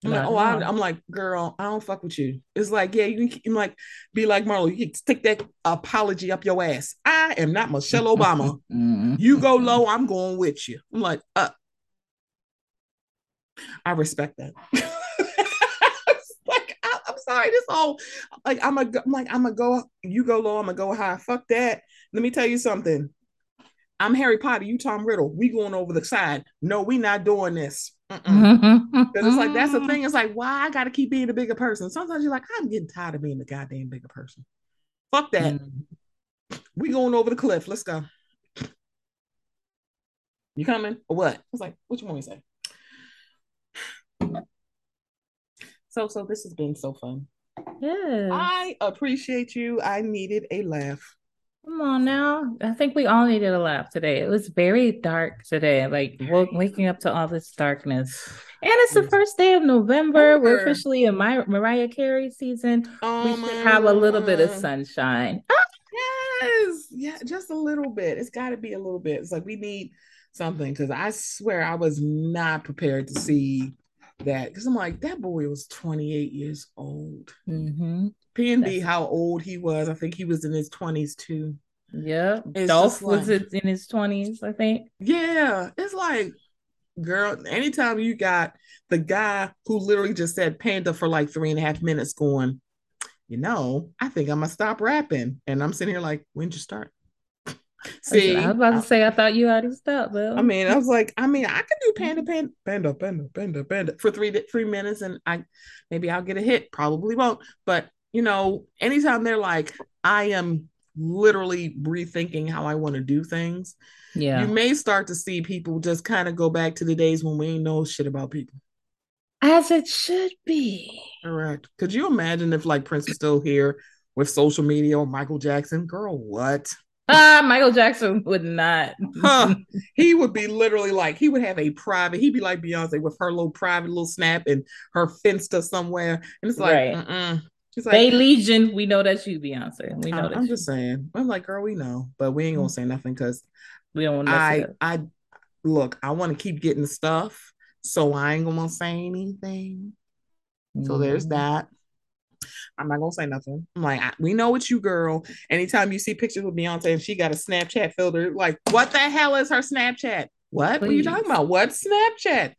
I'm like, oh, I, am like, girl, I don't fuck with you. It's like, yeah, you can like be like Marlo, you can stick that apology up your ass. I am not Michelle Obama. Mm-hmm. you go low, I'm going with you. I'm like, uh, I respect that. Like, I, am sorry. This whole like I'm a I'm like I'm gonna go. You go low. I'm gonna go high. Fuck that. Let me tell you something. I'm Harry Potter. You Tom Riddle. We going over the side. No, we not doing this. Because it's like that's the thing. It's like why I got to keep being a bigger person. Sometimes you're like I'm getting tired of being the goddamn bigger person. Fuck that. Mm. We going over the cliff. Let's go. You coming or what? I was like, what you want me to say? So, so this has been so fun. Yeah. I appreciate you. I needed a laugh. Come on now. I think we all needed a laugh today. It was very dark today, like waking up to all this darkness. And it's the first day of November. We're officially in my Mariah Carey season. Oh we should have a little bit of sunshine. Yes. Yeah, just a little bit. It's got to be a little bit. It's like we need something because I swear I was not prepared to see that because I'm like, that boy was 28 years old. Mm-hmm. PNB, how old he was. I think he was in his 20s too. Yeah. It's Dolph was like, in his 20s, I think. Yeah. It's like, girl, anytime you got the guy who literally just said panda for like three and a half minutes going, you know, I think I'm gonna stop rapping. And I'm sitting here like, when'd you start? See, I was about to say, I thought you already stopped, Bill. I mean, I was like, I mean, I can do panda, panda, panda, panda, panda, panda for three three minutes, and I maybe I'll get a hit. Probably won't, but you know, anytime they're like, I am literally rethinking how I want to do things. Yeah, you may start to see people just kind of go back to the days when we ain't know shit about people. As it should be. Correct. Could you imagine if like Prince is still here with social media or Michael Jackson? Girl, what? Ah, Michael Jackson would not. huh. He would be literally like he would have a private. He'd be like Beyonce with her little private little snap and her finsta somewhere, and it's like, right. mm She's like, Bay Legion, we know that's you, Beyonce. We know. I, I'm just saying. I'm like, girl, we know, but we ain't gonna say nothing because we don't want. I I look. I want to keep getting stuff, so I ain't gonna say anything. Mm-hmm. So there's mm-hmm. that. I'm not gonna say nothing. I'm like, we know it's you, girl. Anytime you see pictures with Beyonce and she got a Snapchat filter, like, what the hell is her Snapchat? What? Please. What are you talking about? What Snapchat?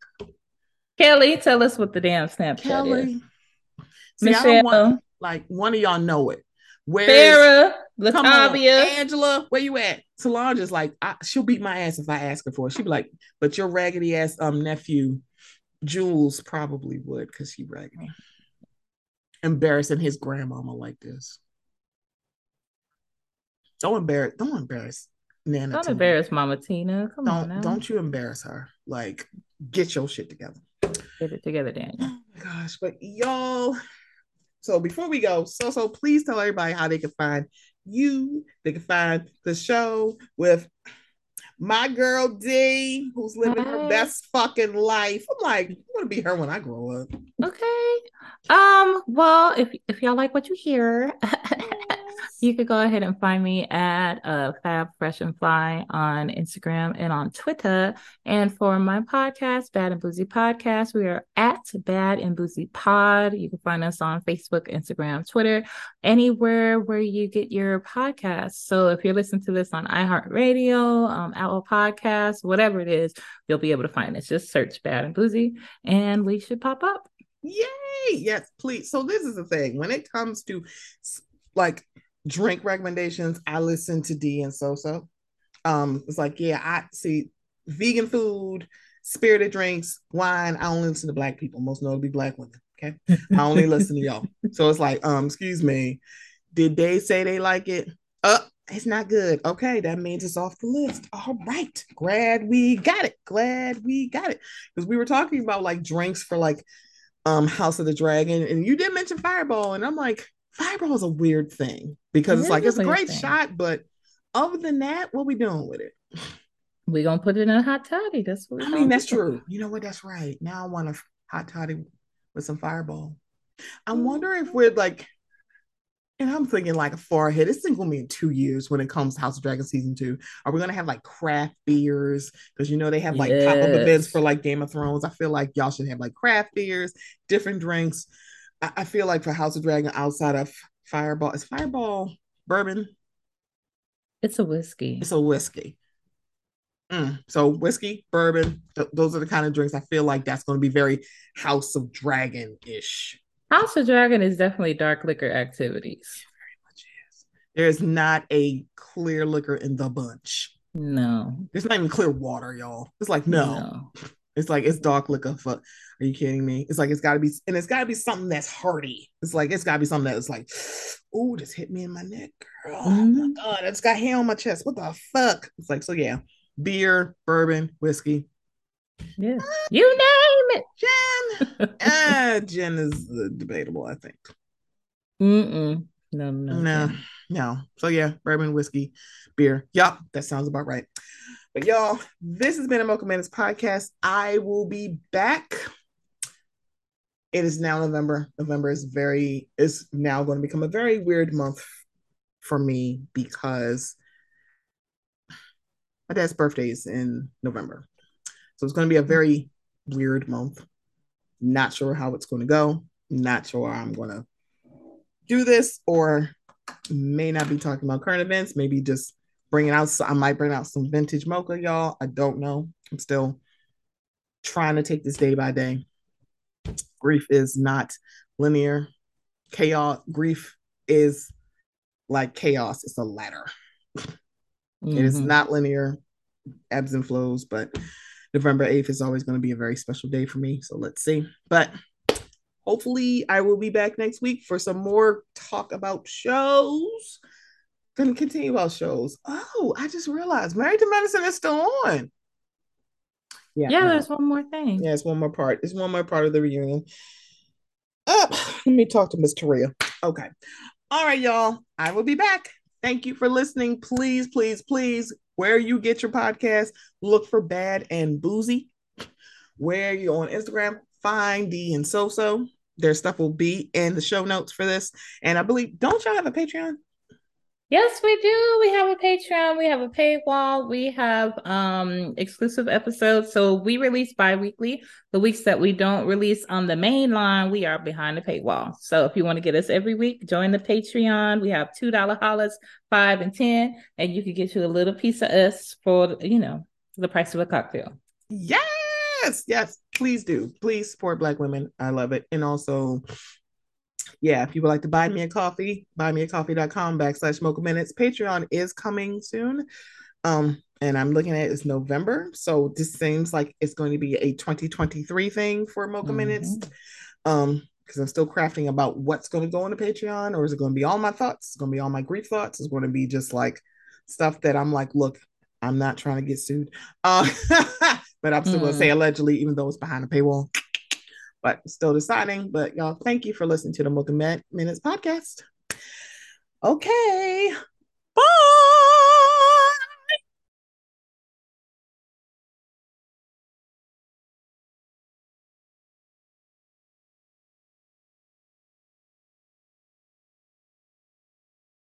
Kelly, tell us what the damn Snapchat Kelly. is. See, Michelle, want, like one of y'all know it. Where Sarah, Latavia, Angela, where you at? Solange is like, I, she'll beat my ass if I ask her for it. She'd be like, but your raggedy ass um nephew, Julez, probably would because he raggedy embarrassing his grandmama like this. Don't embarrass. Don't embarrass Nana. Don't embarrass Mama Tina. Come don't, on. Now. Don't you embarrass her. Like, get your shit together. Get it together, Daniel. Oh my gosh, but y'all, So before we go, so so please tell everybody how they can find you. They can find the show with my girl D, who's living Hi. her best fucking life. I'm like, I want to be her when I grow up. Okay. Um, well, if if y'all like what you hear, you could go ahead and find me at uh, Fab Fresh and Fly on Instagram and on Twitter. And for my podcast, Bad and Boozy Podcast, we are at Bad and Boozy Pod. You can find us on Facebook, Instagram, Twitter, anywhere where you get your podcasts. So if you're listening to this on iHeartRadio, um, Apple Podcasts, whatever it is, you'll be able to find us. Just search Bad and Boozy, and we should pop up. Yay! Yes, please. So this is the thing when it comes to like drink recommendations, I listen to D and Soso. Um, it's like, yeah, I see vegan food, spirited drinks, wine. I only listen to black people, most notably black women. Okay. I only listen to y'all. So it's like, um, excuse me, did they say they like it? Uh, it's not good. Okay, that means it's off the list. All right. Glad we got it. Glad we got it. Because we were talking about like drinks for like um House of the Dragon, and you did mention Fireball, and I'm like, Fireball is a weird thing because it it's like it's a great thing. shot, but other than that, what we doing with it? We gonna put it in a hot toddy. That's what I mean. That's true. You know what? That's right. Now I want a hot toddy with some Fireball. I wonder if we're mm-hmm. like, and I'm thinking like a far ahead. This thing gonna be in two years when it comes to House of Dragon season two. Are we gonna have like craft beers? Because you know they have like yes. pop up events for like Game of Thrones. I feel like y'all should have like craft beers, different drinks. I, I feel like for House of Dragon, outside of Fireball, is Fireball bourbon? It's a whiskey. It's a whiskey. Mm. So whiskey, bourbon, th- those are the kind of drinks I feel like that's going to be very House of Dragon ish. House of Dragon is definitely dark liquor activities. very much is. There is not a clear liquor in the bunch. No, there's not even clear water, y'all. It's like no. no. It's like it's dark liquor. Fuck, are you kidding me? It's like it's got to be, and it's got to be something that's hearty. It's like it's got to be something that's like, oh, just hit me in my neck, girl. Oh my mm-hmm. god, it's got hair on my chest. What the fuck? It's like so, yeah. Beer, bourbon, whiskey. Yeah, you name it. Gin. ah, gin is uh, debatable. I think. Mm-mm. No, no, no, no. So yeah, bourbon, whiskey, beer. Yup, that sounds about right. But y'all, this has been a Mocha Minutes podcast. I will be back. It is now November. November is very is now going to become a very weird month for me because my dad's birthday is in November. So it's going to be a very weird month. Not sure how it's going to go. Not sure I'm going to do this or may not be talking about current events, maybe just bringing out. I might bring out some vintage mocha, y'all. I don't know. I'm still trying to take this day by day. Grief is not linear. Chaos. Grief is like chaos. It's a ladder. Mm-hmm. It is mm-hmm. not linear, ebbs and flows. But November 8th is always going to be a very special day for me. So let's see. But hopefully, I will be back next week for some more talk about shows gonna continue our shows. Oh, I just realized Married to Medicine is still on. Yeah, yeah. No. There's one more thing. Yeah, it's one more part. It's one more part of the reunion. Up. Oh, let me talk to Miss Taria. Okay. All right, y'all. I will be back. Thank you for listening. Please, please, please, where you get your podcast, look for Bad and Boozy. Where you're on Instagram, find D and So So. Their stuff will be in the show notes for this. And I believe, don't y'all have a Patreon? Yes, we do. We have a Patreon, we have a paywall, we have um exclusive episodes. So we release bi-weekly. The weeks that we don't release on the main line, we are behind the paywall. So if you want to get us every week, join the Patreon. We have two dollar hollers, five and ten, and you can get you a little piece of us for you know the price of a cocktail. Yes, yes, please do. Please support black women. I love it. And also yeah, if you would like to buy me a coffee, buymeacoffee.com backslash mocha minutes. Patreon is coming soon. Um, and I'm looking at it's November. So this seems like it's going to be a 2023 thing for Mocha mm-hmm. Minutes. Um, because I'm still crafting about what's going to go on the Patreon, or is it going to be all my thoughts? It's going to be all my grief thoughts. It's going to be just like stuff that I'm like, look, I'm not trying to get sued. Uh, but I'm still mm. going to say allegedly, even though it's behind a paywall. But still deciding. But y'all, thank you for listening to the Mocha Minutes podcast. Okay. Bye.